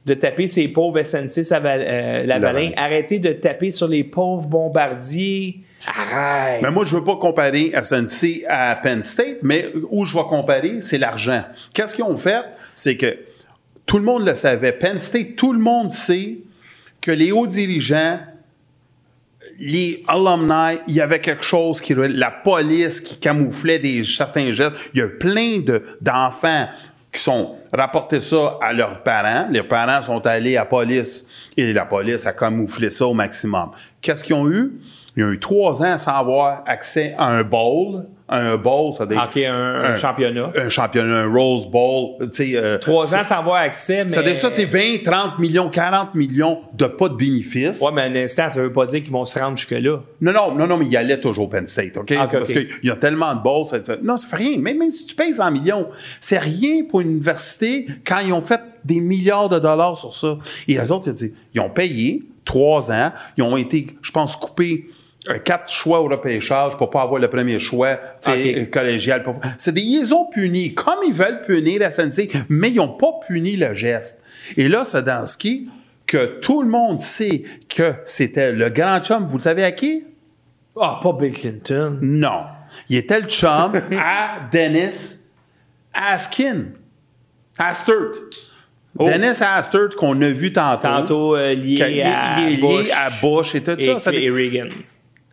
de taper ces pauvres SNC euh, Lavalin, Lavalin. arrêtez de taper sur les pauvres bombardiers. Arrête! Mais moi, je veux pas comparer SNC à Penn State, mais où je vais comparer, c'est l'argent. Qu'est-ce qu'ils ont fait? C'est que tout le monde le savait. Penn State, tout le monde sait que les hauts dirigeants, les alumni, il y avait quelque chose qui... La police qui camouflait des, certains gestes. Il y a plein de, d'enfants qui sont rapportés ça à leurs parents. Les parents sont allés à la police et la police a camouflé ça au maximum. Qu'est-ce qu'ils ont eu? Ils ont eu trois ans sans avoir accès à un bowl. Un bowl, ça veut dire... Ok, un- un championnat. Un championnat, un Rose Bowl. euh, Trois ans sans avoir accès, mais... Ça dire ça, c'est 20, 30 millions, 40 millions de pas de bénéfices. Ouais, mais un instant, ça veut pas dire qu'ils vont se rendre jusque-là. Non, non, non, non, mais il allait toujours Penn State, OK? Ah, parce qu'il y a tellement de balles. Ça non, ça fait rien. Même, même si tu payes en millions, c'est rien pour une université quand ils ont fait des milliards de dollars sur ça. Et les autres, ils, ont payé trois ans. Ils ont été, je pense, coupés quatre choix au repêchage pour pas avoir le premier choix collégial. Pour- C'est des ils ont puni comme ils veulent punir la SNC, mais ils n'ont pas puni le geste. Et là, c'est dans ce qui que tout le monde sait que c'était le grand chum. Vous le savez à qui? Ah, pas Bill Clinton. Non. Il était le chum à Dennis Askin. Astert. Oh. Dennis Astert qu'on a vu tantôt. Tantôt euh, lié, à Bush à Bush et tout ça. et, ça. et Reagan.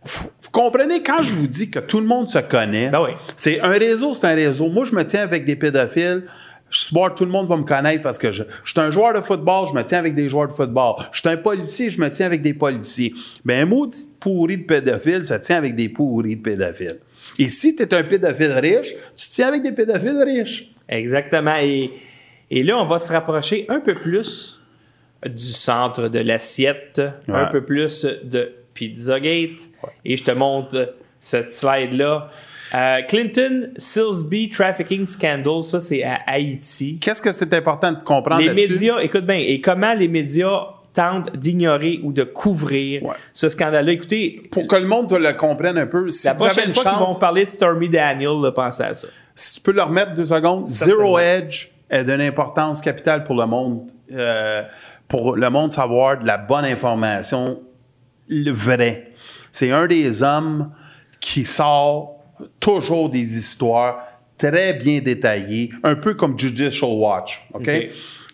Vous comprenez, quand je vous dis que tout le monde se connaît, Ben oui. c'est un réseau, c'est un réseau. Moi, je me tiens avec des pédophiles. Je que tout le monde va me connaître parce que je, je suis un joueur de football, je me tiens avec des joueurs de football. Je suis un policier, je me tiens avec des policiers. Ben, un maudit pourri de pédophile, ça tient avec des pourris de pédophiles. Et si tu es un pédophile riche, tu tiens avec des pédophiles riches. Exactement. Et, et là, on va se rapprocher un peu plus du centre de l'assiette, un peu plus de Pizzagate. Et je te montre cette slide-là. Euh, Clinton Silsby Trafficking Scandal, ça c'est à Haïti. Qu'est-ce que c'est important de comprendre Les médias, écoute bien, et comment les médias tentent d'ignorer ou de couvrir Ouais. ce scandale-là? Écoutez, Pour que le monde le comprenne un peu, si la vous avez prochaine une fois qu'ils chance, vont parler de Stormy Daniel, là, pensez à ça. Si tu peux le remettre deux secondes. Zero Edge est d'une importance capitale pour le monde. euh, pour le monde savoir de la bonne information, le vrai. C'est un des hommes qui sort toujours des histoires très bien détaillées, un peu comme Judicial Watch. OK?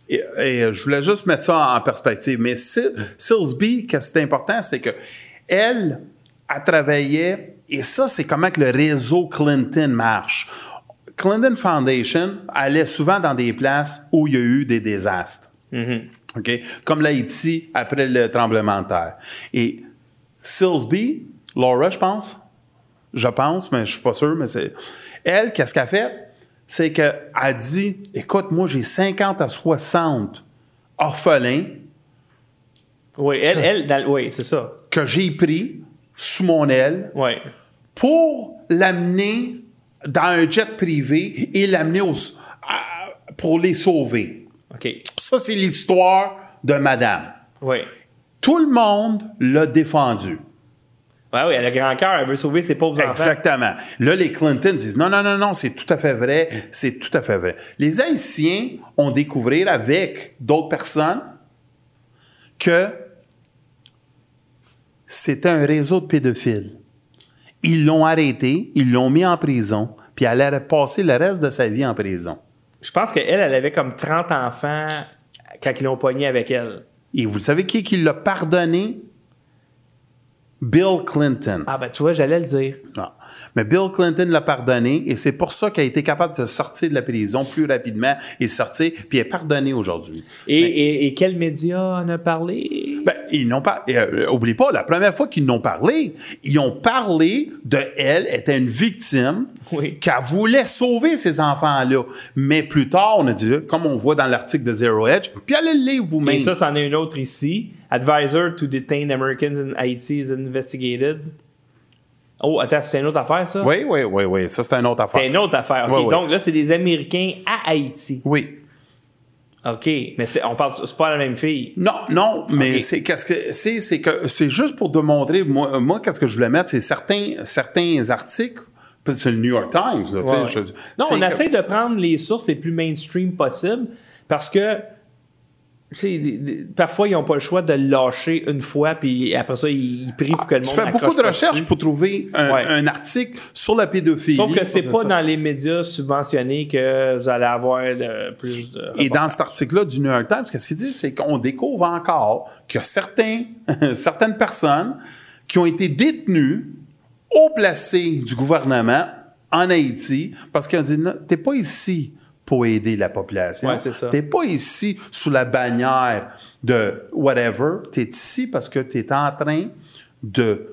Et, et je voulais juste mettre ça en perspective. Mais Sil- Silsby, qu'est-ce qui est important, c'est que elle, elle travaillait, et ça, c'est comment que le réseau Clinton marche. Clinton Foundation allait souvent dans des places où il y a eu des désastres. OK? Comme l'Haïti après le tremblement de terre. Et Silsby, Laura, je pense, je pense, mais je suis pas sûr, mais c'est. Elle, qu'est-ce qu'elle fait? C'est qu'elle a dit Écoute, moi, j'ai 50 à 60 orphelins Oui, elle, elle dans- oui, c'est ça. que j'ai pris sous mon aile Oui. pour l'amener dans un jet privé et l'amener pour les sauver. Ça, c'est l'histoire de madame. Oui. Tout le monde l'a défendu. Ouais, oui, elle a grand cœur, elle veut sauver ses pauvres enfants. Exactement. Là, les Clinton disent non, non, non, non, c'est tout à fait vrai, c'est tout à fait vrai. Les Haïtiens ont découvert avec d'autres personnes que c'était un réseau de pédophiles. Ils l'ont arrêté, ils l'ont mis en prison, puis elle a passé le reste de sa vie en prison. Je pense qu'elle, elle avait comme 30 enfants quand ils l'ont pogné avec elle. Et vous savez qui, qui l'a pardonné? Bill Clinton. Ah, ben, tu vois, j'allais le dire. Non. Mais Bill Clinton l'a pardonné et c'est pour ça qu'elle a été capable de sortir de la prison plus rapidement et sortir, puis est pardonnée aujourd'hui. Et, et, et quel média en a parlé? Ben, ils n'ont pas. euh, oublie pas, la première fois qu'ils n'ont parlé, ils ont parlé de elle, était une victime Oui. qu'elle voulait sauver ces enfants-là. Mais plus tard, on a dit, comme on voit dans l'article de Zero Edge, puis allez le lire vous-même. Et ça, c'en est une autre ici. Advisor to detain Americans in Haiti is investigated. Oh, attends, c'est une autre affaire, ça? Oui, oui, oui, oui. Ça, c'est une autre affaire. C'est une autre affaire. OK, Oui, oui. donc là, c'est des Américains à Haïti. Oui. OK, mais c'est, on parle, c'est pas la même fille. Non, non, mais c'est qu'est-ce que c'est, c'est que c'est juste pour démontrer. Moi, moi qu'est-ce que je voulais mettre, c'est certains certains articles. C'est le New York Times. Là, tu sais, Ouais, ouais. je- Non, on que- essaie de prendre les sources les plus mainstream possibles parce que tu sais, des- des- parfois, ils n'ont pas le choix de le lâcher une fois, puis après ça, ils, prient pour que le Tu monde fais beaucoup de recherches pour trouver un, Ouais. un article sur la pédophilie. Sauf que c'est pas ça. dans les médias subventionnés que vous allez avoir le plus de. Et dans cet article-là du New York Times, qu'est-ce qu'il dit? C'est qu'on découvre encore qu'il y a certains, certaines personnes qui ont été détenues au placé du gouvernement en Haïti parce qu'ils ont dit, Non, t'es pas ici pour aider la population. Ouais. T'es pas ici sous la bannière de whatever. T'es ici parce que t'es en train de,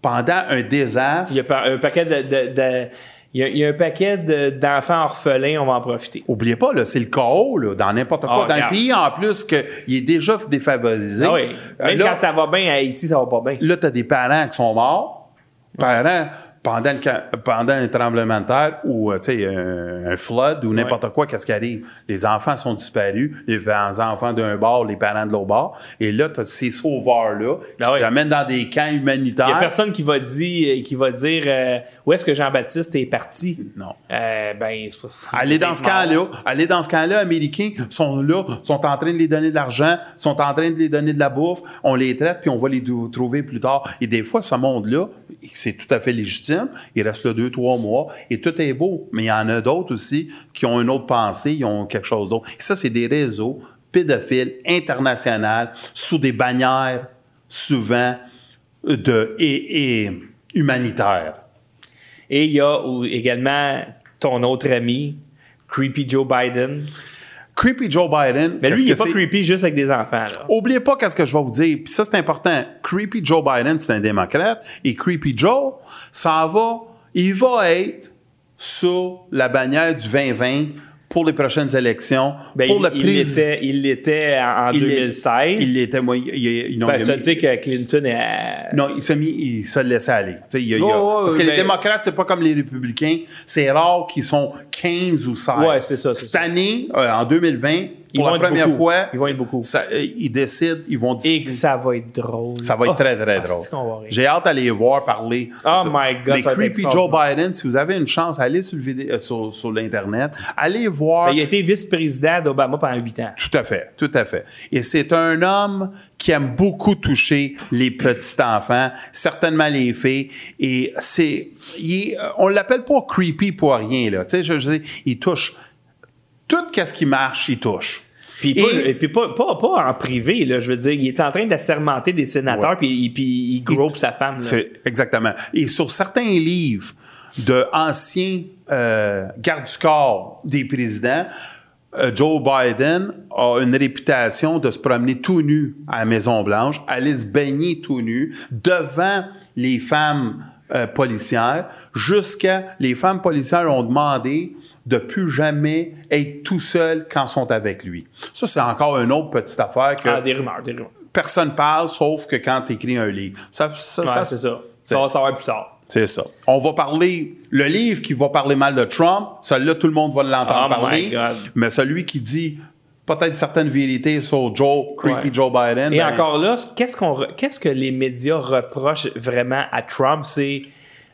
pendant un désastre, Il y a un paquet de. de- de- il, y a, il y a un paquet de- d'enfants orphelins, on va en profiter. Oubliez pas, là, c'est le chaos là, dans n'importe quoi. Ah, dans regarde. un pays, en plus, qu'il est déjà défavorisé. Ah oui. Même là, quand ça va bien à Haïti, ça va pas bien. là, tu as des parents qui sont morts. Parents, pendant, le, ca- pendant un tremblement de terre ou, euh, sais, un, un flood ou n'importe quoi, qu'est-ce qui arrive? Les enfants sont disparus, les enfants d'un bord, les parents de l'autre bord. Et là, tu as ces sauveurs-là qui Ah te dans des camps humanitaires. Il y a personne qui va dire, qui va dire euh, où est-ce que Jean-Baptiste est parti? Non. Euh, ben, Aller dans ce camp-là, aller dans ce camp-là, Américains sont là, sont en train de les donner de l'argent, sont en train de les donner de la bouffe, on les traite, puis on va les trouver plus tard. Et des fois, ce monde-là, c'est tout à fait légitime, il reste là deux, trois mois, et tout est beau. Mais il y en a d'autres aussi qui ont une autre pensée, ils ont quelque chose d'autre. Et ça, c'est des réseaux pédophiles internationaux, sous des bannières, souvent, de, et, humanitaires. Et il y a également ton autre ami, Creepy Joe Biden. Creepy Joe Biden. Mais lui, il est que pas creepy juste avec des enfants. Là. Oubliez pas qu'est-ce que je vais vous dire. Puis ça, c'est important. Creepy Joe Biden, c'est un démocrate. Et Creepy Joe, ça va, il va être sur la bannière du 2020 pour les prochaines élections. Ben, pour il, le président. l'était, il l'était en, en Il l'est- 2016. Il l'était, moi, il, il- non, ben, il a ça veut mis- dire que Clinton est. non, il s'est mis, il se laissait aller. Tu sais, il a- Oh, parce que les démocrates, c'est pas comme les républicains. C'est rare qu'ils sont 15 ou 16. Ouais, c'est ça, Cette année, euh, en 2020, Ils pour vont la être première beaucoup. fois, Ils vont être beaucoup. ça- euh, ils décident, ils vont Et décider. que ça va être drôle. Ça va être Oh, très, très ah, drôle. J'ai hâte d'aller voir parler. Oh Ça- my God, Les ça va être creepy Joe. Biden, si vous avez une chance, allez sur, euh, sur, sur l'Internet. Allez voir. Ben, il a été vice-président d'Obama pendant huit ans. Tout à fait, tout à fait. Et c'est un homme qui aime beaucoup toucher les petits enfants, certainement les filles. Et c'est, est- on l'appelle pas creepy pour rien là. Tu sais, je, je dis, il touche tout ce qui marche, il touche. Puis, pas, Et- et puis pas, pas, pas en privé, là, je veux dire, il est en train d'assermenter des sénateurs, Ouais. puis, il- puis il grope sa femme. là. C'est exactement. Et sur certains livres de anciens euh, gardes du corps des présidents, euh, Joe Biden a une réputation de se promener tout nu à la Maison Blanche, aller se baigner tout nu devant les femmes euh, policières, jusqu'à les femmes policières ont demandé de plus jamais être tout seul quand sont avec lui. Ça, c'est encore une autre petite affaire que Ah, des rumeurs, des rumeurs. personne parle, sauf que quand tu écris un livre. Ça, ça, Ouais, ça- c'est ça. Ça va savoir plus tard. c'est ça. On va parler, le livre qui va parler mal de Trump, celui-là, tout le monde va l'entendre Oh parler. my God. Mais celui qui dit peut-être certaines vérités sur Joe, creepy Ouais. Joe Biden. Et ben, encore là, qu'est-ce, qu'on re- qu'est-ce que les médias reprochent vraiment à Trump? C'est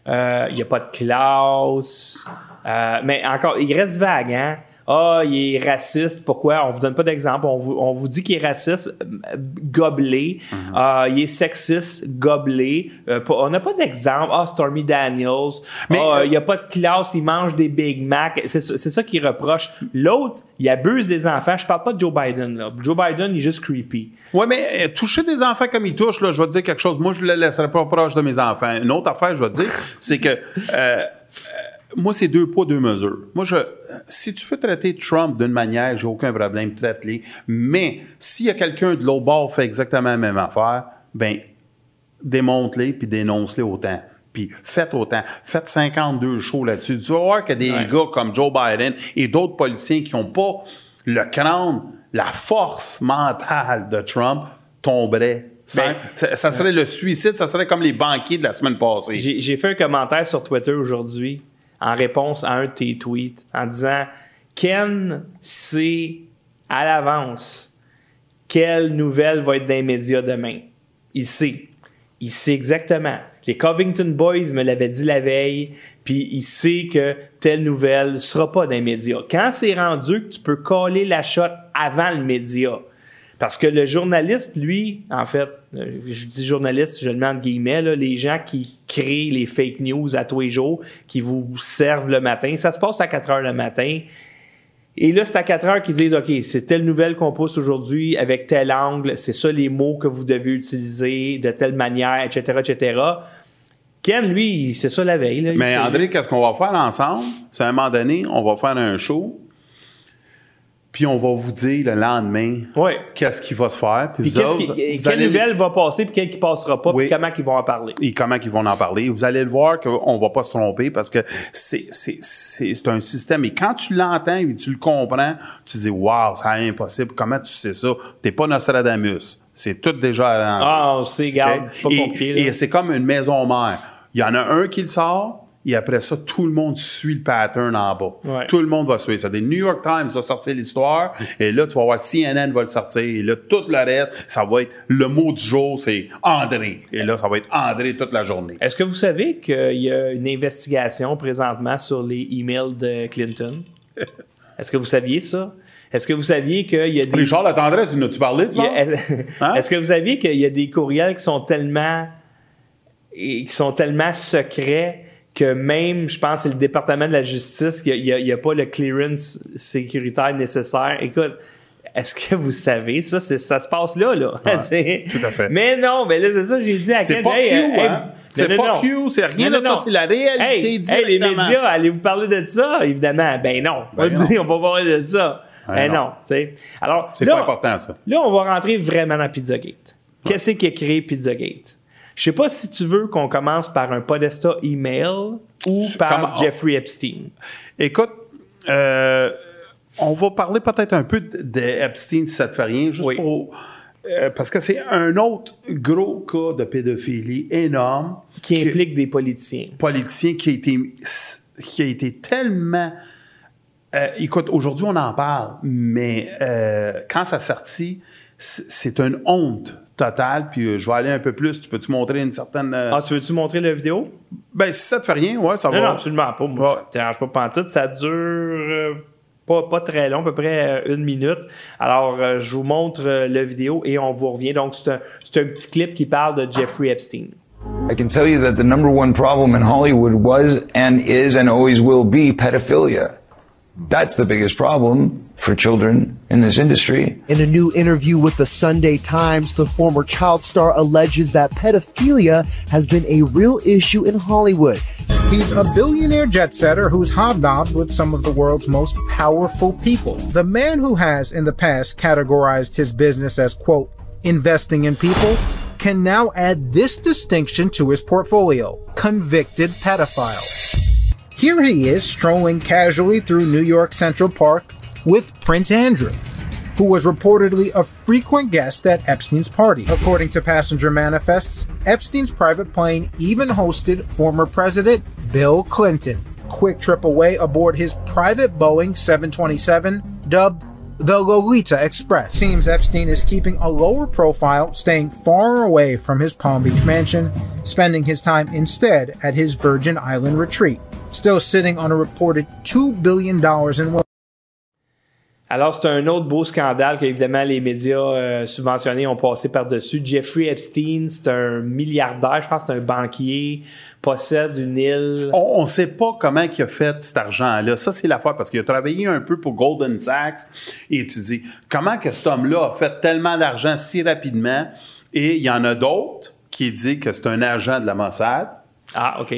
euh, il n'y a pas de classe. Euh, mais encore, il reste vague, hein? Ah, il est raciste. Pourquoi? On vous donne pas d'exemple. On vous, on vous dit qu'il est raciste, euh, gobelet. Mhm. Ah, il est sexiste, gobelet. Euh, on n'a pas d'exemple. Ah, Stormy Daniels. Mais, ah, euh, il n'y a pas de classe, il mange des Big Mac. C'est, ça- qu'il reproche. L'autre, il abuse des enfants. Je parle pas de Joe Biden. Là. Joe Biden, il est juste creepy. Ouais, mais euh, toucher des enfants comme il touche, là, je vais te dire quelque chose. Moi, je le laisserai pas proche de mes enfants. Une autre affaire, je vais te dire, c'est que euh, euh, moi, c'est deux poids, deux mesures. Moi, je, si tu veux traiter Trump d'une manière, j'ai aucun problème, traite-les. Mais s'il y a quelqu'un de l'autre bord qui fait exactement la même affaire, ben, démonte-les puis dénonce-les autant. Puis faites autant. Faites 52 shows là-dessus. Tu vas voir que des Ouais. gars comme Joe Biden et d'autres politiciens qui n'ont pas le crâne, la force mentale de Trump tomberaient. Ben, ça, ça serait le suicide, ça serait comme les banquiers de la semaine passée. J'ai fait un commentaire sur Twitter aujourd'hui en réponse à un de tes tweets en disant Ken sait à l'avance quelle nouvelle va être dans les médias demain? Il sait. Il sait exactement. Les Covington Boys me l'avaient dit la veille, puis il sait que telle nouvelle sera pas dans les médias. Quand c'est rendu que tu peux coller la shot avant le média, parce que le journaliste, lui, en fait, euh, je dis journaliste, je le mets entre guillemets, là, les gens qui créent les fake news à tous les jours, qui vous servent le matin, ça se passe à 4 heures le matin. Et là, c'est à 4 heures qu'ils disent, OK, c'est telle nouvelle qu'on pousse aujourd'hui avec tel angle, c'est ça les mots que vous devez utiliser de telle manière, etc., etc. Ken, lui, c'est ça la veille. Là, Mais. André, qu'est-ce qu'on va faire ensemble? C'est à un moment donné, on va faire un show, puis on va vous dire le lendemain qu'est-ce qui va se faire. Puis Puis vous autres, qui- vous quelle allez- nouvelle va passer, puis quelle qui passera pas, Oui. puis comment ils vont en parler. et comment ils vont en parler. Vous allez le voir qu'on va pas se tromper parce que c'est, c'est, c'est, c'est un système. Et quand tu l'entends et tu le comprends, tu dis, wow, c'est impossible. Comment tu sais ça? T'es pas Nostradamus. C'est tout déjà à. Ah, on sait, regarde, OK? c'est pas compliqué. là. et c'est comme une maison mère. Il y en a un qui le sort, et après ça, tout le monde suit le pattern en bas. Ouais. Tout le monde va suivre ça. Des New York Times va sortir l'histoire, et là, tu vas voir CNN va le sortir, et là, tout le reste, ça va être le mot du jour, c'est André. Et là, ça va être André toute la journée. Est-ce que vous savez qu'il y a une investigation présentement sur les emails de Clinton? Est-ce que vous saviez ça? Est-ce que vous saviez qu'il y a des. Richard La Tendresse, il en a-tu parlé, tu a- Hein? Est-ce que vous saviez qu'il y a des courriels qui sont tellement qui sont tellement secrets que même, je pense, c'est le département de la justice, qu'il n'y a, a pas le clearance sécuritaire nécessaire. Écoute, est-ce que vous savez ça? Ça se passe là, là. Tout à fait. Mais non, mais là, c'est ça que j'ai dit à C'est pas Hey, Q, hey, hein? C'est pas. Q, c'est rien Non, de non, ça, c'est la réalité Hey, hey, les médias, allez-vous parler de ça? Évidemment. Ben non. On va Ben non. dire, on va parler de ça. Ben Ben non. tu sais. Alors, C'est pas important, ça. Là, on va rentrer vraiment dans Pizzagate. Qu'est-ce qui a créé Pizzagate? Je sais pas si tu veux qu'on commence par un Podesta email ou par comment- Jeffrey Epstein. Écoute, euh, on va parler peut-être un peu de, de si ça te fait rien, juste Oui. pour... euh, parce que c'est un autre gros cas de pédophilie énorme. Qui que- implique des politiciens. politicien qui a été, qui a été tellement Euh, écoute, aujourd'hui, on en parle, mais euh, quand ça sortit, c'est une honte totale. Puis euh, je vais aller un peu plus. Tu peux-tu montrer une certaine. euh, Ah, tu veux-tu montrer la vidéo? Ben, si ça te fait rien, ouais, ça non, va. non, absolument pas. Moi, ça me dérange pas pantoute. Ça dure euh, pas, pas très long, à peu près euh, une minute. Alors, euh, je vous montre euh, la vidéo et on vous revient. Donc, c'est un, c'est un petit clip qui parle de Jeffrey Epstein. I can tell you that the number one problem in Hollywood was and is and always will be pedophilia. That's the biggest problem for children in this industry. In a new interview with the Sunday Times, the former child star alleges that pedophilia has been a real issue in Hollywood. He's a billionaire jet setter who's hobnobbed with some of the world's most powerful people. The man who has in the past categorized his business as, quote, investing in people can now add this distinction to his portfolio convicted pedophile. Here he is strolling casually through New York Central Park with Prince Andrew, who was reportedly a frequent guest at Epstein's party. According to passenger manifests, Epstein's private plane even hosted former President Bill Clinton. Quick trip away aboard his private Boeing 727, dubbed the Lolita Express. Seems Epstein is keeping a lower profile, staying far away from his Palm Beach mansion, spending his time instead at his Virgin Island retreat. Still sitting on a reported $2 billion in wealth. Alors, c'est un autre beau scandale que, évidemment, les médias euh, subventionnés ont passé par-dessus. Jeffrey Epstein, c'est un milliardaire, je pense que c'est un banquier, possède une île. On ne sait pas comment il a fait cet argent-là. Ça, c'est l'affaire parce qu'il a travaillé un peu pour Goldman Sachs et tu dis comment que cet homme-là a fait tellement d'argent si rapidement? Et il y en a d'autres qui disent que c'est un agent de la Mossad. Ah, OK.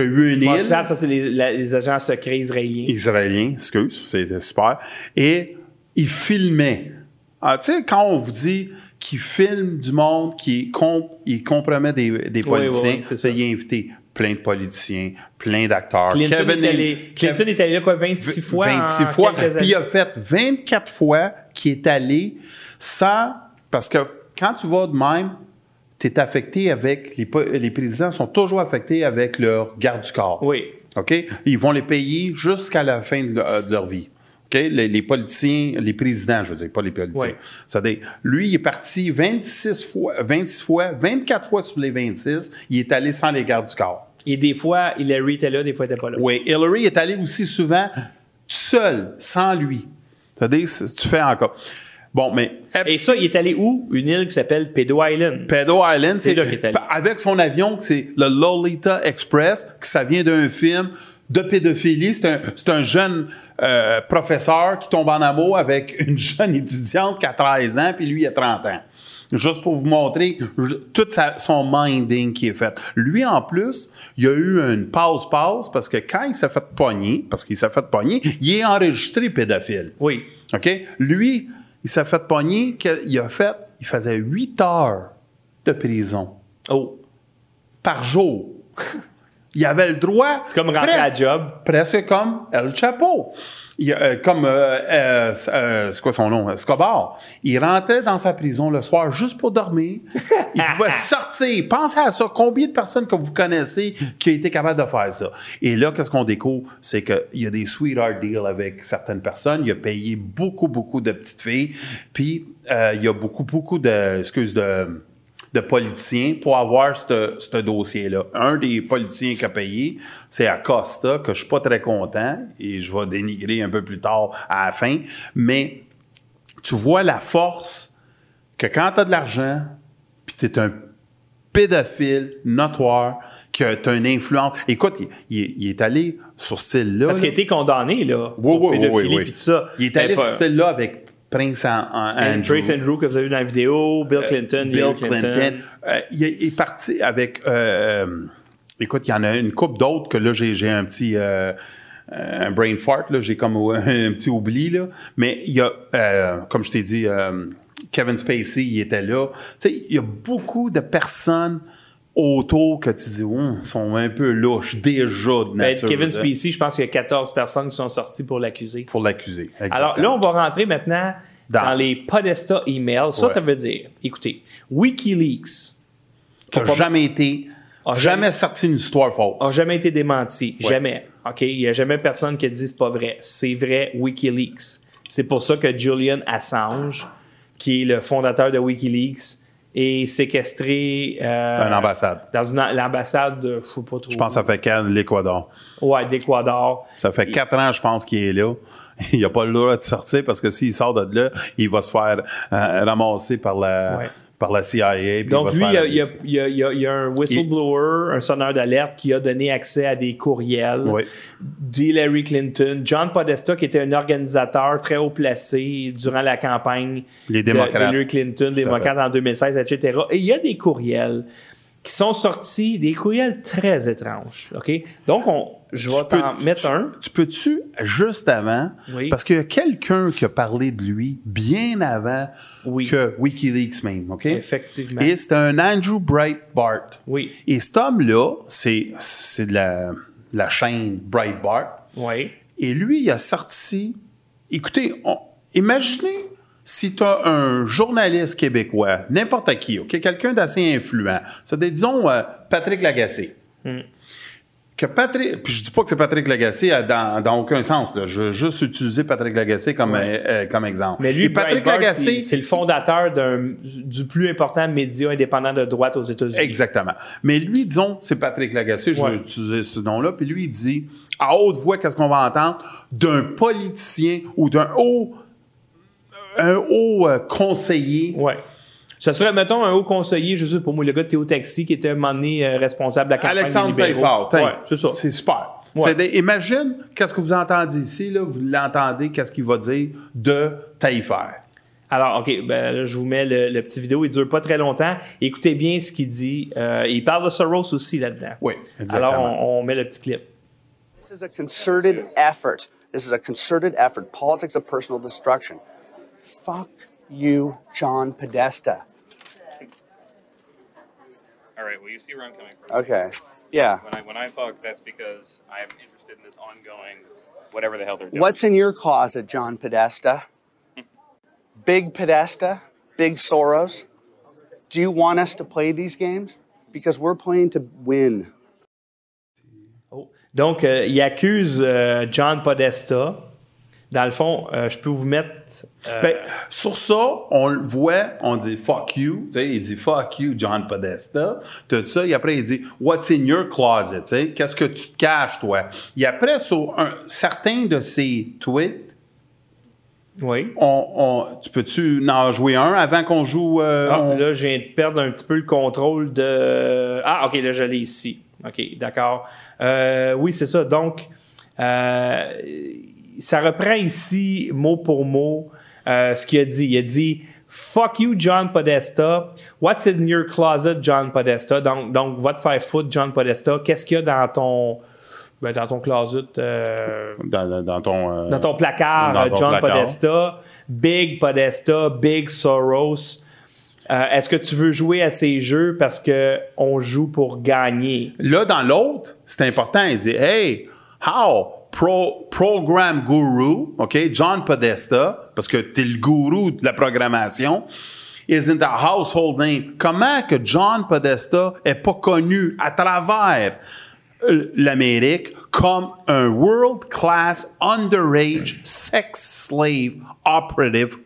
Eu une île. Mossad, ça, c'est les, agents secrets israéliens. Israélien, excuse, c'était super. Et il filmait. Ah, tu sais, quand on vous dit qu'il filme du monde, qu'il com il compromet des, des Oui, politiciens, oui, c'est ça, il a invité plein de politiciens, plein d'acteurs. Clinton, Kevin est allé, Clinton est allé là, quoi, 26 fois? 26 en fois. Puis il a fait 24 fois qu'il est allé sans. Parce que quand tu vas de même, tu es affecté avec. Les, les présidents sont toujours affectés avec leur garde du corps. Oui. OK? Ils vont les payer jusqu'à la fin de leur, de leur vie. OK? Les, les politiciens, les présidents, je veux dire, pas les politiciens. Oui. C'est-à-dire, lui, il est parti 26 fois, 26 fois, 24 fois sur les 26, il est allé sans les gardes du corps. Et des fois, Hillary était là, des fois, il était pas là. Oui, Hillary est allée aussi souvent seul, sans lui. C'est-à-dire, c'est- tu fais encore. Bon, mais. Et ça, il est allé où? Une île qui s'appelle Pedo Island. Pedo Island, C'est là qu'il est allé. Avec son avion, c'est le Lolita Express, que ça vient d'un film de pédophilie. C'est un, c'est un jeune euh, professeur qui tombe en amour avec une jeune étudiante qui a 13 ans, puis lui, il a 30 ans. Juste pour vous montrer tout sa- son minding qui est fait. Lui, en plus, il a eu une pause-pause parce que quand il s'est fait pogner, parce qu'il s'est fait pogner, il est enregistré pédophile. Oui. OK? Lui, il s'est fait pogner, que- il a fait, il faisait 8 heures de prison. Oh. Par jour. il avait le droit. C'est comme rentrer à job. Presque comme El Chapo. Il, euh, comme, euh, euh, euh, c'est quoi son nom? Escobar. Il rentrait dans sa prison le soir juste pour dormir. il pouvait sortir. Pensez à ça. Combien de personnes que vous connaissez qui ont été capables de faire ça? Et là, qu'est-ce qu'on découvre? C'est qu'il y a des sweetheart deals avec certaines personnes. Il a payé beaucoup, beaucoup de petites filles. Puis, euh, il y a beaucoup, beaucoup de, excuse, de, de politiciens pour avoir ce dossier-là. Un des politiciens qui a payé, c'est Acosta, que je suis pas très content, et je vais dénigrer un peu plus tard à la fin, mais tu vois la force que quand tu as de l'argent, puis tu es un pédophile notoire, que tu as une influence. Écoute, il, il- il est allé sur ce style-là. Parce qu'il a été condamné, là. Oui, oui, tout ça. Il est allé sur ce style-là avec Prince An- An- Andrew. Prince Andrew, que vous avez vu dans la vidéo, Bill Clinton, Bill Hillary Clinton. Euh, il, est- parti avec. euh, euh, écoute, il y en a une couple d'autres que là, j'ai un petit. euh, un brain fart, j'ai comme un petit oubli, là. Mais il y a, euh, comme je t'ai dit, euh, Kevin Spacey, il était là. Tu sais, il y a beaucoup de personnes autour que tu dis, ouais, sont un peu louches déjà de Ben, nature. Kevin là, Spacey, je pense qu'il y a 14 personnes qui sont sorties pour l'accuser. Pour l'accuser. Alors là, on va rentrer maintenant dans, les Podesta emails. Ça, Ouais. ça veut dire, écoutez, Wikileaks qui n'a jamais été, jamais sorti une histoire fausse. a jamais été démenti. Ouais. Jamais. OK? Il n'y a jamais personne qui a dit c'est pas vrai. C'est vrai, Wikileaks. C'est pour ça que Julian Assange, qui est le fondateur de Wikileaks, est séquestré euh, Une ambassade. dans une, l'ambassade de, je sais pas trop. Je pense que ça fait quand l'Équador. Ouais, d'Équador. Ça fait quatre ans, je pense, qu'il est là. Il n'a pas le droit de sortir parce que s'il sort de là, il va se faire euh, ramasser par la, Ouais. Par la CIA. Donc, lui, il y, a, il y a- il un whistleblower, un sonneur d'alerte qui a donné accès à des courriels Oui. d'Hillary Clinton. John Podesta, qui était un organisateur très haut placé durant la campagne d'Hillary Clinton, démocrate en 2016, etc. Et il y a des courriels qui sont sortis, des courriels très étranges. OK? Donc, on, je vais t'en mettre un. Tu peux-tu, juste avant, Oui. parce qu'il y a quelqu'un qui a parlé de lui bien avant que Wikileaks même, OK? Effectivement. Et c'était un Andrew Breitbart. Oui. Et cet homme-là, c'est, c'est de la, la chaîne Breitbart. Oui. Et lui, il a sorti. Écoutez, on- imaginez si tu as un journaliste québécois, n'importe qui, OK, quelqu'un d'assez influent, c'est disons euh, Patrick Lagacé. Hmm. Que Patrick, puis je dis pas que c'est Patrick Lagacé euh, dans, dans aucun sens. Là. Je veux juste utiliser Patrick Lagacé comme, euh, euh, comme exemple. Mais lui, Et Patrick Breitbart, Lagacé, il- c'est le fondateur du plus important média indépendant de droite aux États-Unis. Exactement. Mais lui, disons, c'est Patrick Lagacé, je Ouais. vais utiliser ce nom-là, puis lui, il dit, à haute voix, qu'est-ce qu'on va entendre? D'un politicien ou d'un haut, un haut euh, conseiller. Ouais. Ce serait, mettons, un haut conseiller, je sais pas moi, le gars de Théo Taxi qui était un moment donné euh, responsable de la campagne Alexandre des libéraux. Ouais, c'est ça. C'est super. Ouais. C'est des- imagine, qu'est-ce que vous entendez ici, là, vous l'entendez, qu'est-ce qu'il va dire de Taillefer? Alors, OK, ben, là, je vous mets le, le petit vidéo. Il dure pas très longtemps. Écoutez bien ce qu'il dit. Euh, il parle de Soros aussi là-dedans. Oui, exactement. Alors, on, on met le petit clip. This is a concerted effort. This is a concerted effort. Politics of personal destruction. Fuck you, John Podesta. All right. Well, you see where I'm coming from. Okay. Yeah. When I when I talk, that's because I'm interested in this ongoing, whatever the hell they're doing. What's in your closet, John Podesta? Big Podesta? Big Soros? Do you want us to play these games? Because we're playing to win. Oh, donc, euh, il accuse euh, John Podesta. Dans le fond, euh, je peux vous mettre. Euh, Ben, sur ça, on le voit, on dit fuck you. Il dit fuck you, John Podesta. Tout ça. Et après, il dit what's in your closet? Qu'est-ce que tu te caches, toi? Et après, sur un, certains de ses tweets, oui. on, on- tu peux-tu en jouer un avant qu'on joue? euh, Ah, on- Là, je viens de perdre un petit peu le contrôle de. Ah, OK, là, je l'ai ici. OK, d'accord. Euh, oui, c'est ça. Donc, ça reprend ici, mot pour mot, euh, ce qu'il a dit. Il a dit Fuck you, John Podesta. What's in your closet, John Podesta? Donc, donc va te faire foutre, John Podesta. Qu'est-ce qu'il y a dans ton. ben, dans ton closet. euh, dans, ton, euh, dans ton placard, dans ton John placard. Podesta, Big Podesta, Big Soros. Euh, Est-ce que tu veux jouer à ces jeux parce que on joue pour gagner? Là, dans l'autre, c'est important. Il dit, hey, how pro, program guru, OK, John Podesta, parce que t'es le gourou de la programmation, isn't a household name. Comment que John Podesta est pas connu à travers l'Amérique comme un world-class underage sex slave operative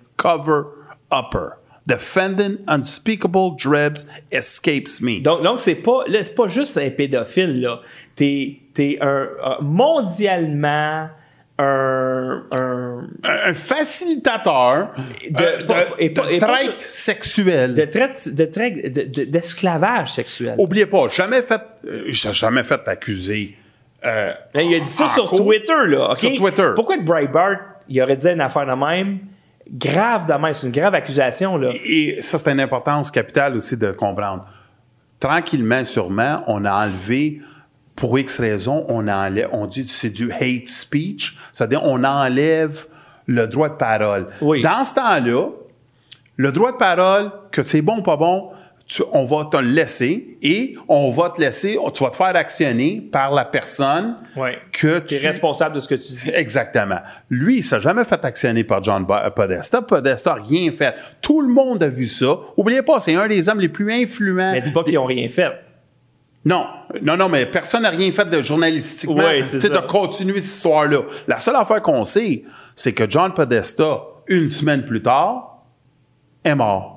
Defendant unspeakable dregs escapes me. Donc, donc c'est pas, là, c'est pas juste un pédophile, là. T'es, t'es un, euh, mondialement, un, un, un facilitateur de, euh, de- et de et pas- traite sexuelle. de traite, de traite- de- de- d'esclavage sexuel. Oubliez pas, jamais fait, euh, jamais fait accuser. euh, il a dit ça sur cours. Twitter, là. OK? Sur Twitter. Pourquoi que Breitbart, il aurait dit une affaire de même? Grave de même. C'est une grave accusation, là. Et ça, c'est une importance capitale aussi de comprendre. Tranquillement, sûrement, on a enlevé, pour X raisons, on, enlève, on dit que c'est du hate speech, c'est-à-dire on enlève le droit de parole. Dans ce temps-là, le droit de parole, que c'est bon ou pas bon, tu- on va te le laisser et on va te laisser, tu vas te faire actionner par la personne Ouais. que tu... responsable de ce que tu dis. Exactement. Lui, il s'est jamais fait actionner par John Ba- Podesta. Podesta n'a rien fait. Tout le monde a vu ça. Oubliez pas, c'est un des hommes les plus influents. Mais dis pas qu'ils ont rien fait. Non, non, non, mais personne n'a rien fait de journalistiquement Ouais, c'est tu sais, ça. de continuer cette histoire-là. La seule affaire qu'on sait, c'est que John Podesta, une semaine plus tard, est mort.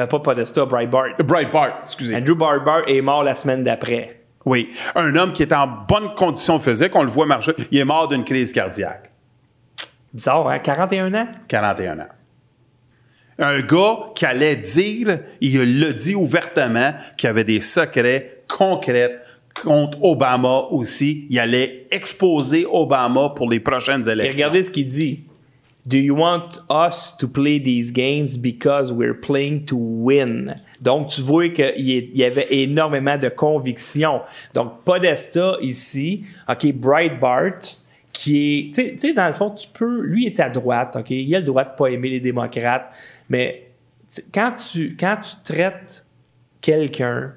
Euh, pas Podesta, Breitbart. Breitbart, excusez. Andrew Breitbart est mort la semaine d'après. Oui, un homme qui était en bonne condition physique, on le voit marcher, il est mort d'une crise cardiaque. Bizarre, hein? 41 ans? 41 ans. Un gars qui allait dire, il l'a dit ouvertement, qu'il y avait des secrets concrets contre Obama aussi. Il allait exposer Obama pour les prochaines Et élections. regardez ce qu'il dit. Do you want us to play these games because we're playing to win? Donc, tu vois qu'il y avait énormément de conviction. Donc, Podesta ici, OK, Breitbart, qui est, tu sais- dans le fond, tu peux, lui est à droite, OK? Il a le droit de pas aimer les démocrates, mais quand tu, quand tu traites quelqu'un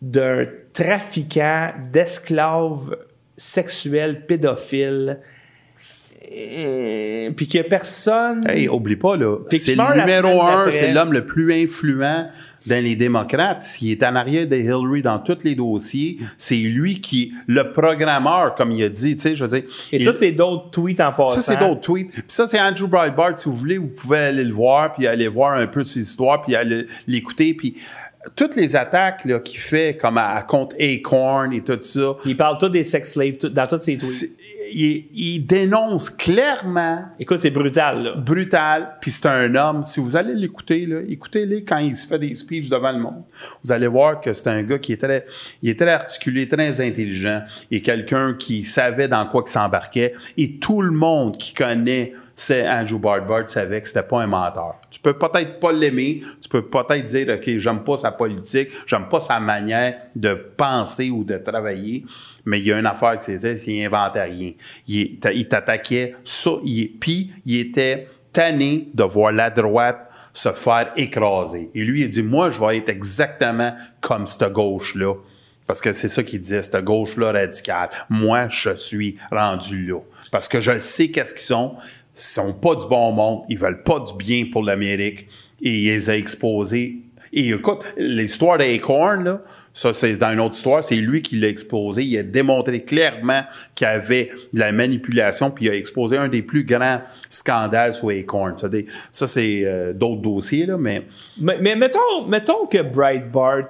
d'un trafiquant, d'esclaves sexuels, pédophiles, puis qu'il y a personne. Hey, oublie pas, là, c'est le numéro un, c'est l'homme le plus influent dans les démocrates. Il est en arrière de Hillary dans tous les dossiers. C'est lui qui, le programmeur, comme il a dit, tu sais, je veux dire. Et il- ça, c'est d'autres tweets en passant. Ça, c'est d'autres tweets. Puis ça, c'est Andrew Breitbart. Si vous voulez, vous pouvez aller le voir, puis aller voir un peu ses histoires, puis aller l'écouter. Puis toutes les attaques là, qu'il fait, comme à, à contre Acorn et tout ça, Il parle tout des sex slaves tout- dans tous ses tweets. Il, il dénonce clairement Écoute, c'est brutal, là. brutal, puis c'est un homme. Si vous allez l'écouter, là, écoutez-les quand il se fait des speeches devant le monde. Vous allez voir que c'est un gars qui est très, il est très articulé, très intelligent, et quelqu'un qui savait dans quoi il s'embarquait. Et tout le monde qui connaît c'est Andrew Breitbart savait que c'était pas un menteur. Tu peux peut-être pas l'aimer, tu peux peut-être dire OK, j'aime pas sa politique, j'aime pas sa manière de penser ou de travailler, mais il y a une affaire que c'était, c'est qu'il inventait rien. Il, il t'attaquait puis il était tanné de voir la droite se faire écraser. Et lui, il dit moi, je vais être exactement comme cette gauche-là. Parce que c'est ça qu'il disait, cette gauche-là radicale. Moi, je suis rendu là. Parce que je sais qu'est-ce qu'ils sont. Sont pas du bon monde. Ils veulent pas du bien pour l'Amérique. Et il les a exposés. Et écoute, l'histoire d'Acorn, là, ça, c'est dans une autre histoire. C'est lui qui l'a exposé. Il a démontré clairement qu'il y avait de la manipulation, puis il a exposé un des plus grands scandales sur Acorn. Ça, ça, c'est euh, d'autres dossiers, là, mais Mais, mais mettons, mettons que Breitbart,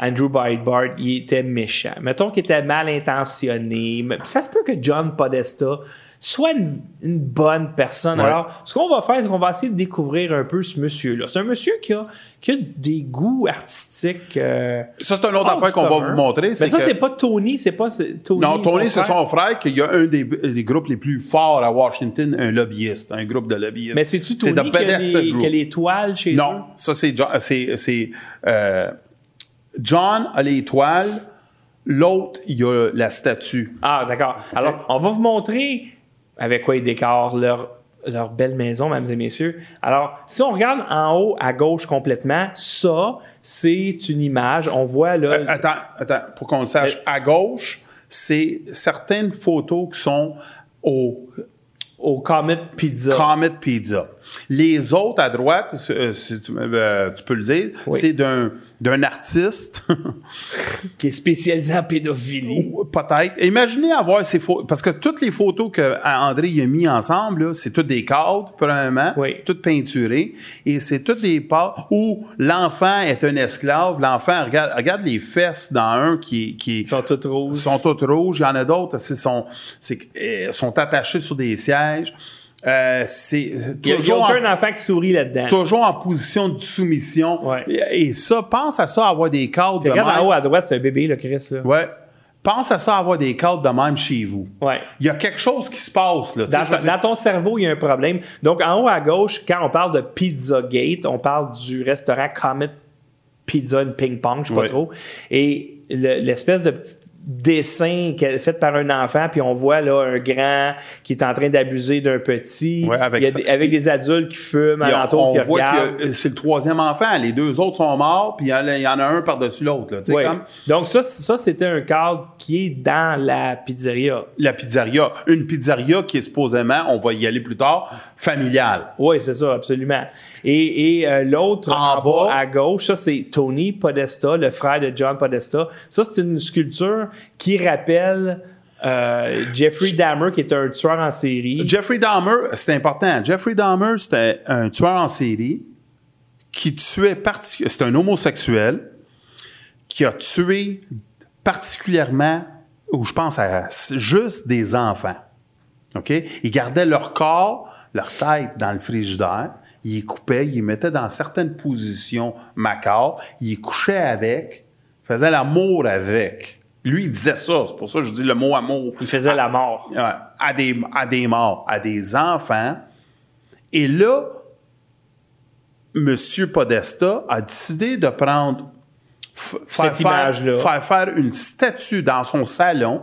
Andrew Breitbart, il était méchant. Mettons qu'il était mal intentionné. Ça se peut que John Podesta soit une, une bonne personne. Ouais. Alors, ce qu'on va faire, c'est qu'on va essayer de découvrir un peu ce monsieur-là. C'est un monsieur qui a, qui a des goûts artistiques. euh, Ça, c'est une autre affaire qu'on va vous montrer, Mais ça, que- c'est pas Tony, c'est pas Tony. Non, Tony, c'est son frère, qu'il y a un des, des groupes les plus forts à Washington, un lobbyiste, un groupe de lobbyistes. Mais c'est-tu C'est Tony qui a, les, qui a les toiles chez eux? Non, ça, c'est John. C'est, c'est, euh, John a les toiles, l'autre, il y a la statue. Ah, d'accord. Alors, on va vous montrer avec quoi ils décorent leur, leur belle maison, mesdames et messieurs. Alors, si on regarde en haut à gauche complètement, ça, c'est une image. On voit là. Euh, attends, attends, pour qu'on le sache, à gauche, c'est certaines photos qui sont au au Comet Pizza. Comet Pizza. Les autres à droite, euh, si tu, euh, tu peux le dire, Oui. c'est d'un, d'un artiste qui est spécialisé en pédophilie. Peut-être. Imaginez avoir ces photos. Parce que toutes les photos que André a mis ensemble, c'est toutes des cadres, premièrement, toutes peinturées. Et c'est toutes des parts où l'enfant est un esclave. L'enfant, regarde, regarde les fesses dans un qui, qui sont toutes rouges. Sont toutes rouges. Il y en a d'autres, c'est sont, euh, sont attachés sur des sièges. Euh, c'est Il n'y a, il y a toujours en- aucun enfant qui sourit là-dedans. toujours en position de soumission. Et, et ça, pense à ça, avoir des cadres de regarde même. en haut à droite, c'est un bébé, là, Chris. Là. Ouais. Pense à ça, avoir des cadres de même chez vous. Ouais. Il y a quelque chose qui se passe, là. Dans, dire- dans ton cerveau, il y a un problème. Donc, en haut à gauche, quand on parle de Pizza Gate, on parle du restaurant Comet Pizza and Ping Pong, je sais pas Ouais. trop. Et le- l'espèce de petit dessin fait par un enfant, puis on voit là un grand qui est en train d'abuser d'un petit. Ouais, avec Il y a ça. des, avec des adultes qui fument alentour, on qui voit regardent. que euh, c'est le troisième enfant. Les deux autres sont morts, puis il y en a- il y en a un par-dessus l'autre. Ouais. comme- Donc ça, ça c'était un cadre qui est dans la pizzeria. La pizzeria. Une pizzeria qui est supposément, on va y aller plus tard, familiale. Oui, c'est ça, absolument. Et, et euh, l'autre en, En bas, à gauche, ça c'est Tony Podesta, le frère de John Podesta. Ça, c'est une sculpture qui rappelle euh, Jeffrey Dahmer, qui est un tueur en série. Jeffrey Dahmer, c'est important. Jeffrey Dahmer, c'était un tueur en série qui tuait partic- c'est un homosexuel qui a tué particulièrement, ou je pense à juste des enfants. OK? Ils gardaient leur corps, leur tête dans le frigidaire, ils les coupaient, ils les mettaient dans certaines positions macabres, ils les couchaient avec, faisaient l'amour avec. Lui, il disait ça, c'est pour ça que je dis le mot amour. Il faisait la mort. À des, à des morts, à des enfants. Et là, M. Podesta a décidé de prendre, Cette image-là. faire, faire une statue dans son salon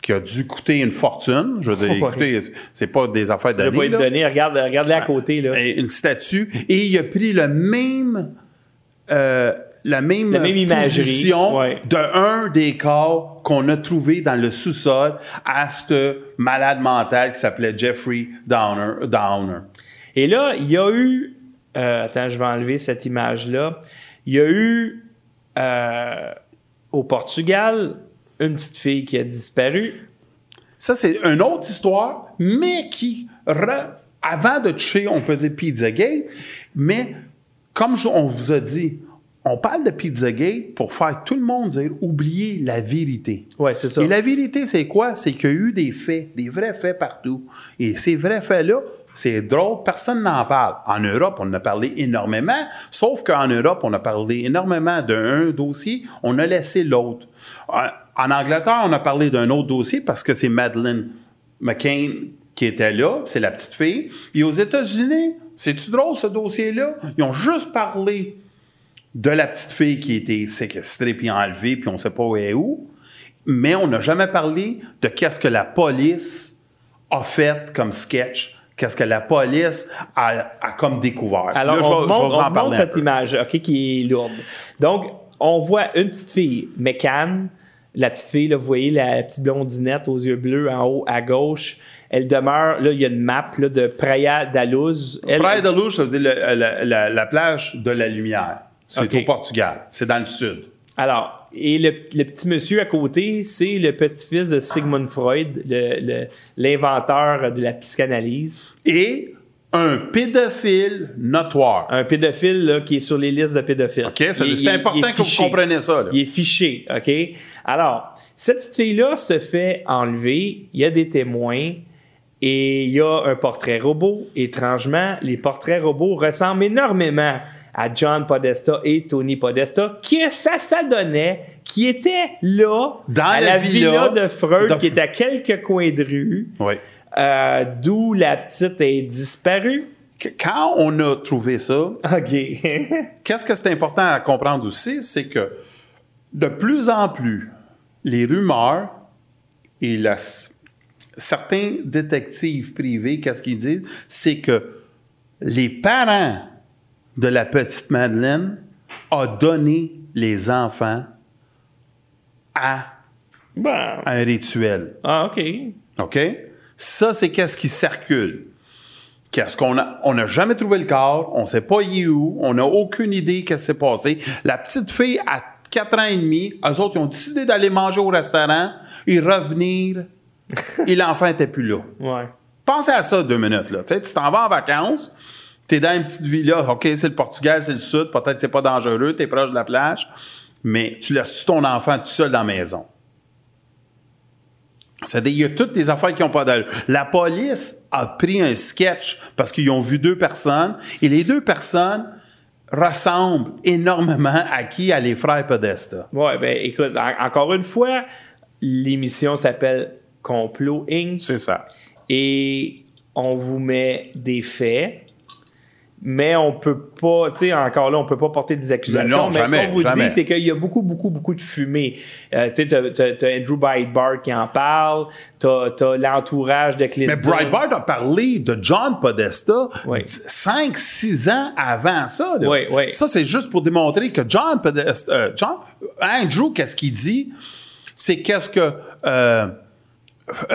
qui a dû coûter une fortune. Je veux dire, écoutez, c'est- pas des affaires données. pas être donné. Regarde, regarde-les à côté. Là. Une statue. Et il a pris le même, euh, la même, La même imagerie, position ouais. de un des corps qu'on a trouvé dans le sous-sol à ce malade mental qui s'appelait Jeffrey Downer. Downer. Et là, il y a eu. euh, attends, je vais enlever cette image-là. Il y a eu euh, au Portugal une petite fille qui a disparu. Ça, c'est une autre histoire, mais qui, re- avant de toucher, on peut dire Pizzagate, mais comme je- on vous a dit, on parle de Pizzagate pour faire tout le monde dire oubliez la vérité. Ouais, c'est ça. Et la vérité, c'est quoi? C'est qu'il y a eu des faits, des vrais faits partout. Et ces vrais faits-là, c'est drôle, personne n'en parle. En Europe, on en a parlé énormément, sauf qu'en Europe, on a parlé énormément d'un dossier, on a laissé l'autre. En- En Angleterre, on a parlé d'un autre dossier parce que c'est Madeleine McCain qui était là, c'est la petite fille. Et aux États-Unis, c'est-tu drôle ce dossier-là? Ils ont juste parlé de la petite fille qui a été séquestrée puis enlevée, puis on ne sait pas où elle est où. Mais on n'a jamais parlé de qu'est-ce que la police a fait comme sketch, qu'est-ce que la police a, a comme découvert. Alors, Là, je on, je montre, on en parler montre cette peu. image, OK, qui est lourde. Donc, on voit une petite fille, McCann. La petite fille, là, vous voyez la petite blondinette aux yeux bleus en haut à gauche. Elle demeure, là, il y a une map là, de Praia da Luz. Elle- Praia de Luz, ça veut dire le- la, la- la plage de la lumière. C'est au Portugal. C'est dans le sud. Alors, et le, le petit monsieur à côté, c'est le petit-fils de Sigmund Freud, l'inventeur de la psychanalyse. Et un pédophile notoire. Un pédophile là, qui est sur les listes de pédophiles. OK? C'est important que vous compreniez ça. là. Il est fiché, OK? Alors, cette petite fille-là se fait enlever, il y a des témoins et il y a un portrait robot. Étrangement, les portraits robots ressemblent énormément à John Podesta et Tony Podesta, qui ça s'adonnait, qui étaient là, Dans à la la, villa villa, de Freud, de qui est à quelques coins de rue, Oui. euh, d'où la petite est disparue. Que- Quand on a trouvé ça. Qu'est-ce que c'est important à comprendre aussi, c'est que de plus en plus, les rumeurs et la- certains détectives privés, qu'est-ce qu'ils disent, c'est que les parents de la petite Madeleine ont donné les enfants à Bon. un rituel. Ah, OK. OK? Ça, c'est qu'est-ce qui circule. Qu'est-ce qu'on a? On n'a jamais trouvé le corps, on ne sait pas il est où, on n'a aucune idée qu'est-ce qui s'est passé. La petite fille, à 4 ans et demi, eux autres, ils ont décidé d'aller manger au restaurant et revenir, et l'enfant n'était plus là. Ouais. Pensez à ça deux minutes. Là. Tu sais, tu t'en vas en vacances, tu es dans une petite villa, OK, c'est le Portugal, c'est le sud, peut-être c'est pas dangereux, tu es proche de la plage, mais tu laisses ton enfant tout seul dans la maison? C'est-à-dire, il y a toutes des affaires qui n'ont pas d'allure. La police a pris un sketch parce qu'ils ont vu deux personnes et les deux personnes ressemblent énormément à qui? À les frères Podesta. Ouais, ben écoute, en- encore une fois, l'émission s'appelle Complot Inc. C'est ça. Et on vous met des faits, mais on peut pas, tu sais, encore là, on peut pas porter des accusations. Non, mais jamais, ce qu'on vous jamais. dit, c'est qu'il y a beaucoup, beaucoup, beaucoup de fumée. Euh, tu sais, t'as, Andrew Breitbart qui en parle, t'as, t'as l'entourage de Clinton. Mais Breitbart a parlé de John Podesta Oui. 5-6 ans avant ça. là. Oui, oui. Ça, c'est juste pour démontrer que John Podesta, euh, John, Andrew, qu'est-ce qu'il dit? C'est qu'est-ce que euh,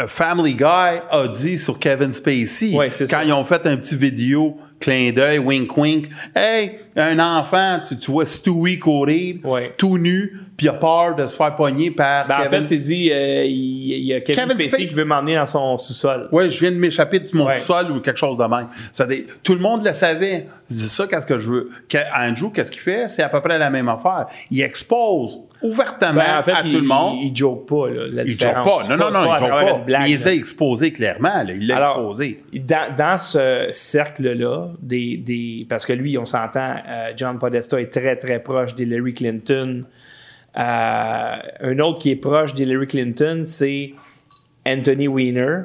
Family Guy a dit sur Kevin Spacey quand ça. ils ont fait un petit vidéo clin d'œil, wink wink. Hey, un enfant, tu, tu vois Stewie courir, tout nu, puis il a peur de se faire pogner par Ben, en Kevin. fait, c'est dit, euh, il, il y a Kevin, Kevin Spacey Spacey. qui veut m'emmener dans son sous-sol. Oui, je viens de m'échapper de mon Ouais. sol ou quelque chose de même. Ça, tout le monde le savait. Je dis ça, qu'est-ce que je veux? Andrew, qu'est-ce qu'il fait? C'est à peu près la même affaire. Il expose ouvertement Ben, en fait, à il, tout le monde. Il, il joke pas, là, la Il joke pas. Non, non, non, il joke pas. blague, il les a exposés clairement. là. Il l'a exposé. Dans, dans ce cercle-là, des, des, parce que lui, on s'entend, euh, John Podesta est très, très proche d'Hillary Clinton. Euh, un autre qui est proche d'Hillary Clinton, c'est Anthony Weiner,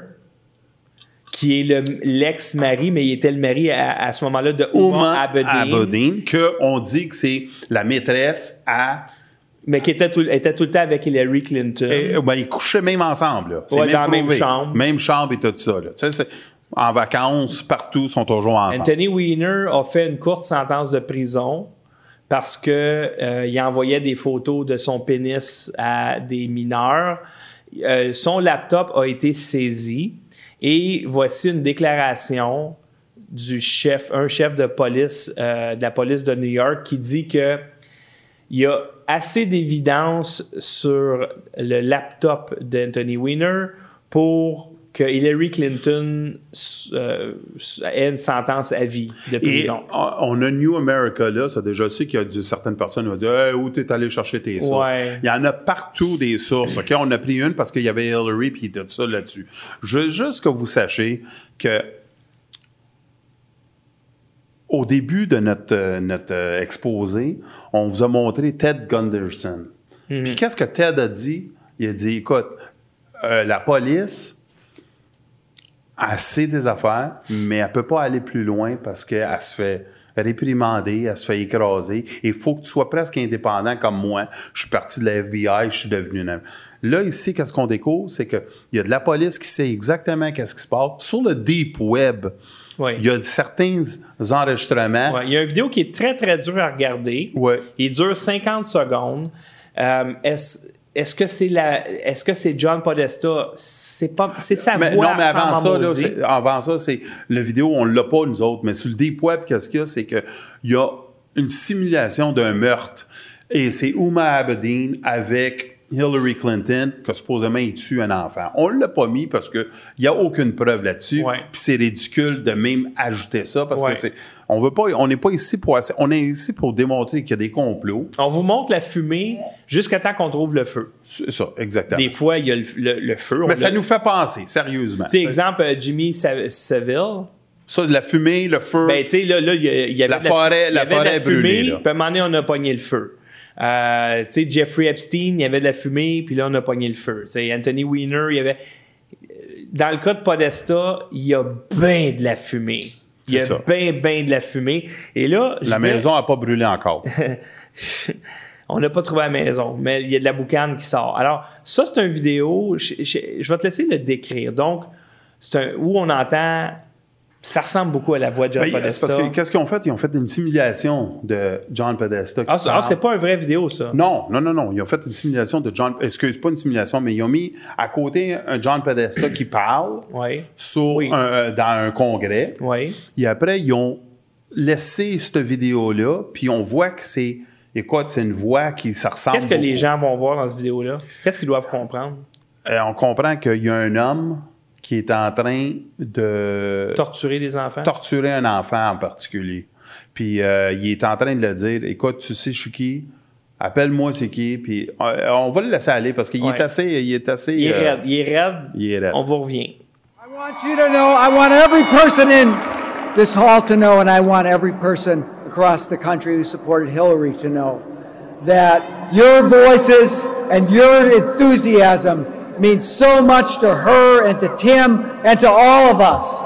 qui est le- l'ex-mari, mais il était le mari à, à ce moment-là de Uma Abedin. Abedin, que on dit que c'est la maîtresse à. Mais qui était tout, était tout le temps avec Hillary Clinton. Et, ben, ils couchaient même ensemble. Ouais, dans la même chambre. Même chambre et tout ça. là. En vacances, partout, ils sont toujours ensemble. Anthony Weiner a fait une courte sentence de prison parce que euh, envoyait des photos de son pénis à des mineurs. Euh, son laptop a été saisi et voici une déclaration du chef, un chef de police euh, de la police de New York qui dit que il y a assez d'évidence sur le laptop d'Anthony Weiner pour que Hillary Clinton euh, ait une sentence à vie de Et prison. on on a New America là, ça déjà su qu'il y a certaines personnes qui vont dire hey, où t'es allé chercher tes sources? Ouais. Il y en a partout des sources. Ok, on a pris une parce qu'il y avait Hillary puis il était tout ça là-dessus. Je veux juste que vous sachiez que au début de notre, euh, notre euh, exposé, on vous a montré Ted Gunderson. Puis qu'est-ce que Ted a dit? Il a dit, écoute, euh, la police, elle sait des affaires, mais elle peut pas aller plus loin parce qu'elle se fait réprimander, elle se fait écraser. Il faut que tu sois presque indépendant comme moi. Je suis parti de la FBI, je suis devenu un homme. Là, ici, qu'est-ce qu'on découvre? C'est qu'il y a de la police qui sait exactement qu'est-ce qui se passe. Sur le deep web, Oui. il y a certains enregistrements. Ouais, il y a une vidéo qui est très, très dure à regarder. Il dure 50 secondes. Euh, est-ce que c'est la, est-ce que c'est John Podesta? C'est pas, c'est sa Mais voix. non, mais avant ça, là, avant ça, c'est le vidéo, on l'a pas nous autres, mais sur le deep web, qu'est-ce qu'il y a, c'est que il y a une simulation d'un meurtre et c'est Uma Abedin avec Hillary Clinton que supposément il tue un enfant. On l'a pas mis parce que il y a aucune preuve là-dessus. Puis c'est ridicule de même ajouter ça parce Ouais. que c'est on veut pas on n'est pas ici pour on est ici pour démontrer qu'il y a des complots. On vous montre la fumée jusqu'à temps qu'on trouve le feu. C'est ça, exactement. Des fois, il y a le, le- le feu. Mais ça l'a- nous fait penser, sérieusement. Tu exemple, euh, Jimmy Sa- Savile. Ça, la fumée, le feu. Ben, tu sais, là, là, il y, a- il y avait La forêt- y la de forêt fumée, brûlée, là. Puis à un moment donné, on a pogné le feu. Euh, tu sais, Jeffrey Epstein, il y avait de la fumée, puis là, on a pogné le feu. Tu sais, Anthony Weiner, il y avait. Dans le cas de Podesta, il y a bien de la fumée. Il y a bien, bien de la fumée. Et là, La maison n'a pas brûlé encore. on n'a pas trouvé la maison, mais il y a de la boucane qui sort. Alors, ça, c'est une vidéo. Je, je- je vais te laisser le décrire. Donc, c'est un où on entend. Ça ressemble beaucoup à la voix de John Ben, c'est Podesta. parce que qu'est-ce qu'ils ont fait? Ils ont fait une simulation de John Podesta. Ah, c'est- ah, c'est pas une vraie vidéo, ça. Non, non, non, non. Ils ont fait une simulation de John. Excuse, pas une simulation, mais ils ont mis à côté un John Podesta qui parle sur un- euh, dans un congrès. Et après, ils ont laissé cette vidéo-là, puis on voit que c'est. Écoute, c'est une voix qui ça ressemble. Qu'est-ce que les gens vont voir dans cette vidéo-là? Qu'est-ce qu'ils doivent comprendre? Euh, on comprend qu'il y a un homme qui est en train de Torturer des enfants? torturer un enfant en particulier. Puis euh, il est en train de le dire écoute, tu sais, je suis qui? Appelle-moi, c'est qui? Puis euh, on va le laisser aller parce qu'il Ouais. est assez. Il est assez. Il est euh, raide. Il est raide. Il est raide. On vous revient. I want you to know, I want every person in this hall to know, and I want every person across the country who supported Hillary to know that your voices and your enthusiasm means so much to her and to Tim and to all of us.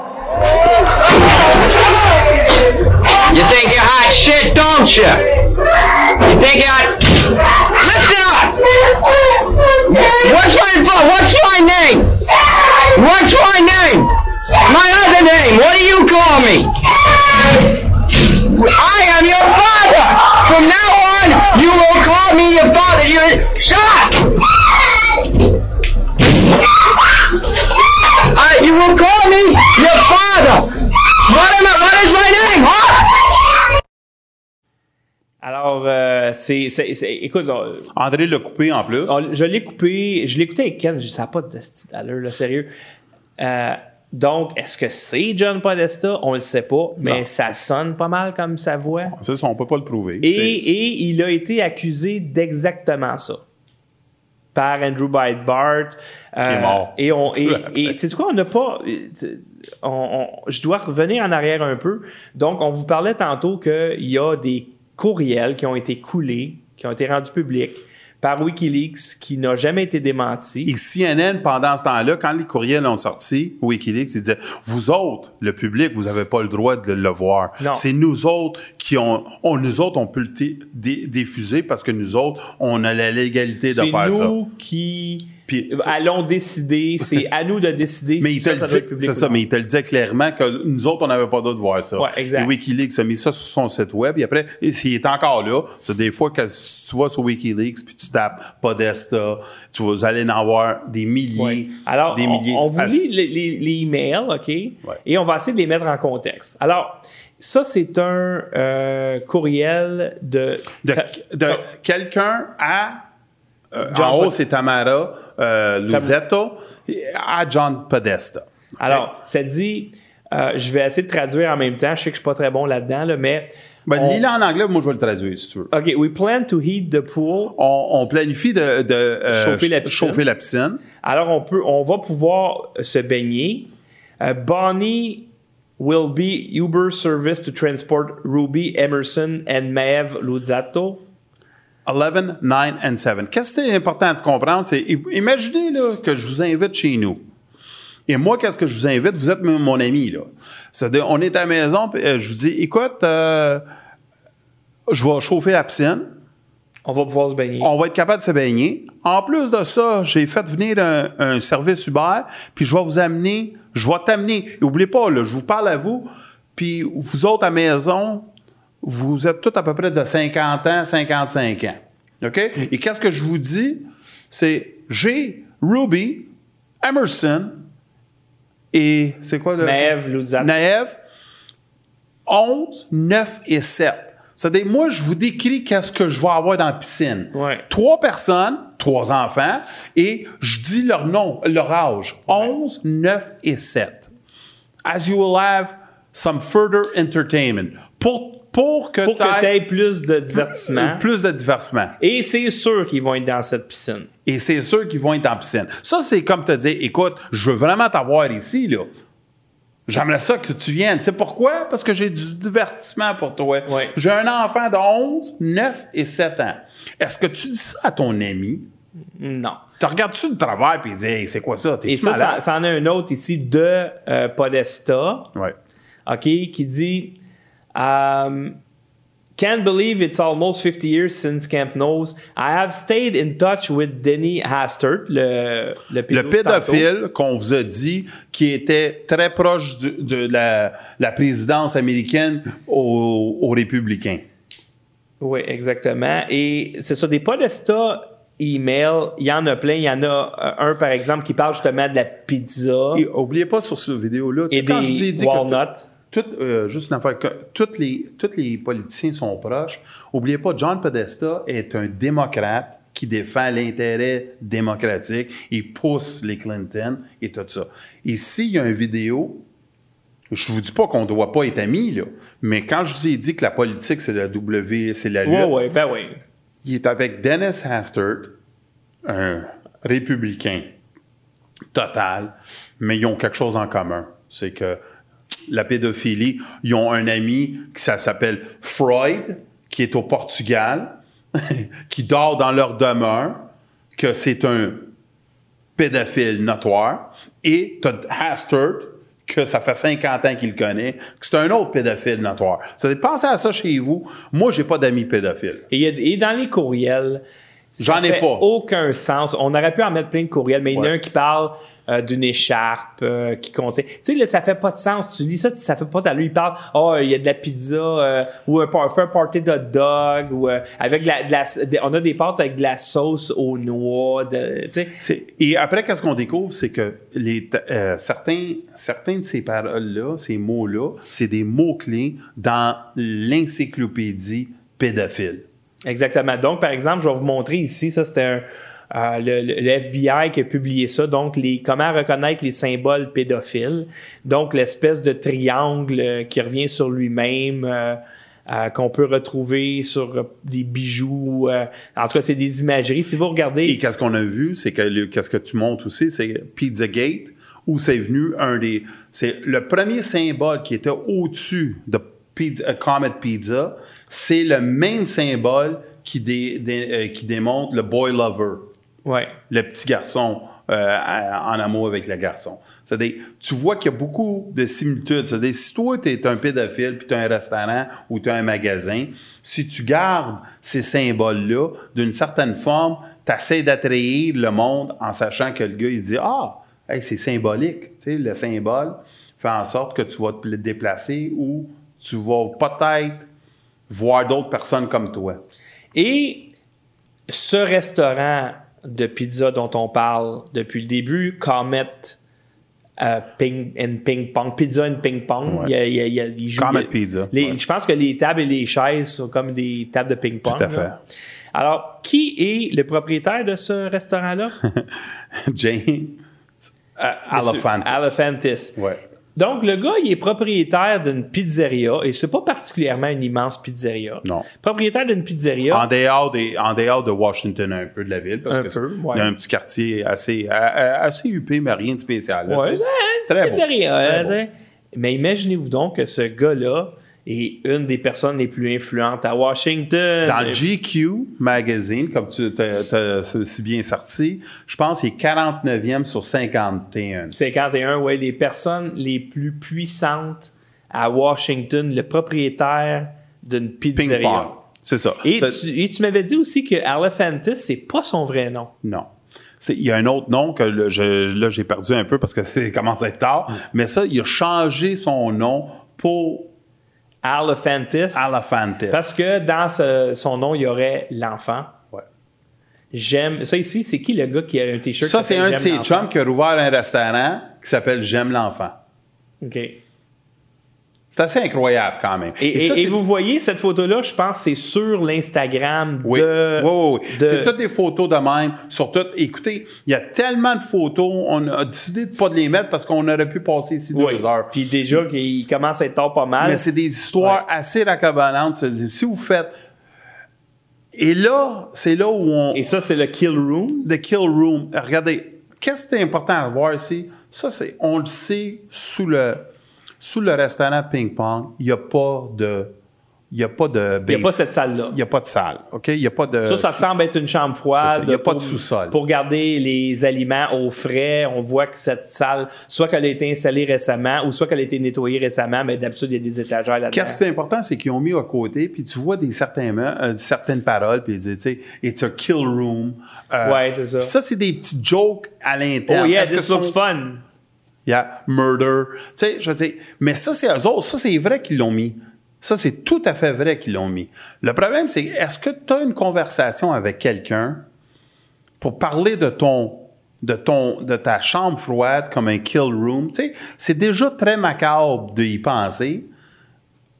You think you're hot shit, don't you? You think you're hot... Listen up! What's my What's my name? What's my name? My other name. What do you call me? I am your father. From now on, you will call me your father. You shut Alors, c'est, Écoute. André l'a coupé en plus. Je l'ai coupé. Je l'ai écouté avec Ken. Ça n'a pas de allure, là, sérieux. Euh, donc, est-ce que c'est John Podesta? On le sait pas, mais ça sonne pas mal comme sa voix. Ça, on peut pas le prouver. Et il a été accusé d'exactement ça. Par Andrew. Qui est mort. Et, on, et, et tu sais quoi, on n'a pas. on- on- je dois revenir en arrière un peu. Donc, on vous parlait tantôt qu'il y a des courriels qui ont été coulés, qui ont été rendus publics par Wikileaks, qui n'a jamais été démenti. Et CNN, pendant ce temps-là, quand les courriels ont sorti, Wikileaks, ils disaient, vous autres, le public, vous n'avez pas le droit de le voir. Non. C'est nous autres qui ont, on, nous autres, on peut le diffuser parce que nous autres, on a la légalité de C'est faire ça. nous qui Puis, allons décider. C'est à nous de décider Mais si il te ça, le ça doit être dit, public c'est ça, mais il te le disait clairement que nous autres, on n'avait pas droit de voir ça. Ouais, exact. Et Wikileaks a mis ça sur son site web. Et après, s'il est encore là, c'est des fois que si tu vas sur Wikileaks puis tu tapes Podesta, tu vas aller en voir des milliers. Alors, des on- milliers. on, vous lit les, les- les emails, OK? Et on va essayer de les mettre en contexte. Alors, ça, c'est un euh, courriel de... de, de quelqu'un à en haut c'est Tamara euh, Luzetto et à John Podesta. Alors, ça dit... euh, je vais essayer de traduire en même temps. Je sais que je suis pas très bon là-dedans, là, mais... Ben, on- lis-le en anglais, moi je vais le traduire si tu veux. OK, we plan to heat the pool. On, on planifie de, de, euh, Chauffer la piscine. chauffer la piscine. Alors, on, peut, on va pouvoir se baigner. Euh, Bonnie will be Uber service to transport Ruby, Emerson and Maeve Luzzato. 11, 9 and 7. Qu'est-ce qui est important de comprendre? C'est, imaginez là, que je vous invite chez nous. Et moi, qu'est-ce que je vous invite? Vous êtes mon ami. Là. C'est-à-dire, on est à la maison, puis euh, je vous dis, écoute, euh, je vais chauffer la piscine. On va pouvoir se baigner. On va être capable de se baigner. En plus de ça, j'ai fait venir un, un service Uber, puis je vais vous amener, je vais t'amener. Et Oubliez pas, là, je vous parle à vous, puis vous autres à la maison, vous êtes tous à peu près de 50 ans, 55 ans. OK? Et qu'est-ce que je vous dis? C'est, j'ai Ruby, Emerson, et c'est quoi le... Naève, 11, 9 et 7. C'est-à-dire, moi, je vous décris qu'est-ce que je vais avoir dans la piscine. Trois personnes, trois enfants, et je dis leur nom, leur âge. 11, 9 et 7. As you will have some further entertainment. Pour, pour que Pour que tu t'aies aies plus de divertissement. plus de divertissement. Et c'est sûr qu'ils vont être dans cette piscine. Et c'est sûr qu'ils vont être en piscine. Ça, c'est comme te dire, écoute, je veux vraiment t'avoir ici, là. J'aimerais ça que tu viennes. Tu sais pourquoi? Parce que j'ai du divertissement pour toi. J'ai un enfant de 11, 9 et 7 ans. Est-ce que tu dis ça à ton ami? Non. Tu regardes-tu le travail et dis, hey, c'est quoi ça? Et ça, ça, ça en a un autre ici de euh, Podesta. OK, qui dit um, Can't believe it's almost 50 years since Camp Knows. I have stayed in touch with Denny Hastert, le, le, pédo Le pédophile qu'on vous a dit qui était très proche du- de la, la présidence américaine aux, aux républicains. Oui, exactement. Et c'est ça, des Podesta emails, il y en a plein. Il y en a euh, un, par exemple, qui parle justement de la pizza. Et oubliez pas sur cette vidéo-là, Et quand je vous ai dit walnuts. que tout, euh, juste une affaire, que tous les, les politiciens sont proches. Oubliez pas, John Podesta est un démocrate qui défend l'intérêt démocratique. Il pousse les Clinton et tout ça. Et s'il y a une vidéo, je vous dis pas qu'on doit pas être amis, là, mais quand je vous ai dit que la politique, c'est la W, c'est la lutte, Ouais, ouais, ben oui. il est avec Dennis Hastert, un républicain total, mais ils ont quelque chose en commun. C'est que la pédophilie, ils ont un ami qui ça s'appelle Freud, qui est au Portugal, qui dort dans leur demeure, que c'est un pédophile notoire, et tu Hastert, que ça fait 50 ans qu'il le connaît, que c'est un autre pédophile notoire. Ça pensez à ça chez vous. Moi, j'ai pas d'amis pédophiles. Et, dans les courriels, ça J'en ai fait pas. aucun sens. On aurait pu en mettre plein de courriels, mais il y en a un qui parle euh, d'une écharpe euh, qui conseille. Tu sais, là, ça fait pas de sens. Tu lis ça, ça fait pas d'allure. Il parle, oh, il y a de la pizza euh, ou un, par- fait un party de dog ou avec la, de la- de- on a des pâtes avec de la sauce aux noix. De, Et après, qu'est-ce qu'on découvre, c'est que les, certains, certains de ces paroles-là, ces mots-là, c'est des mots-clés dans l'encyclopédie pédophile. Exactement. Donc, par exemple, je vais vous montrer ici, ça c'était un, euh, le, FBI qui a publié ça, donc les, comment reconnaître les symboles pédophiles. Donc, l'espèce de triangle euh, qui revient sur lui-même, euh, qu'on peut retrouver sur des bijoux. en tout cas, c'est des imageries. Si vous regardez... Et qu'est-ce qu'on a vu, c'est que qu'est-ce que tu montres aussi, c'est Pizzagate, où c'est venu un des. C'est le premier symbole qui était au-dessus de pizza- Comet Pizza, c'est le même symbole qui, dé- qui démontre le boy lover. Ouais. Le petit garçon euh, en amour avec le garçon. C'est-à-dire, tu vois qu'il y a beaucoup de similitudes. C'est-à-dire, si toi, tu es un pédophile, puis tu as un restaurant ou tu as un magasin, si tu gardes ces symboles-là, d'une certaine forme, tu essaies d'attrayer le monde en sachant que le gars, il dit Ah, hey, c'est symbolique. Tu sais, le symbole fait en sorte que tu vas te déplacer ou tu vas peut-être voir d'autres personnes comme toi. Et ce restaurant de pizza dont on parle depuis le début, Comet euh, ping and Ping Pong, Pizza and Ping Pong, Ouais. il joue- Comet Pizza, les- ouais. Je pense que les tables et les chaises sont comme des tables de ping-pong. Tout à fait. là. Alors, qui est le propriétaire de ce restaurant-là? James Monsieur Alephantis. Alephantis. Ouais. Donc, le gars, il est propriétaire d'une pizzeria, et c'est pas particulièrement une immense pizzeria. Non. Propriétaire d'une pizzeria. En dehors, des, en dehors de Washington, un peu de la ville, parce Un que peu, c'est- ouais. il y a un petit quartier assez, assez huppé, mais rien de spécial. là, Ouais, une pizzeria, hein. Mais imaginez-vous donc que ce gars-là est une des personnes les plus influentes à Washington. Dans le GQ magazine, comme tu as si bien sorti, je pense qu'il est 49e sur 51. 51, ouais, les personnes les plus puissantes à Washington, le propriétaire d'une pizzeria. C'est ça. Et Ça- tu, et tu m'avais dit aussi que Alephantis, c'est pas son vrai nom. Non. Il y a un autre nom que le- je- là, j'ai perdu un peu parce que c'est commence à être tard. Mais ça, il a changé son nom pour Alephantis. Alephantis. Parce que dans ce- son nom, il y aurait l'enfant. Ouais. J'aime. Ça ici, c'est qui le gars qui a un t-shirt? Ça, c'est un de ses chums qui a rouvert un restaurant qui s'appelle J'aime l'enfant. OK. C'est assez incroyable quand même. Et, ça, et- vous voyez cette photo-là, je pense que c'est sur l'Instagram Oui, de. oui, oui, oui. de- C'est toutes des photos de même. Sur toutes. Écoutez, il y a tellement de photos, on a décidé de pas de les mettre parce qu'on aurait pu passer ici Oui. deux heures. Puis déjà, il commence à être tard pas mal. Mais c'est des histoires assez raccaballantes. C'est-à-dire, Si vous faites. Et là, c'est là où on. Et ça, c'est le kill room? The kill room. Regardez, qu'est-ce qui est important à voir ici? Ça, c'est. On le sait sous le. Sous le restaurant Ping Pong, il n'y a pas de. Il n'y a pas de. Il n'y a pas cette salle-là. Il n'y a pas de salle. OK? Il n'y a pas de. Ça, ça semble être une chambre froide. il y a pas de sous-sol. Pour garder les aliments au frais, on voit que cette salle, soit qu'elle a été installée récemment, ou soit qu'elle a été nettoyée récemment, mais d'habitude, il y a des étagères là-dedans. Qu'est-ce qui est important, c'est qu'ils ont mis à côté, puis tu vois des certains, euh, certaines paroles, puis ils disent, tu sais, it's a kill room. Euh, Ouais, c'est ça. Ça, c'est des petits jokes à l'interne. Oh yeah, Est-ce que this looks sont- fun. Yeah, murder. Tu sais, je veux dire, mais ça, c'est eux autres. Ça, c'est vrai qu'ils l'ont mis. Ça, c'est tout à fait vrai qu'ils l'ont mis. Le problème, c'est est-ce que tu as une conversation avec quelqu'un pour parler de ton de ta chambre froide comme un kill room, tu c'est déjà très macabre d'y penser.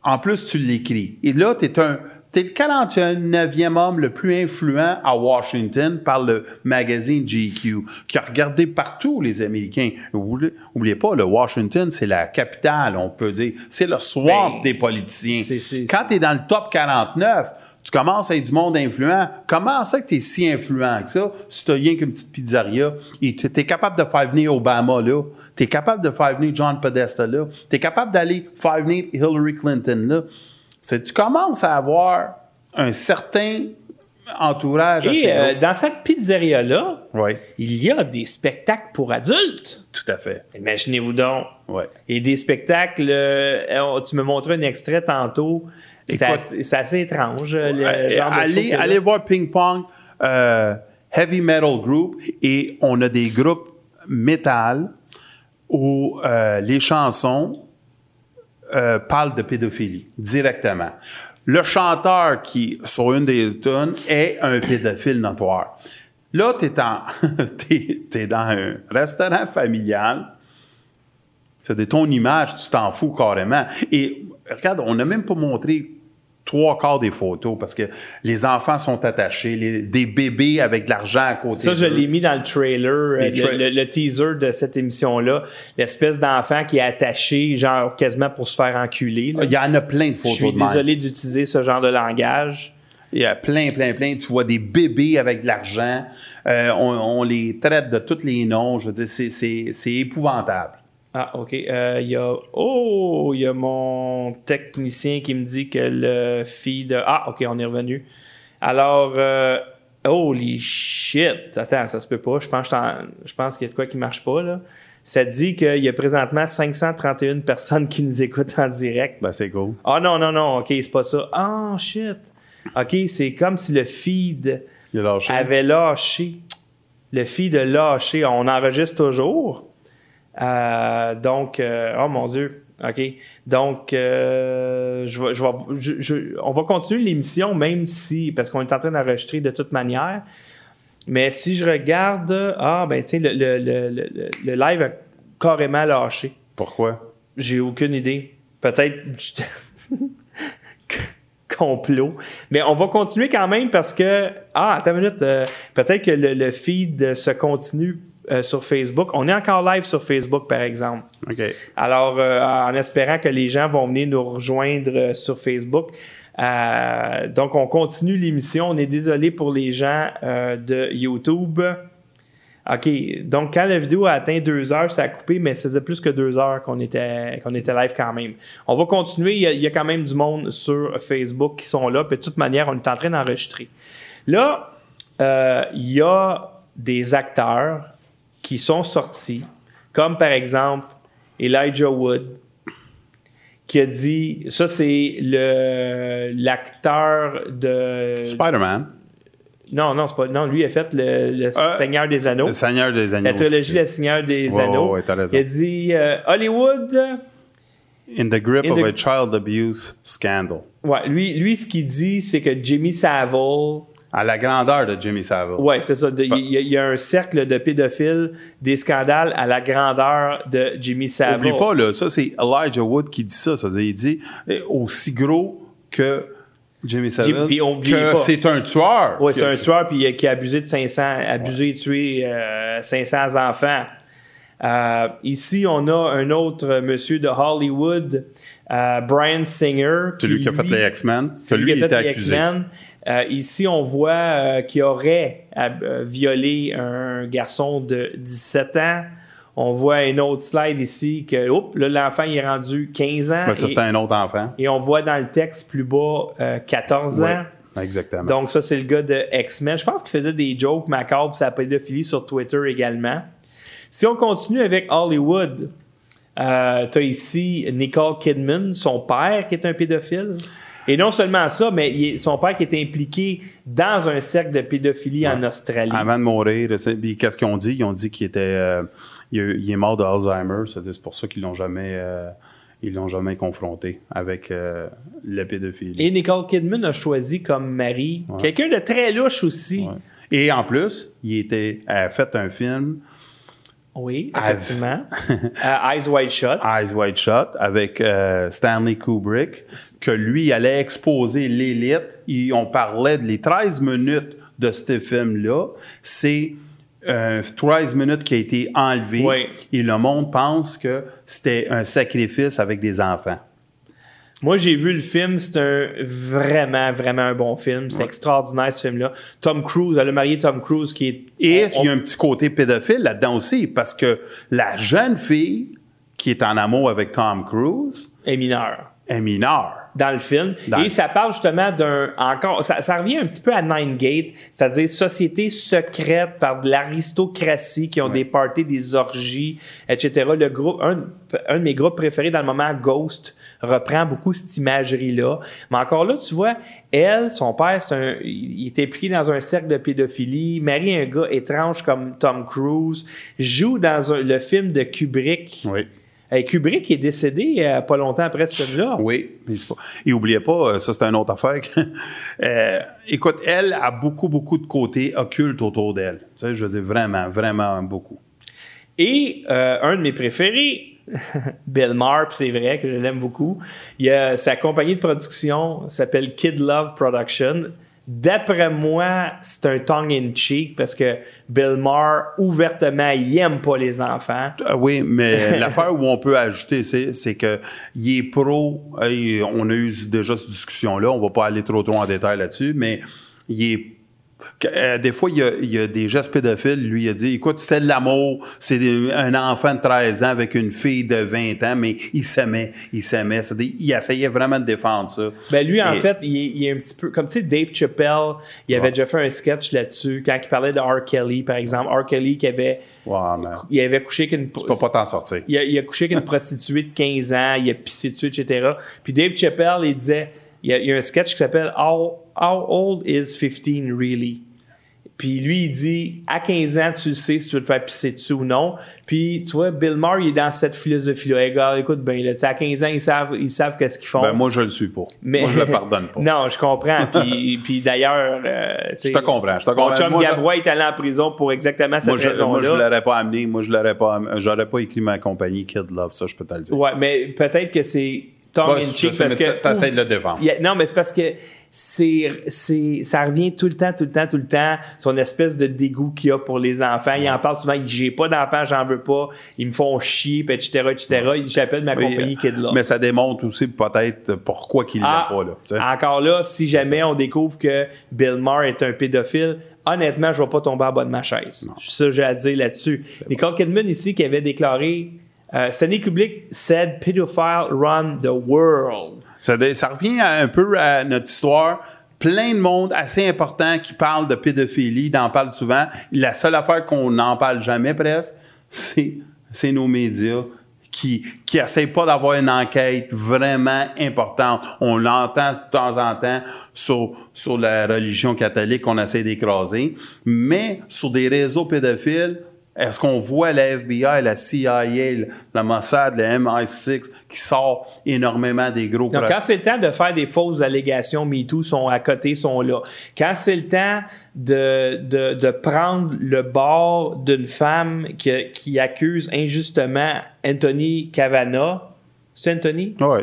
En plus, tu l'écris. Et là, tu es un T'es le 49e homme le plus influent à Washington par le magazine GQ, qui a regardé partout les Américains. Oubliez, oubliez pas, le Washington, c'est la capitale, on peut dire. C'est le swamp Ben, des politiciens. Quand tu es dans le top 49, tu commences à être du monde influent. Comment ça que tu es si influent que ça si tu rien qu'une petite pizzeria? Et tu es capable de faire venir Obama là, tu es capable de faire venir John Podesta là, tu es capable d'aller faire venir Hillary Clinton là. C'est tu commences à avoir un certain entourage Et euh, dans cette pizzeria-là, Oui, il y a des spectacles pour adultes. tout à fait. Imaginez-vous donc. Ouais. Et des spectacles, euh, tu me montrais un extrait tantôt. C'est assez, étrange. le Euh, genre de show allez, allez voir Ping Pong euh, Heavy Metal Group et on a des groupes métal où les chansons euh, parlent de pédophilie directement. Le chanteur qui, sur une des tunes, est un pédophile notoire. Là, tu es, dans un restaurant familial. C'est de ton image, tu t'en fous carrément. Et regarde, on n'a même pas montré trois quarts des photos parce que les enfants sont attachés, les- des bébés avec de l'argent à côté. Ça, je l'ai mis dans le trailer, euh, le, tra- le- le teaser de cette émission-là. L'espèce d'enfant qui est attaché, genre quasiment pour se faire enculer. là. Il y en a plein de Je photos. suis de même. désolé d'utiliser ce genre de langage. Il y a plein, plein, plein. Tu vois des bébés avec de l'argent. Euh, on, on les traite de tous les noms. Je veux dire, c'est- c'est c'est épouvantable. Ah, OK. Euh, Il y a... Oh, il y a mon technicien qui me dit que le feed... Ah, OK, on est revenu. Alors, euh, holy shit. Attends, ça se peut pas. Je pense, que je pense qu'il y a de quoi qui marche pas, là. Ça dit qu'il y a présentement 531 personnes qui nous écoutent en direct. Ben, c'est cool. Ah non, non, non, OK, c'est pas ça. Ah, shit. OK, c'est comme si le feed lâché. avait lâché. Le feed a lâché. On enregistre toujours. Euh, donc, euh, oh mon Dieu. OK. Donc, euh, je vais- je vais- je- je- on va continuer l'émission, même si, parce qu'on est en train d'enregistrer de toute manière. Mais si je regarde, ah, ben, tiens, le, le, le, le- le live a carrément lâché. Pourquoi? J'ai aucune idée. Peut-être complot. Mais on va continuer quand même parce que, ah, attends une minute, peut-être que le feed se continue euh, sur Facebook. On est encore live sur Facebook, par exemple. OK. Alors, euh, en espérant que les gens vont venir nous rejoindre euh, sur Facebook. Donc, on continue l'émission. On est désolé pour les gens de YouTube. OK. Donc, quand la vidéo a atteint deux heures, ça a coupé, mais ça faisait plus que deux heures qu'on était, qu'on était live quand même. On va continuer. Il y, a, il y a quand même du monde sur Facebook qui sont là. Puis, de toute manière, on est en train d'enregistrer. Là, il y a des acteurs qui sont sortis, comme par exemple Elijah Wood, qui a dit, ça c'est le l'acteur de Spider-Man. non, non, c'est pas. Non, lui a fait le, le Seigneur des Anneaux. Le Seigneur des Anneaux. La trilogie. Le Seigneur des Anneaux. ouais, il a dit euh, Hollywood. In the grip In of the- a child abuse scandal. Ouais, lui, lui ce qu'il dit, c'est que Jimmy Savile. À la grandeur de Jimmy Savile. Ouais, c'est ça. Il y, a- il y a un cercle de pédophiles, des scandales à la grandeur de Jimmy Savile. Oublie pas, là, ça, c'est Elijah Wood qui dit ça. ça veut dire, il dit euh, aussi gros que Jimmy Savile. que c'est un tueur. Oui, Qui- c'est un tueur puis, euh, qui a abusé de 500, abusé et tué euh, 500 enfants. Euh, ici, on a un autre monsieur de Hollywood, euh, Brian Singer. Celui qui a fait les X-Men. Celui qui qui a fait était les accusé. X-Men. Euh, ici, on voit euh, qu'il aurait euh, violé un garçon de 17 ans. On voit un autre slide ici que, oups, là, l'enfant est rendu 15 ans. Ben, ça, c'était un autre enfant. et on voit dans le texte plus bas euh, 14 ans. Exactement. Donc, ça, c'est le gars de X-Men. Je pense qu'il faisait des jokes macabres sur la pédophilie sur Twitter également. Si on continue avec Hollywood, euh, tu as ici Nicole Kidman, son père qui est un pédophile. Et non seulement ça, mais il son père qui est impliqué dans un cercle de pédophilie en Australie. Avant de mourir, qu'est-ce qu'ils ont dit? Ils ont dit qu'il était, euh, il, il est mort d'Alzheimer. C'est c'est pour ça qu'ils l'ont jamais, euh, ils l'ont jamais confronté avec euh, la pédophilie. Et Nicole Kidman a choisi comme mari quelqu'un de très louche aussi. Et en plus, il était, a fait un film. Oui, effectivement. Euh, Eyes Wide Shut. Eyes Wide Shut avec euh, Stanley Kubrick, que lui allait exposer l'élite. Et on parlait de les 13 minutes de ce film-là. C'est euh, 13 minutes qui a été enlevé. Oui. Et le monde pense que c'était un sacrifice avec des enfants. Moi, j'ai vu le film. C'est un vraiment, vraiment un bon film. C'est extraordinaire, ce film-là. Tom Cruise, elle a marié Tom Cruise, qui est... Et on- il y a un petit côté pédophile là-dedans aussi, parce que la jeune fille qui est en amour avec Tom Cruise est mineure. Est mineure. Dans le film. Dans- Et ça parle justement d'un. Encore. Ça, ça revient un petit peu à Nine Gate, c'est-à-dire société secrète par de l'aristocratie qui ont des parties, des orgies, etc. Le groupe, un, un de mes groupes préférés dans le moment, Ghost, reprend beaucoup cette imagerie-là. Mais encore là, tu vois, elle, son père, c'est un, il est impliqué dans un cercle de pédophilie, marie un gars étrange comme Tom Cruise, joue dans un- le film de Kubrick. Oui. Kubrick est décédé euh, pas longtemps après ce film-là. Oui. mais c'est pas- Et oubliez pas, euh, ça c'est une autre affaire. que- Euh, écoute, elle a beaucoup, beaucoup de côtés occultes autour d'elle. Tu sais, je veux dire vraiment, vraiment beaucoup. Et euh, un de mes préférés, Bill Maher, c'est vrai que je l'aime beaucoup. Il y a sa compagnie de production s'appelle Kid Love Production. D'après moi, c'est un tongue-in-cheek parce que Bill Maher, ouvertement, il aime pas les enfants. Ah oui, mais l'affaire où on peut ajouter, c'est, c'est que il est pro. on a eu déjà cette discussion-là. On va pas aller trop trop en détail là-dessus, mais il est euh, des fois, il y, a, il y a des gestes pédophiles. Lui, il a dit Écoute, c'était de l'amour. C'est un enfant de 13 ans avec une fille de 20 ans, mais il s'aimait. Il s'aimait. Il essayait vraiment de défendre ça. Ben lui, en Et- fait, il est, il est un petit peu comme tu sais, Dave Chappelle, il avait déjà fait un sketch là-dessus quand il parlait de R. Kelly, par exemple. R. Kelly qui avait, il avait couché qu'une. Tu peux pas t'en sortir. Il a, il a couché qu'une prostituée de 15 ans, il a pissé dessus, etc. Puis Dave Chappelle, il disait, il y a, il y a un sketch qui s'appelle How, How old is 15 really? Puis lui, il dit, à 15 ans, tu sais si tu veux te faire pisser dessus ou non. Puis, tu vois, Bill Maher, il est dans cette philosophie-là. Gars, écoute, ben, là, à 15 ans, ils savent, ils savent qu'est-ce qu'ils font. Ben, moi, je le suis pas. Mais- Moi, je le pardonne pas. non, je comprends. Puis, puis d'ailleurs, euh, Je te comprends, je te Mon chum Moi, Gabrois est allé en prison pour exactement cette je, moi, je raison-là. l'aurais pas amené. Moi, je l'aurais pas, j'aurais pas écrit ma compagnie Kid Love. Ça, je peux te le dire. Ouais, mais peut-être que c'est tongue in cheek parce que. de le défendre. Non, mais c'est parce que c'est, c'est, ça revient tout le temps, tout le temps, tout le temps, son espèce de dégoût qu'il a pour les enfants. Il en parle souvent, il j'ai pas d'enfants, j'en veux pas, ils me font chier, etc., etc. J'appelle ma compagnie euh, Kid Love. Mais ça démontre aussi peut-être pourquoi qu'il l'a Ah, pas, là. Encore là, si jamais on découvre que Bill Maher est un pédophile, honnêtement, je vais pas tomber en bas de ma chaise. Ça, j'ai à dire là-dessus. Nicole Kidman ici qui avait déclaré euh, Stanley Kubrick said pedophile run the world. Ça, revient un peu à notre histoire. Plein de monde assez important qui parle de pédophilie, d'en parle souvent. La seule affaire qu'on n'en parle jamais presque, c'est, nos médias qui qui essayent pas d'avoir une enquête vraiment importante. On l'entend de temps en temps sur, sur la religion catholique qu'on essaie d'écraser, mais sur des réseaux pédophiles, est-ce qu'on voit la FBI, la CIA, la Mossad, le MI6 qui sort énormément des gros Donc, quand c'est le temps de faire des fausses allégations, MeToo sont à côté, sont là. Quand c'est le temps de, de, de prendre le bord d'une femme qui, qui accuse injustement Anthony Cavanaugh, c'est Anthony? Oui.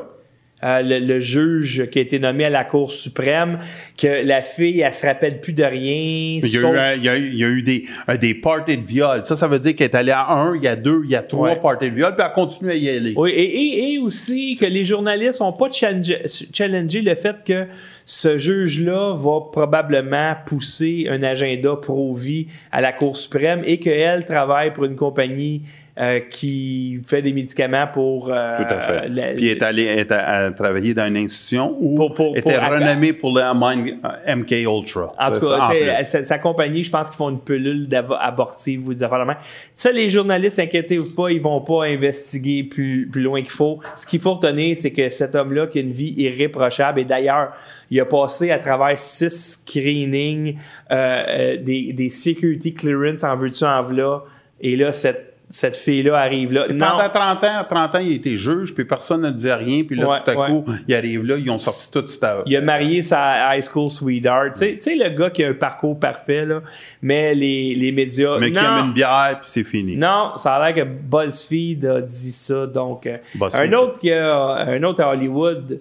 Euh, le, le juge qui a été nommé à la Cour suprême, que la fille, elle se rappelle plus de rien. Il y, a sauf- eu, un- il, y a eu, il y a eu des, euh, des parties de viol. Ça, ça veut dire qu'elle est allée à un, il y a deux, il y a trois Ouais. parties de viol, puis elle continue à y aller. Oui, et, et- et aussi que les journalistes n'ont pas challengé, challengé le fait que ce juge-là va probablement pousser un agenda pro-vie à la Cour suprême et qu'elle travaille pour une compagnie euh, qui fait des médicaments pour... euh, Tout à fait. la- Puis est allée elle a, a travaillé dans une institution où pour- était pour- renommée pour le Mind- euh, MK Ultra. En tout cas, sa, sa compagnie, je pense qu'ils font une pilule d'avo- abortive ou des affaires de même. Ça, les journalistes, inquiétez-vous pas, ils vont pas investiguer plus, plus loin qu'il faut. Ce qu'il faut retenir, c'est que cet homme-là qui a une vie irréprochable, et d'ailleurs, il a passé à travers six screenings, euh, euh, des, des security clearance en veux-tu en v'là, et là, cette, cette fille-là arrive là. Non, Pendant 30 ans, 30 ans, il était juge, puis personne ne disait rien, puis là, Ouais, tout à ouais. coup, il arrive là, ils ont sorti tout ça. Il a marié sa high school sweetheart. Tu sais- Tu sais, le gars qui a un parcours parfait, là, mais les, les médias. Mais qui aime une bière, puis c'est fini. Non, ça a l'air que BuzzFeed a dit ça. Donc, euh, BuzzFeed. un autre qui a- un autre à Hollywood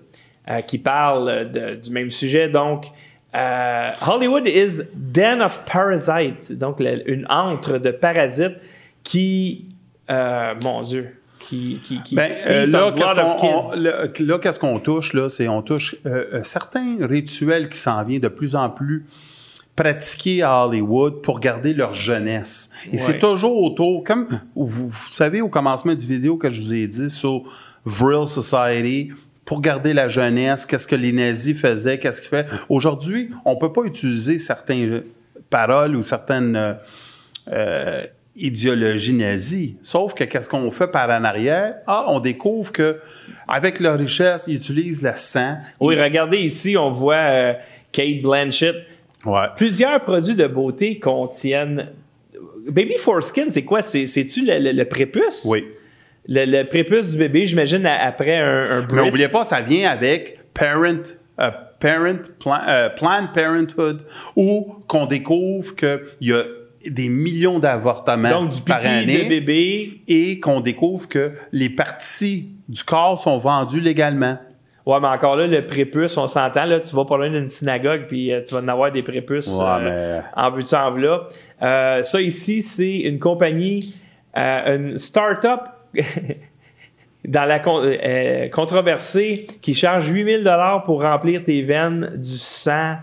euh, qui parle de- du même sujet. Donc, euh, Hollywood is den of parasites. Donc, le- une antre de parasites qui, euh, mon Dieu, qui, qui, qui Ben, euh, là, qu'est-ce qu'on touche, là? C'est on touche euh, euh, certains rituels qui s'en viennent de plus en plus pratiqués à Hollywood pour garder leur jeunesse. Et Ouais. c'est toujours autour, comme vous, vous savez au commencement du vidéo que je vous ai dit sur Vril Society, pour garder la jeunesse, qu'est-ce que les nazis faisaient, qu'est-ce qu'ils faisaient. Aujourd'hui, on peut pas utiliser certaines paroles ou certaines euh, idéologies nazies. Sauf que qu'est-ce qu'on fait par en arrière? Ah, on découvre que avec leur richesse, ils utilisent le sang. Oui, regardez ici, on voit euh, Kate Blanchett. Plusieurs produits de beauté contiennent. Baby Foreskin, c'est quoi? C'est- C'est-tu le, le- le prépuce? Oui. Le, le prépuce du bébé, j'imagine, après un, un Mais n'oubliez pas, ça vient avec Parent, euh, parent Plan- euh, Planned Parenthood, où qu'on découvre qu'il y a des millions d'avortements Donc, du par pipi année. de bébé. Et qu'on découvre que les parties du corps sont vendues légalement. Ouais, mais encore là, le prépuce, on s'entend, là, tu vas pas loin d'une synagogue, puis euh, tu vas en avoir des prépuces Ouais, euh, mais- en vue de ça, en là. Euh, ça ici, c'est une compagnie, une start-up dans la con- controversée qui charge 8000 dollars pour remplir tes veines du sang,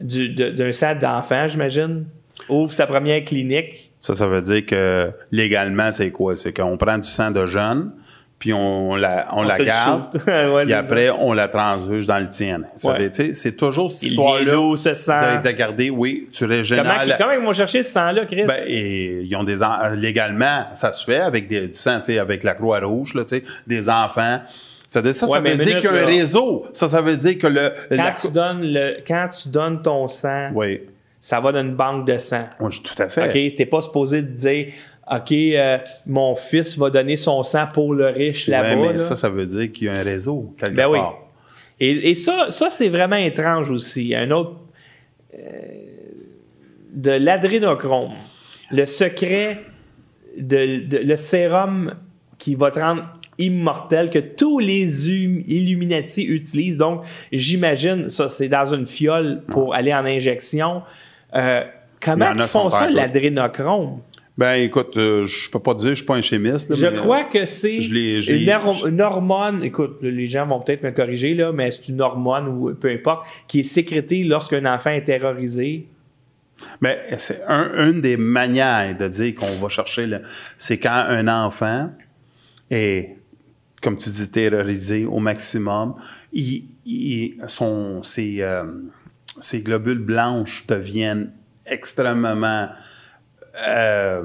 du- d'un sang d'enfant, j'imagine. Ouvre sa première clinique. Ça, ça veut dire que légalement, c'est quoi? C'est qu'on prend du sang de jeune, puis on la, on On la garde. Ouais, puis c'est après, on la transfuse dans le tien. Ça Ouais. C'est toujours cette histoire-là de, de garder, oui, tu régénères. Comment, la- comment ils vont chercher ce sang-là, Chris? Ben, et ils ont des en- euh, légalement, ça se fait avec des, du sang, avec la Croix Rouge, là, tu sais, des enfants. Ça, ça, ça Ouais, mais veut dire qu'il y a un réseau. Ça, ça veut dire que le. quand, la- tu donnes le, quand tu donnes ton sang, Oui. Ça va dans une banque de sang. Oui, tout à fait. OK? T'es pas supposé te dire OK, euh, mon fils va donner son sang pour le riche Ouais, là-bas. mais là. ça, ça veut dire qu'il y a un réseau quelque Ben oui. part. Et, et ça, ça c'est vraiment étrange aussi. Un autre. euh, de l'adrénochrome. Le secret de, de- le sérum qui va te rendre immortel que tous les hum- Illuminati utilisent. Donc, j'imagine, ça, c'est dans une fiole pour aller en injection. Euh, comment ils font ça, l'adrénochrome? Ben, écoute, euh, je peux pas te dire, je suis pas un chimiste. là, Je mais, crois euh, que c'est une, hor- une hormone, écoute, les gens vont peut-être me corriger, là, mais c'est une hormone ou peu importe, qui est sécrétée lorsqu'un enfant est terrorisé. Mais c'est un- une des manières de dire qu'on va chercher, là, c'est quand un enfant est, comme tu dis, terrorisé au maximum, il, il- son, ses, euh, ses globules blanches deviennent extrêmement... euh,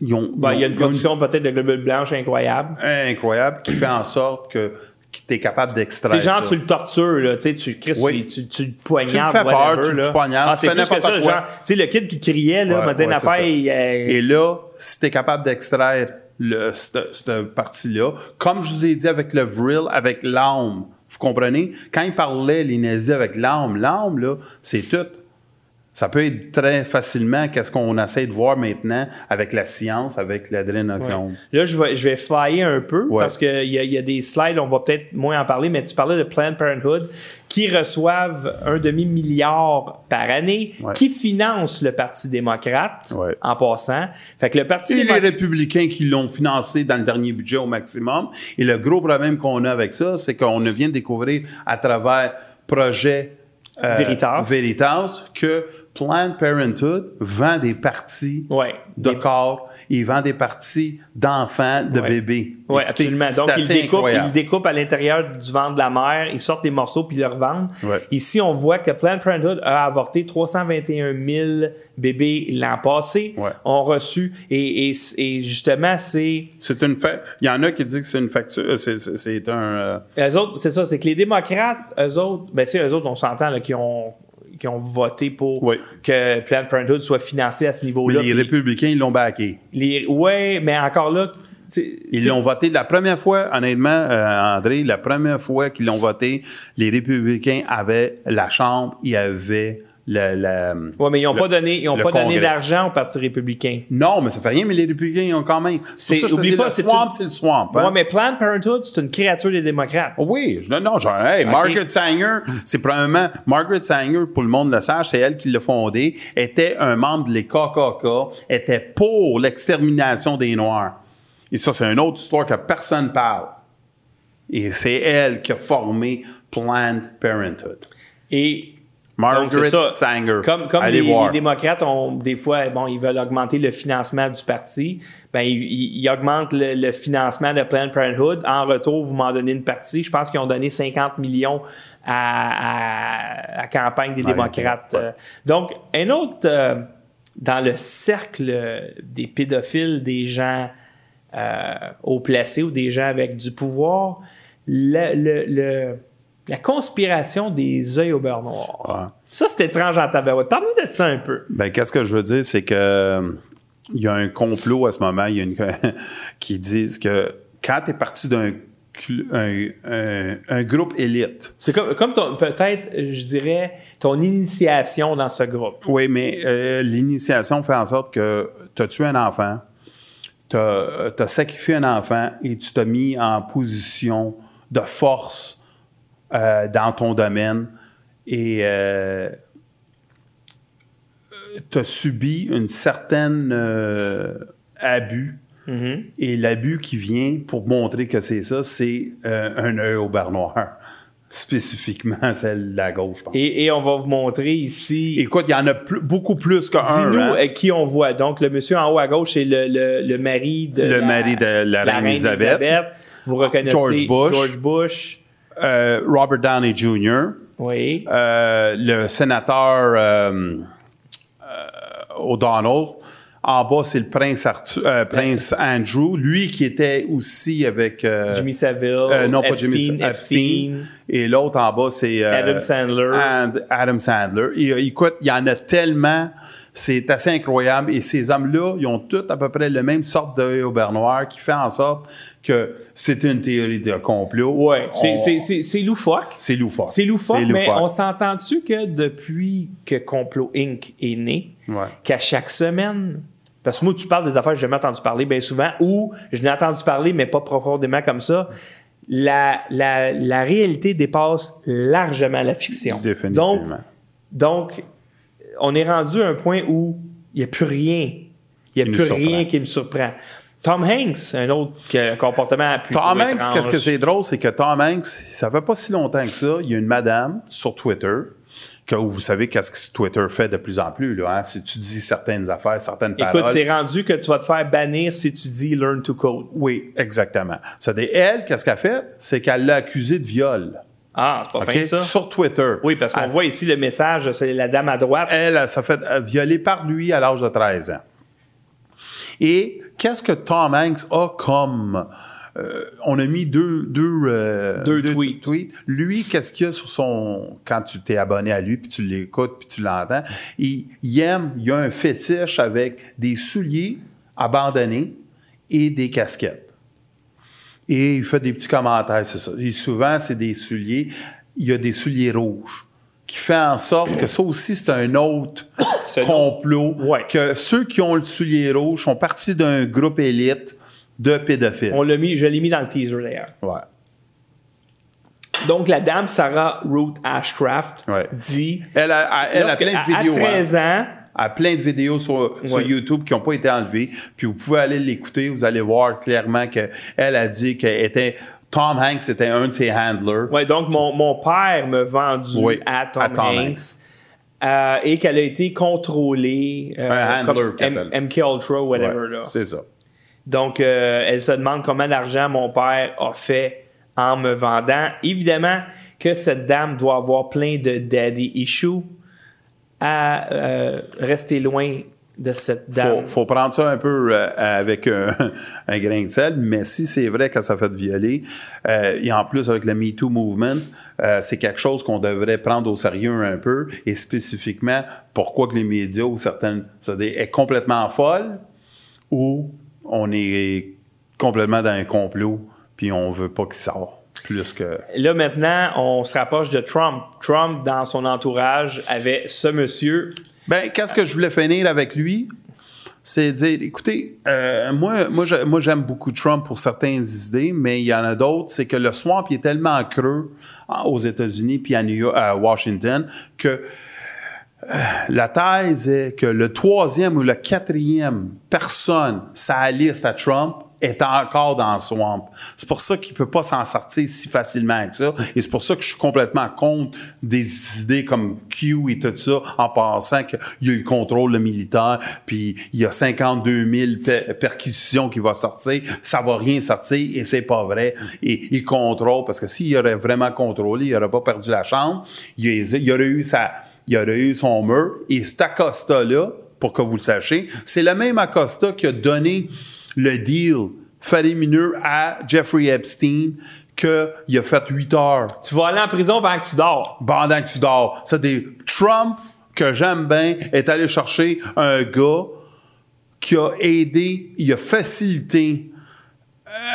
ils ont- Ben, il y a une production peut-être de globules blanches incroyable. incroyable qui fait en sorte que, tu es capable d'extraire C'est genre, ça. tu le tortures, là, tu sais, tu, Oui. tu, tu, tu le Tu poignardes, le fais peur, whatever, tu le là. poignardes, Ah, tu c'est plus que ça, quoi. genre, tu sais, le kid qui criait, là, Ouais, m'a dit une affaire, euh, Et là, si tu es capable d'extraire le- cette, cette partie-là, comme je vous ai dit avec le vril, avec l'âme, comprenez? Quand ils parlaient, les nazis, avec l'âme, l'âme, là, c'est tout. Ça peut être très facilement qu'est-ce qu'on essaie de voir maintenant avec la science, avec l'adrénochrome. Ouais. Là, je vais, je vais failler un peu Ouais. parce qu'il y, y a des slides, on va peut-être moins en parler, mais tu parlais de Planned Parenthood qui reçoivent un demi-milliard par année, qui finance le Parti démocrate en passant. Fait que le Parti Et les républicains qui l'ont financé dans le dernier budget au maximum. Et le gros problème qu'on a avec ça, c'est qu'on vient de découvrir à travers projet euh, Veritas. Veritas que Planned Parenthood vend des parties de corps, il vend des parties d'enfants, de Ouais. bébés. Oui, absolument. Donc, ils découpent, ils découpent à l'intérieur du ventre de la mère, ils sortent les morceaux puis ils le revendent. Ouais. Ici, on voit que Planned Parenthood a avorté 321 000 bébés l'an passé, ont reçu, et, et, et justement, c'est... C'est une fa- Il y en a qui disent que c'est une facture, euh, c'est- un... euh, Eux autres, c'est ça, c'est que les démocrates, eux autres, ben c'est eux autres, on s'entend, là, qui ont qui ont voté pour que Planned Parenthood soit financé à ce niveau-là. les républicains, ils l'ont backé. les, ouais, mais encore là, tu- Ils l'ont voté la première fois, honnêtement, euh, André, la première fois qu'ils l'ont voté, les républicains avaient la Chambre, ils avaient ouais, mais ils n'ont pas donné, ils ont pas donné d'argent au Parti républicain. Non, mais ça fait rien, mais les républicains, ils ont quand même. C'est oublie pas, le swamp, c'est le swamp. hein. Ouais, mais Planned Parenthood, c'est une créature des démocrates. Oui, je- non, genre, hey. Margaret Sanger, c'est probablement, Margaret Sanger, pour le monde le sache, c'est elle qui l'a fondé, était un membre de l'EKKK, était pour l'extermination des Noirs. Et ça, c'est une autre histoire que personne parle. Et c'est elle qui a formé Planned Parenthood. Et Margaret ça. Sanger. Comme, les, démocrates ont des fois, bon, ils veulent augmenter le financement du parti, ben ils, ils- augmentent le, le financement de Planned Parenthood. En retour, vous m'en donnez une partie. Je pense qu'ils ont donné 50 millions à, à, campagne des Ouais, démocrates. Euh, Donc, un autre euh, dans le cercle des pédophiles, des gens euh, haut placés ou des gens avec du pouvoir, le- le- le- la conspiration des œils au beurre noir. Ça, c'est étrange en tabarouette. Parle-nous de ça un peu. Ben, qu'est-ce que je veux dire, c'est que euh, il y a un complot à ce moment, il y a une qui disent que quand tu es parti d'un un, un- un groupe élite. C'est comme, comme ton- peut-être, je dirais, ton initiation dans ce groupe. Oui, mais euh, l'initiation fait en sorte que tu as tué un enfant, tu as, sacrifié un enfant et tu t'as mis en position de force euh, dans ton domaine et tu as subi une certaine euh, abus. Mhm. Et l'abus qui vient pour montrer que c'est ça, c'est euh, un œil au beurre noir. Spécifiquement celle de la gauche, je pense. Et, et on va vous montrer ici. Écoute, il y en a plus- beaucoup plus qu'un. Dis-nous hein. euh, qui on voit. Donc, le monsieur en haut à gauche, c'est le, le, le mari de Le la, mari de la reine Elisabeth. Vous reconnaissez George Bush. George Bush. Euh, Robert Downey Jr. Oui. Euh, le sénateur euh, O'Donnell. En bas, c'est le prince, Arthur- euh, prince Andrew. Lui qui était aussi avec... euh, Jimmy Savile, euh, non, pas Epstein, Jimmy Epstein. Epstein. Et l'autre en bas, c'est... euh, Adam Sandler. And- Adam Sandler. Et, euh, écoute, il y en a tellement... C'est assez incroyable. Et ces hommes-là, ils ont tous à peu près le même sorte d'œil au noir qui fait en sorte que c'est une théorie de complot. Ouais, c'est- loufoque. C'est loufoque. C'est loufoque, mais on s'entend-tu que depuis que Complot Inc. est né, Ouais. qu'à chaque semaine, parce que moi, tu parles des affaires que j'ai jamais entendu parler bien souvent, ou je n'ai entendu parler, mais pas profondément comme ça, la, la, la réalité dépasse largement la fiction. Définitivement. Donc, donc on est rendu à un point où il n'y a plus rien. Il n'y a plus surprend. rien qui me surprend. Tom Hanks, un autre comportement plus Tom Hanks, qu'est-ce que c'est drôle, c'est que Tom Hanks, ça fait pas si longtemps que ça, il y a une madame sur Twitter, que vous savez qu'est-ce que Twitter fait de plus en plus, là, hein? si tu dis certaines affaires, certaines Écoute, paroles. c'est rendu que tu vas te faire bannir si tu dis learn to code. Oui, exactement. Ça dit, elle, qu'est-ce qu'elle a fait? C'est qu'elle l'a accusé de viol. Ah, c'est pas OK? fin ça. Sur Twitter. Oui, parce qu'on Elle- voit ici le message, c'est la dame à droite. Elle, elle s'est fait euh, violer par lui à l'âge de 13 ans. Et qu'est-ce que Tom Hanks a comme... euh, on a mis deux, deux, euh, Deux tweets. Lui, qu'est-ce qu'il y a sur son... Quand tu t'es abonné à lui, puis tu l'écoutes, puis tu l'entends, il, il aime, il a un fétiche avec des souliers abandonnés et des casquettes. Et il fait des petits commentaires, c'est ça. Et souvent, c'est des souliers. Il y a des souliers rouges qui fait en sorte que ça aussi, c'est un autre complot. Que ceux qui ont le soulier rouge sont partis d'un groupe élite de pédophiles. On l'a mis, je l'ai mis dans le teaser d'ailleurs. Ouais. Donc, la dame Sarah Ruth Ashcraft dit. Elle a, elle a plein de à- vidéos. À 13 ans. Elle a plein de vidéos sur. YouTube qui n'ont pas été enlevées. Puis vous pouvez aller l'écouter. Vous allez voir clairement qu'elle a dit qu'elle était. Tom Hanks était un de ses handlers. Ouais, donc mon, mon père m'a vendu Oui, à Tom, à Tom Hanks. euh, et qu'elle a été contrôlée euh, Un handler comme M-. MK Ultra, whatever. Là. C'est ça. Donc, euh, elle se demande combien d'argent mon père a fait en me vendant. Évidemment que cette dame doit avoir plein de daddy issues à euh, rester loin de cette dame. Faut, faut prendre ça un peu euh, avec un, un grain de sel, mais si c'est vrai qu'elle s'est fait violer, euh, et en plus avec le MeToo Movement, euh, c'est quelque chose qu'on devrait prendre au sérieux un peu, et spécifiquement, pourquoi que les médias ou certaines, c'est-à-dire, est complètement folle, ou on est complètement dans un complot, puis on veut pas qu'il sorte plus que... Là, maintenant, on se rapproche de Trump. Trump, dans son entourage, avait ce monsieur. Ben, qu'est-ce que je voulais finir avec lui? C'est dire, écoutez, euh, moi, moi, je- moi, j'aime beaucoup Trump pour certaines idées, mais il y en a d'autres. C'est que le swamp il est tellement creux hein, aux États-Unis puis à, New York, à Washington que euh, la thèse est que le troisième ou le quatrième personne, sa liste à Trump, est encore dans le swamp. C'est pour ça qu'il peut pas s'en sortir si facilement avec ça. Et c'est pour ça que je suis complètement contre des idées comme Q et tout ça, en pensant qu'il y a eu le contrôle le militaire, puis il y a 52 000 per- perquisitions qui vont sortir. Ça va rien sortir et c'est pas vrai. Et il contrôle, parce que s'il aurait vraiment contrôlé, il aurait pas perdu la chambre. Il, il aurait eu sa, il aurait eu son mur. Et cet Acosta-là, pour que vous le sachiez, c'est le même Acosta qui a donné le deal faramineux à Jeffrey Epstein qu'il a fait 8 heures. Tu vas aller en prison pendant que tu dors. Pendant que tu dors. C'est des Trump, que j'aime bien, est allé chercher un gars qui a aidé, il a facilité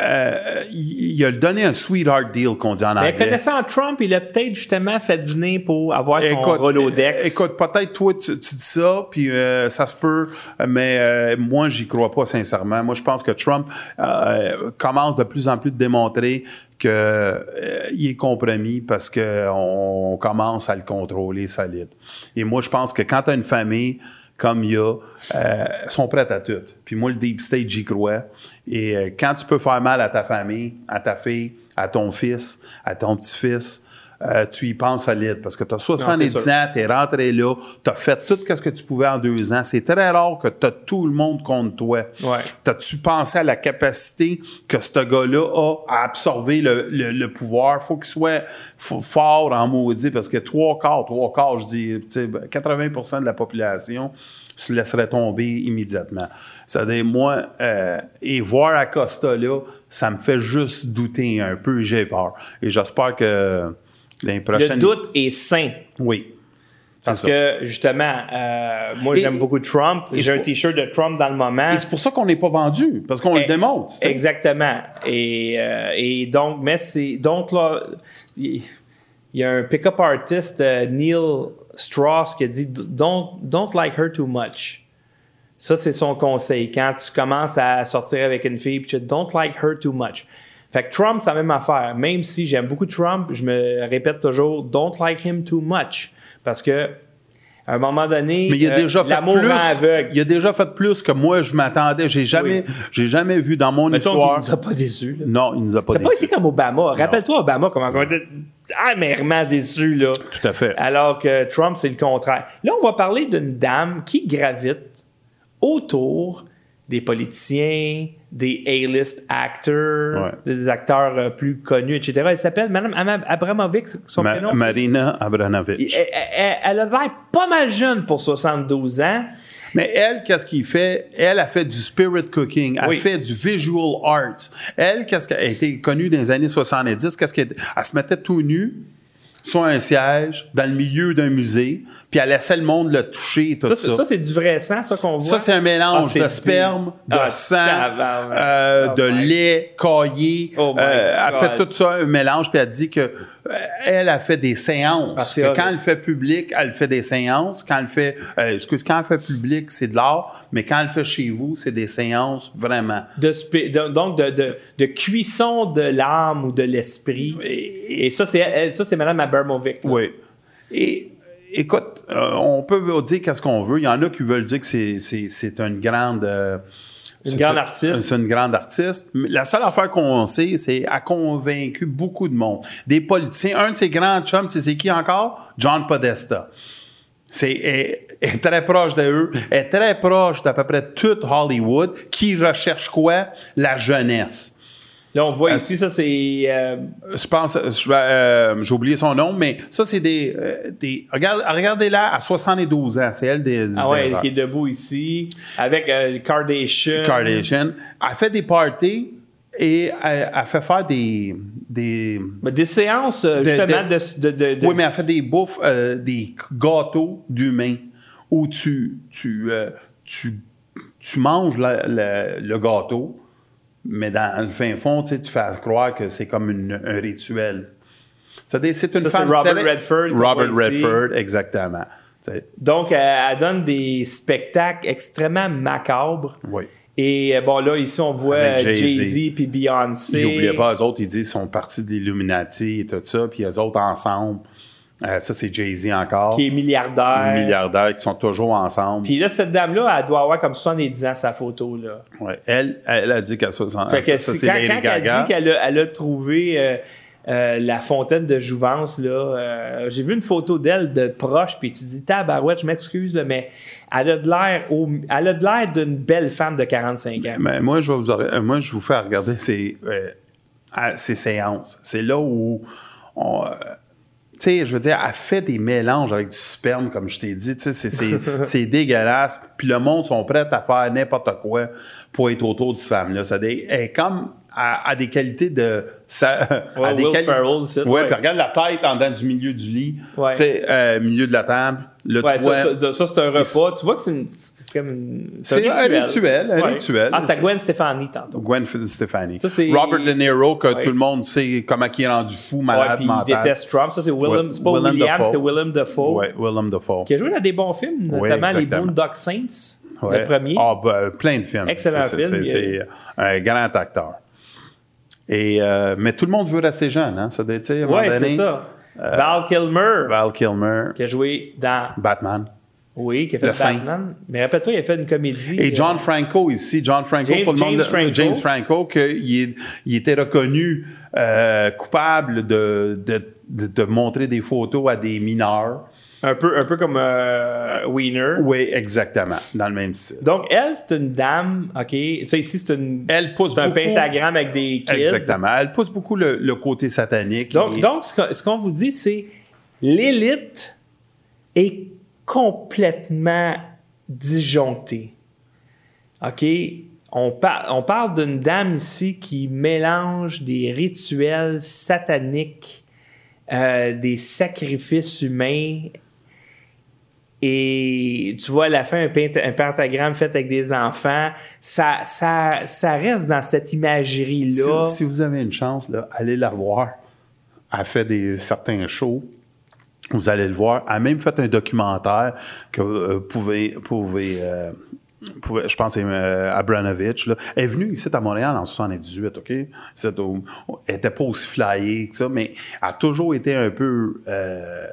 euh, il, a donné un sweetheart deal qu'on dit en Mais anglais. connaissant Trump, il a peut-être justement fait venir pour avoir son Écoute, Rolodex. Écoute, peut-être toi, tu, tu dis ça, puis euh, ça se peut, mais euh, moi, j'y crois pas sincèrement. Moi, je pense que Trump euh, commence de plus en plus de démontrer que euh, il est compromis parce que on commence à le contrôler solide. Et moi, je pense que quand tu as une famille comme il y a, euh, sont prêtes à tout. Puis moi, le deep state, j'y crois. Et euh, quand tu peux faire mal à ta famille, à ta fille, à ton fils, à ton petit-fils, euh, tu y penses solide parce que tu as 70 Non, c'est sûr. ans, tu es rentré là, tu as fait tout ce que tu pouvais en deux ans. C'est très rare que tu as tout le monde contre toi. Ouais. T'as-tu pensé à la capacité que ce gars-là a à absorber le, le, le pouvoir? Faut qu'il soit fort en maudit parce que trois quarts, trois quarts, je dis, tu sais, ben, 80% de la population se laisserait tomber immédiatement. C'est-à-dire, moi, euh, et voir Acosta là, ça me fait juste douter un peu, j'ai peur. Et j'espère que les prochaines... Le doute est sain. Oui. Parce ça. que, justement, euh, moi, j'aime beaucoup Trump. J'ai un T-shirt de Trump dans le moment. Et c'est pour ça qu'on n'est pas vendu, parce qu'on le Eh, démontre. Exactement. Et, euh, et donc, mais c'est. Donc, là, il y a un pick-up artist, euh, Neil Strauss, qui a dit don't, don't like her too much. Ça, c'est son conseil. Quand tu commences à sortir avec une fille, tu dis, don't like her too much. Fait que Trump, c'est la même affaire. Même si j'aime beaucoup Trump, je me répète toujours, don't like him too much. Parce que, à un moment donné, Mais il a euh, déjà fait plus. aveugle. Il a déjà fait plus que moi je m'attendais. J'ai jamais, j'ai jamais vu dans mon Mettons histoire. qu'il nous a pas déçus. Non, il nous a pas Ça n'a pas déçus. été comme Obama. Rappelle-toi Obama, comment on était amèrement déçu, là. Tout à fait. Alors que Trump, c'est le contraire. Là, on va parler d'une dame qui gravite autour des politiciens, des A-list actors, des acteurs euh, plus connus, etc. Elle s'appelle Mme Ama- Abramovic, son Ma- prénom. Marina Abranovich. Elle, elle- elle a l'air pas mal jeune pour 72 ans. Mais elle, qu'est-ce qu'il fait? Elle a fait du spirit cooking. Elle Oui. fait du visual arts. Elle, qu'est-ce qu'elle a été connue dans les années 70? Qu'est-ce qu'elle elle se mettait tout nu sur un siège dans le milieu d'un musée, puis elle laissait le monde le toucher et tout Ça, ça. c'est- ça, c'est du vrai sang, ça qu'on voit. Ça, c'est un mélange Ah, de sperme, de Ah, sang, euh, Oh de my- lait caillé. Oh Euh, elle fait tout ça, un mélange, puis elle dit que euh, elle a fait des séances. Ah, que quand elle fait public, elle fait des séances. Quand elle fait, euh, excuse, quand elle fait public, c'est de l'art, mais quand elle fait chez vous, c'est des séances vraiment. de spé- de- donc de, de, de cuisson de l'âme ou de l'esprit. Et, et ça, c'est ça, c'est Mme Abramovic. Oui. Et écoute, euh, on peut dire qu'est-ce qu'on veut. Il y en a qui veulent dire que c'est, c'est, c'est une grande. euh, Une grande artiste. C'est une grande artiste. Mais la seule affaire qu'on sait, c'est a convaincu beaucoup de monde. Des politiciens. Un de ses grands chums, c'est, c'est qui encore? John Podesta. C'est elle est très proche d'eux, elle est très proche d'à peu près tout Hollywood qui recherche quoi? La jeunesse. Là, on voit Euh, ici, ça, c'est. euh, Je pense, euh, j'ai oublié son nom, mais ça, c'est des. euh, des regarde, regardez-la à 72 ans, c'est elle des. ah ouais, des qui est debout ici, avec Kardashian. Kardashian. Elle fait des parties et elle, elle fait faire des. Des, Mais des séances, justement, de- de. de, de- oui, mais elle fait des bouffes, euh, des gâteaux d'humains où tu, tu, tu, tu manges la- la- le gâteau, mais dans le fin fond, tu fais croire que c'est comme une- un rituel. C'est une Ça, femme. Robert Redford Robert ici. Redford, exactement. Donc, euh, elle donne des spectacles extrêmement macabres. Oui. Et euh, bon, là, ici, on voit euh, Jay-Z. Jay-Z puis Beyoncé. Ils n'oubliaient pas, eux autres, ils disent qu'ils sont partis d'Illuminati et tout ça, puis eux autres ensemble. Euh, ça, c'est Jay-Z encore. Qui est milliardaire. Milliardaires qui sont toujours ensemble. Puis là, cette dame-là, elle doit avoir comme 70 ans, sa photo, là. Ouais. Elle, elle a dit qu'à 60 Fait que ça, si- c'est quand, quand elle dit qu'elle a, elle a trouvé euh, euh, la fontaine de jouvence, là, j'ai vu une photo d'elle de proche, puis tu dis, tabarouette, je m'excuse, mais elle a de l'air au- elle a de l'air d'une belle femme de 45 ans. Mais moi, je vais vous, moi, je vous fais regarder ces, ces séances. C'est là où on. Tu sais, je veux dire, elle fait des mélanges avec du sperme, comme je t'ai dit. Tu sais, c'est- dégueulasse. Puis le monde sont prêts à faire n'importe quoi pour être autour de cette femme-là. Elle est comme à, à des qualités de. Ça, Ouais, à des Will quali- Ferrell, ouais, ouais. puis regarde la tête en dedans du milieu du lit. Tu sais, euh, milieu de la table. Là, Ouais, tu vois, ça, c'est un repas. Tu vois que c'est une- comme une- C'est un rituel, un rituel. Ah, c'est Gwen Stefani tantôt. Gwen Stefani. Ça, Robert De Niro, que Ouais. tout le monde sait comment il est rendu fou, malade puis il mental. déteste Trump. Ça, c'est Willem. C'est pas Willem William, c'est Willem Dafoe. Ouais, Willem Dafoe. Qui a joué dans des bons films, notamment les. Boondock Saints, le premier. Ah, ben, plein de films. Excellent C'est- film. c'est- un grand acteur. Et, euh, mais tout le monde veut rester jeune, hein? Ça doit être, un Ouais, c'est ça. Euh, Val Kilmer, Val Kilmer, qui a joué dans. Batman. Oui, qui a fait Le. Batman. Mais rappelle-toi, il a fait une comédie. Et euh, John Franco ici, John Franco, James- pour le monde, James Franco. James Franco, qu'il il était reconnu euh, coupable de, de, de, de montrer des photos à des mineurs. Un peu, un peu comme euh, Wiener. Oui, exactement, dans le même style. Donc, elle, c'est une dame, OK? Ça, ici, c'est une. Elle pousse C'est un pentagramme avec des kids. Exactement. Elle pousse beaucoup le, le côté satanique. Donc, Et- donc ce qu'on ce qu'on vous dit, c'est l'élite est complètement disjonctée. OK? On, par- on parle d'une dame ici qui mélange des rituels sataniques, euh, des sacrifices humains. Et tu vois à la fin un, pent- un pentagramme fait avec des enfants. Ça, ça, ça reste dans cette imagerie-là. Si, vous avez une chance, là, allez la voir. Elle fait des, certains shows. Vous allez le voir. Elle a même fait un documentaire que euh, vous pouvez, euh, je pense c'est euh, Abranovich. Elle est venue ici à Montréal en 78, OK? Elle n'était pas aussi flyée que ça, mais elle a toujours été un peu... Euh,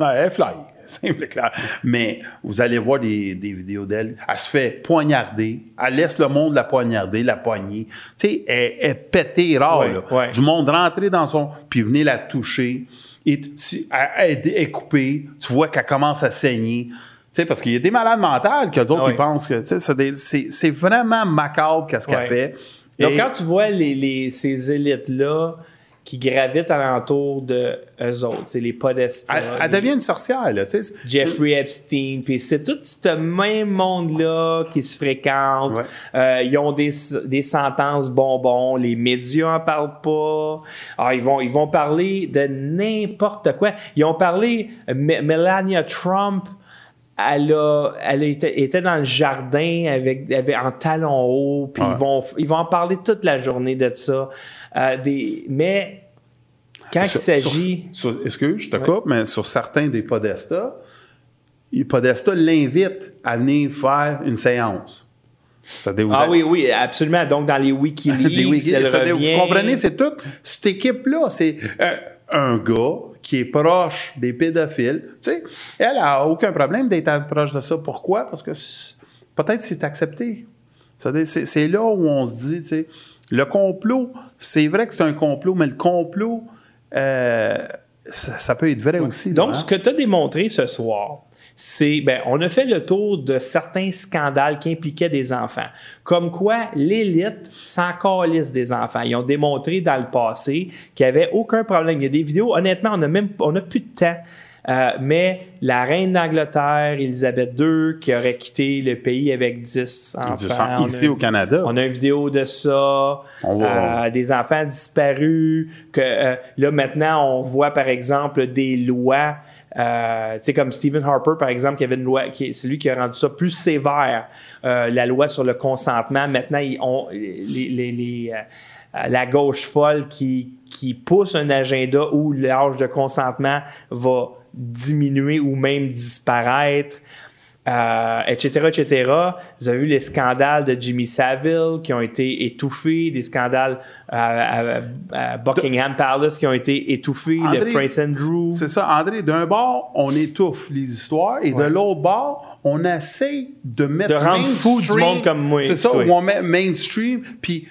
elle est flyée, simple et clair. Mais vous allez voir des, des vidéos d'elle. Elle se fait poignarder. Elle laisse le monde la poignarder, la poigner. Tu sais, elle est pétée rare. Là. Du monde rentrer dans son... Puis venir la toucher. Et tu- elle, elle est coupée. Tu vois qu'elle commence à saigner. Tu sais, parce qu'il y a des malades mentales qu'eux autres, ils pensent que... tu sais, c'est vraiment macabre qu'est-ce qu'elle fait. Donc, Et- quand tu vois les, les- ces élites-là qui gravitent alentour de eux autres, c'est les podestas. elle, devient une sorcière, là, tu sais. Jeffrey Epstein, puis c'est tout ce même monde-là qui se fréquente. Ouais. Euh, ils ont des, des sentences bonbons, les médias en parlent pas. Ah, ils vont ils vont parler de n'importe quoi. Ils ont parlé M- Melania Trump. Elle, a, elle était, était dans le jardin avec, avec en talons hauts, puis Ouais. ils vont ils vont en parler toute la journée de ça. Euh, des, mais quand il s'agit Excuse, je te coupe, mais sur certains des podestas, les podestas l'invitent à venir faire une séance. Ça Ah oui, oui, absolument. Donc, dans les Wikileaks, wiki-. Vous comprenez, c'est toute cette équipe-là. C'est euh, un gars qui est proche des pédophiles. Tu sais, elle a aucun problème d'être proche de ça. Pourquoi? Parce que peut-être c'est accepté. C'est là où on se dit, tu sais, le complot, c'est vrai que c'est un complot, mais le complot, euh, ça, ça peut être vrai aussi. Donc, hein? ce que tu as démontré ce soir, c'est, ben, on a fait le tour de certains scandales qui impliquaient des enfants. Comme quoi, l'élite s'en calisse des enfants. Ils ont démontré dans le passé qu'il n'y avait aucun problème. Il y a des vidéos, honnêtement, on a même, on a plus de temps. Euh, mais la reine d'Angleterre, Elisabeth II, qui aurait quitté le pays avec 10 enfants. On a ici une- au Canada. On a une vidéo de ça. On voit- Euh, des enfants disparus. Que euh, là maintenant, on voit par exemple des lois. Euh, sais comme Stephen Harper par exemple, qui avait une loi, qui c'est lui qui a rendu ça plus sévère, euh, la loi sur le consentement. Maintenant, ils ont les, les- les, euh, la gauche folle qui qui pousse un agenda où l'âge de consentement va diminuer ou même disparaître euh, etc., etc. Vous avez vu les scandales de Jimmy Savile qui ont été étouffés, des scandales euh, à, à Buckingham Palace qui ont été étouffés, André, le Prince Andrew. C'est ça, André. D'un bord, on étouffe les histoires et de l'autre bord, on essaie de mettre De rendre fou du monde comme moi, C'est ça, toi. où on met mainstream, puis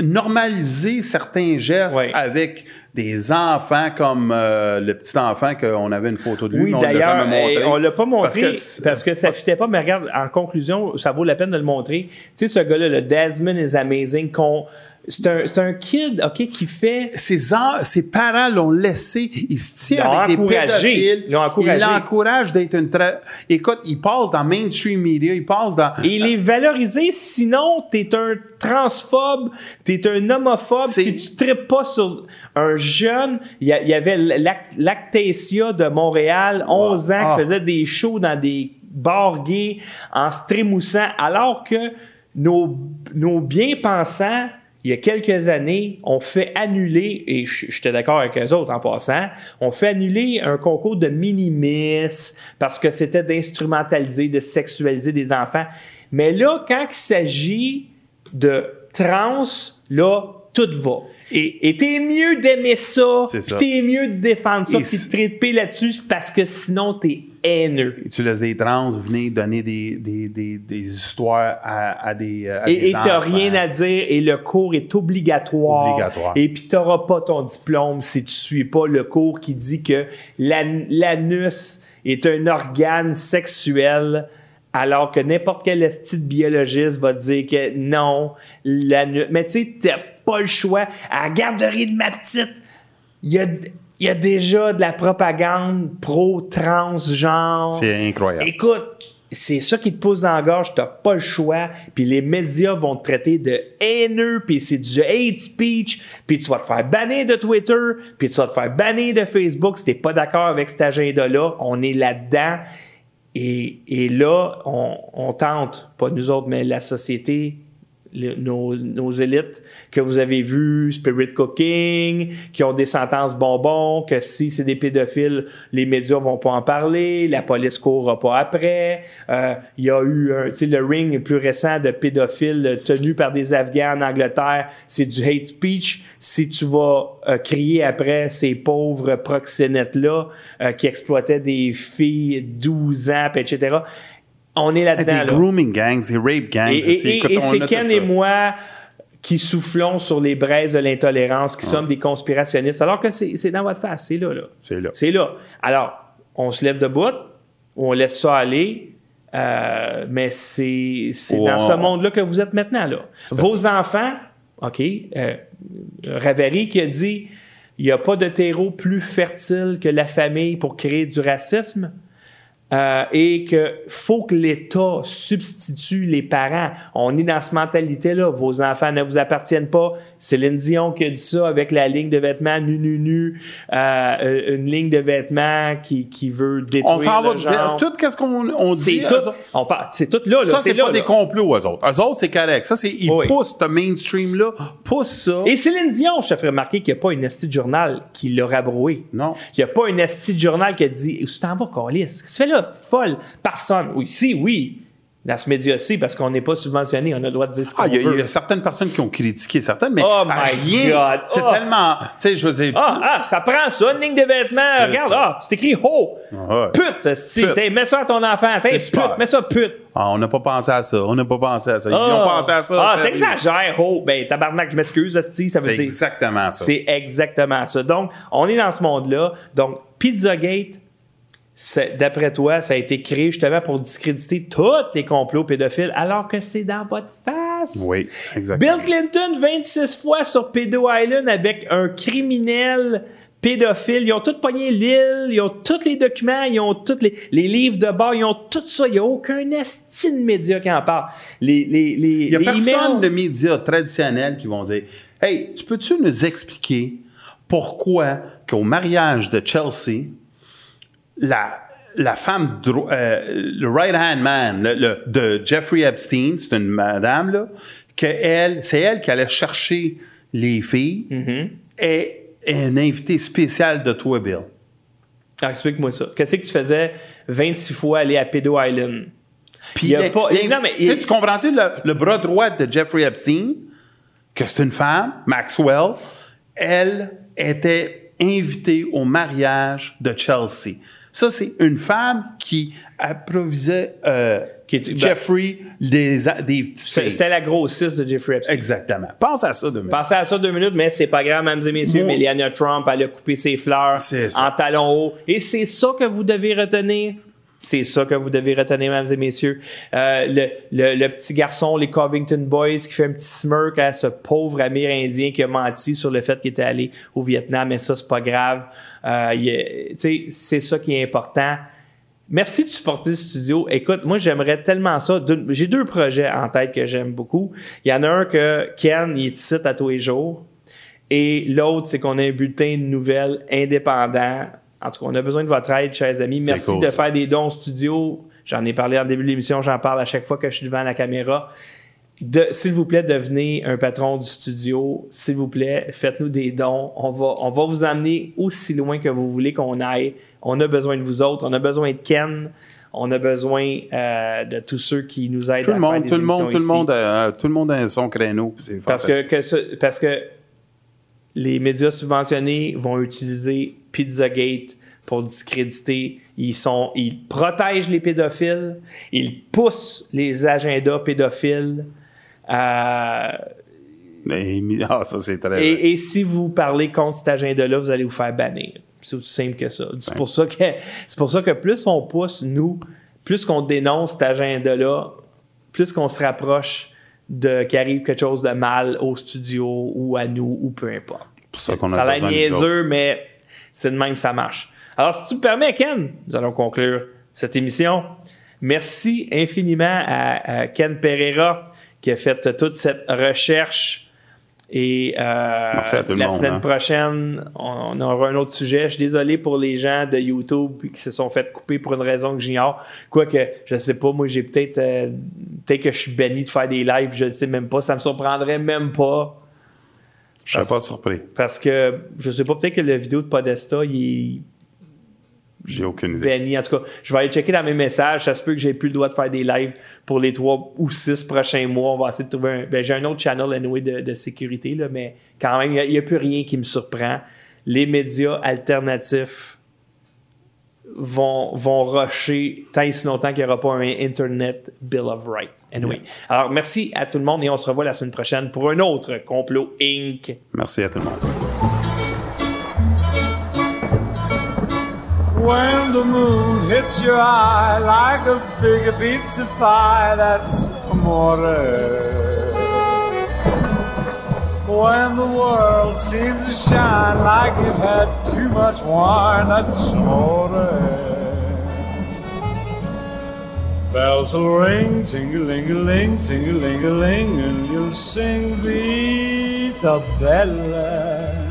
normaliser certains gestes Ouais. avec des enfants comme euh, le petit enfant qu'on avait une photo de lui, Oui, d'ailleurs, on l'a pas montré Parce parce que que, c'est- ça fitait pas. Mais regarde, en conclusion, ça vaut la peine de le montrer. Tu sais, ce gars-là, le Desmond is amazing, qu'on C'est un, c'est un kid, OK, qui fait. Ses, en- ses parents l'ont laissé, il se l'ont avec des encouragé. pédophiles. Ils l'ont encouragé. Il l'encourage d'être une tra- Écoute, il passe dans mainstream media, il passe dans. Et il est valorisé, sinon t'es un transphobe, t'es un homophobe, si tu tripes pas sur un jeune, il y, a- il y avait l'Ac- l'Actacia de Montréal, 11 ans, Ah. qui faisait des shows dans des bars gays en se trémoussant, alors que nos, nos bien-pensants, il y a quelques années, ont fait annuler, et j'étais d'accord avec eux autres en passant, on fait annuler un concours de minimis parce que c'était d'instrumentaliser, de sexualiser des enfants. Mais là, quand il s'agit de trans, là, tout va. Et et t'es mieux d'aimer ça, ça. t'es mieux de défendre ça, Et puis de triper là-dessus, parce que sinon t'es haineux. Tu laisses des trans venir donner des, des, des, des histoires à, à des. à Et et t'as rien à dire et le cours est obligatoire. Obligatoire. Et puis t'auras pas ton diplôme si tu suis pas le cours qui dit que l'an- l'anus est un organe sexuel alors que n'importe quel esti de biologiste va dire que non, l'anus... Mais tu sais, pas le choix. À la garderie de ma petite, il y a, y a déjà de la propagande pro-transgenre. C'est incroyable. Écoute, c'est ça qui te pousse dans la gorge, t'as pas le choix, puis les médias vont te traiter de haineux, puis c'est du hate speech, puis tu vas te faire bannir de Twitter, puis tu vas te faire bannir de Facebook si t'es pas d'accord avec cet agenda-là. On est là-dedans. Et, et là, on, on tente, pas nous autres, mais la société, nos, nos élites que vous avez vues, Spirit Cooking, qui ont des sentences bonbons, que si c'est des pédophiles, les médias vont pas en parler, la police courra pas après. Euh, Il y a eu un, le ring plus récent de pédophiles tenus par des Afghans en Angleterre, c'est du hate speech. Si tu vas euh, crier après ces pauvres proxénètes-là euh, qui exploitaient des filles de 12 ans, etc., on est là-dedans. Des là. grooming gangs, des rape gangs. Et, et- et c'est Ken et moi qui soufflons sur les braises de l'intolérance, qui sommes des conspirationnistes, alors que c'est dans votre face, c'est là, là. C'est là. C'est là. Alors, on se lève debout, on laisse ça aller, euh, mais c'est dans ce monde-là que vous êtes maintenant, là. Vos enfants, OK, euh, Ravary qui a dit il n'y a pas de terreau plus fertile que la famille pour créer du racisme. Euh, et que faut que l'État substitue les parents. On est dans cette mentalité-là. Vos enfants ne vous appartiennent pas. Céline Dion qui a dit ça avec la ligne de vêtements nu nu nu, euh, une ligne de vêtements qui, qui veut détruire On s'en va genre. tout qu'est-ce qu'on on dit. C'est tout. On parle, c'est tout là. là Ça, c'est pas là. des complots, eux autres. Eux autres, c'est correct. Ça, c'est, ils Oui. poussent ce mainstream-là, poussent ça. Et Céline Dion, je te ferai remarquer qu'il n'y a pas une esti de journal qui l'a rabroué. Non. Il n'y a pas une esti de journal qui a dit tu t'en vas, Calis? Qu'est-ce que tu fais là, c'est folle? Personne. Oui, si, oui. Dans ce média-ci, parce qu'on n'est pas subventionné, on a le droit de dire ce qu'on Ah, il y, a- y certaines personnes qui ont critiqué certaines, mais Oh my. God. C'est Oh. tellement. Tu sais, je veux dire. Ah, ah, ça prend ça, une ligne de vêtements. C'est Regarde, ça. ah, c'est écrit ho. Ouais. Pute, esti. Pute. Mets ça à ton enfant. C'est pute, mets ça pute. Ah, on n'a pas pensé à ça. On n'a pas pensé à ça. Ils Ah. ont pensé à ça. Ah, t'exagères, ho. Ben, tabarnak, je m'excuse, ça veut C'est dire. exactement ça. C'est exactement ça. Donc, on est dans ce monde-là. Donc, Pizzagate, c'est- d'après toi, ça a été créé justement pour discréditer tous les complots pédophiles, alors que c'est dans votre face? Oui, exactement. Bill Clinton, 26 fois sur Pedo Island avec un criminel pédophile. Ils ont tout pogné l'île, ils ont tous les documents, ils ont tous les, les livres de bord, ils ont tout ça. Il n'y a aucun estime média qui en parle. Les, les, les, Il n'y a les personne emails- de médias traditionnels qui vont dire Hey, tu peux-tu nous expliquer pourquoi qu'au mariage de Chelsea, la, la femme, euh, le right-hand man le- le- de Jeffrey Epstein, c'est une madame, là, que elle, c'est elle qui allait chercher les filles Mm-hmm. et un invité spécial de toi, Bill. Ah, Explique-moi ça. Qu'est-ce que tu faisais 26 fois aller à Pedo Island? Puis Il y a pas- non, mais tu sais, il- tu comprends-tu le, le bras droit de Jeffrey Epstein, que c'est une femme, Maxwell, elle était invitée au mariage de Chelsea. Ça, c'est une femme qui improvisait euh, Jeffrey des, des petites C'était filles. c'était la grossisse de Jeffrey Epstein. Exactement. Pense à ça demain. Pensez à ça deux minutes, mais c'est pas grave, mesdames et messieurs. Melania Trump, elle a coupé ses fleurs en talons hauts. Et c'est ça que vous devez retenir? C'est ça que vous devez retenir, mesdames et messieurs. Euh, le, petit garçon, les Covington Boys, qui fait un petit smirk à ce pauvre Amérindien qui a menti sur le fait qu'il était allé au Vietnam, mais ça, c'est pas grave. Euh, c'est ça qui est important. Merci de supporter le studio. Écoute, moi, j'aimerais tellement ça. J'ai deux projets en tête que j'aime beaucoup. Il y en a un que Ken, il est à tous les jours. Et l'autre, c'est qu'on a un bulletin de nouvelles indépendant. En tout cas, on a besoin de votre aide, chers amis. Merci cool, de ça. faire des dons au studio. J'en ai parlé en début de l'émission, j'en parle à chaque fois que je suis devant la caméra. S'il vous plaît, devenez un patron du studio. S'il vous plaît, faites-nous des dons. On va, on va vous amener aussi loin que vous voulez qu'on aille. On a besoin de vous autres. On a besoin de Ken. On a besoin euh, de tous ceux qui nous aident Tout à le faire monde, des tout le monde, tout le monde, a, tout le monde a son créneau. Parce que, fantastique. que ce- parce que les médias subventionnés vont utiliser Pizzagate pour discréditer. Ils, sont, ils protègent les pédophiles. Ils poussent les agendas pédophiles. Euh, Mais- ah, ça, c'est très et, et si vous parlez contre cet agenda-là, vous allez vous faire bannir. C'est aussi simple que ça. C'est pour ça que c'est pour ça que plus on pousse, nous, plus qu'on dénonce cet agenda-là, plus qu'on se rapproche de qu'il arrive quelque chose de mal au studio ou à nous ou peu importe. ça qu'on a Ça a l'air niaiseux, mais c'est de même que ça marche. Alors, si tu me permets, Ken, nous allons conclure cette émission. Merci infiniment à, à Ken Pereira qui a fait toute cette recherche. Et euh, la monde, semaine hein. prochaine, on, on aura un autre sujet. Je suis désolé pour les gens de YouTube qui se sont fait couper pour une raison que j'ignore. Quoique, je sais pas, moi j'ai peut-être euh, peut-être que je suis banni de faire des lives, je ne sais même pas. Ça me surprendrait même pas. Je ne serais pas surpris. Parce que je sais pas, peut-être que la vidéo de Podesta, il est J'ai aucune idée. banni. En tout cas, je vais aller checker dans mes messages. Ça se peut que j'ai plus le droit de faire des lives pour les trois ou six prochains mois. On va essayer de trouver un. Ben, j'ai un autre channel anyway, de, de sécurité, là, mais quand même, il n'y a, plus rien qui me surprend. Les médias alternatifs vont, vont rusher tant et si longtemps qu'il n'y aura pas un Internet Bill of Rights. Anyway. Alors, merci à tout le monde et on se revoit la semaine prochaine pour un autre Complot Inc. Merci à tout le monde. When the moon hits your eye like a big pizza pie, that's amore. When the world seems to shine like you've had too much wine, that's amore. Bells will ring, ting-a-ling-a-ling, ting-a-ling-a-ling, and you'll sing Vita Bella.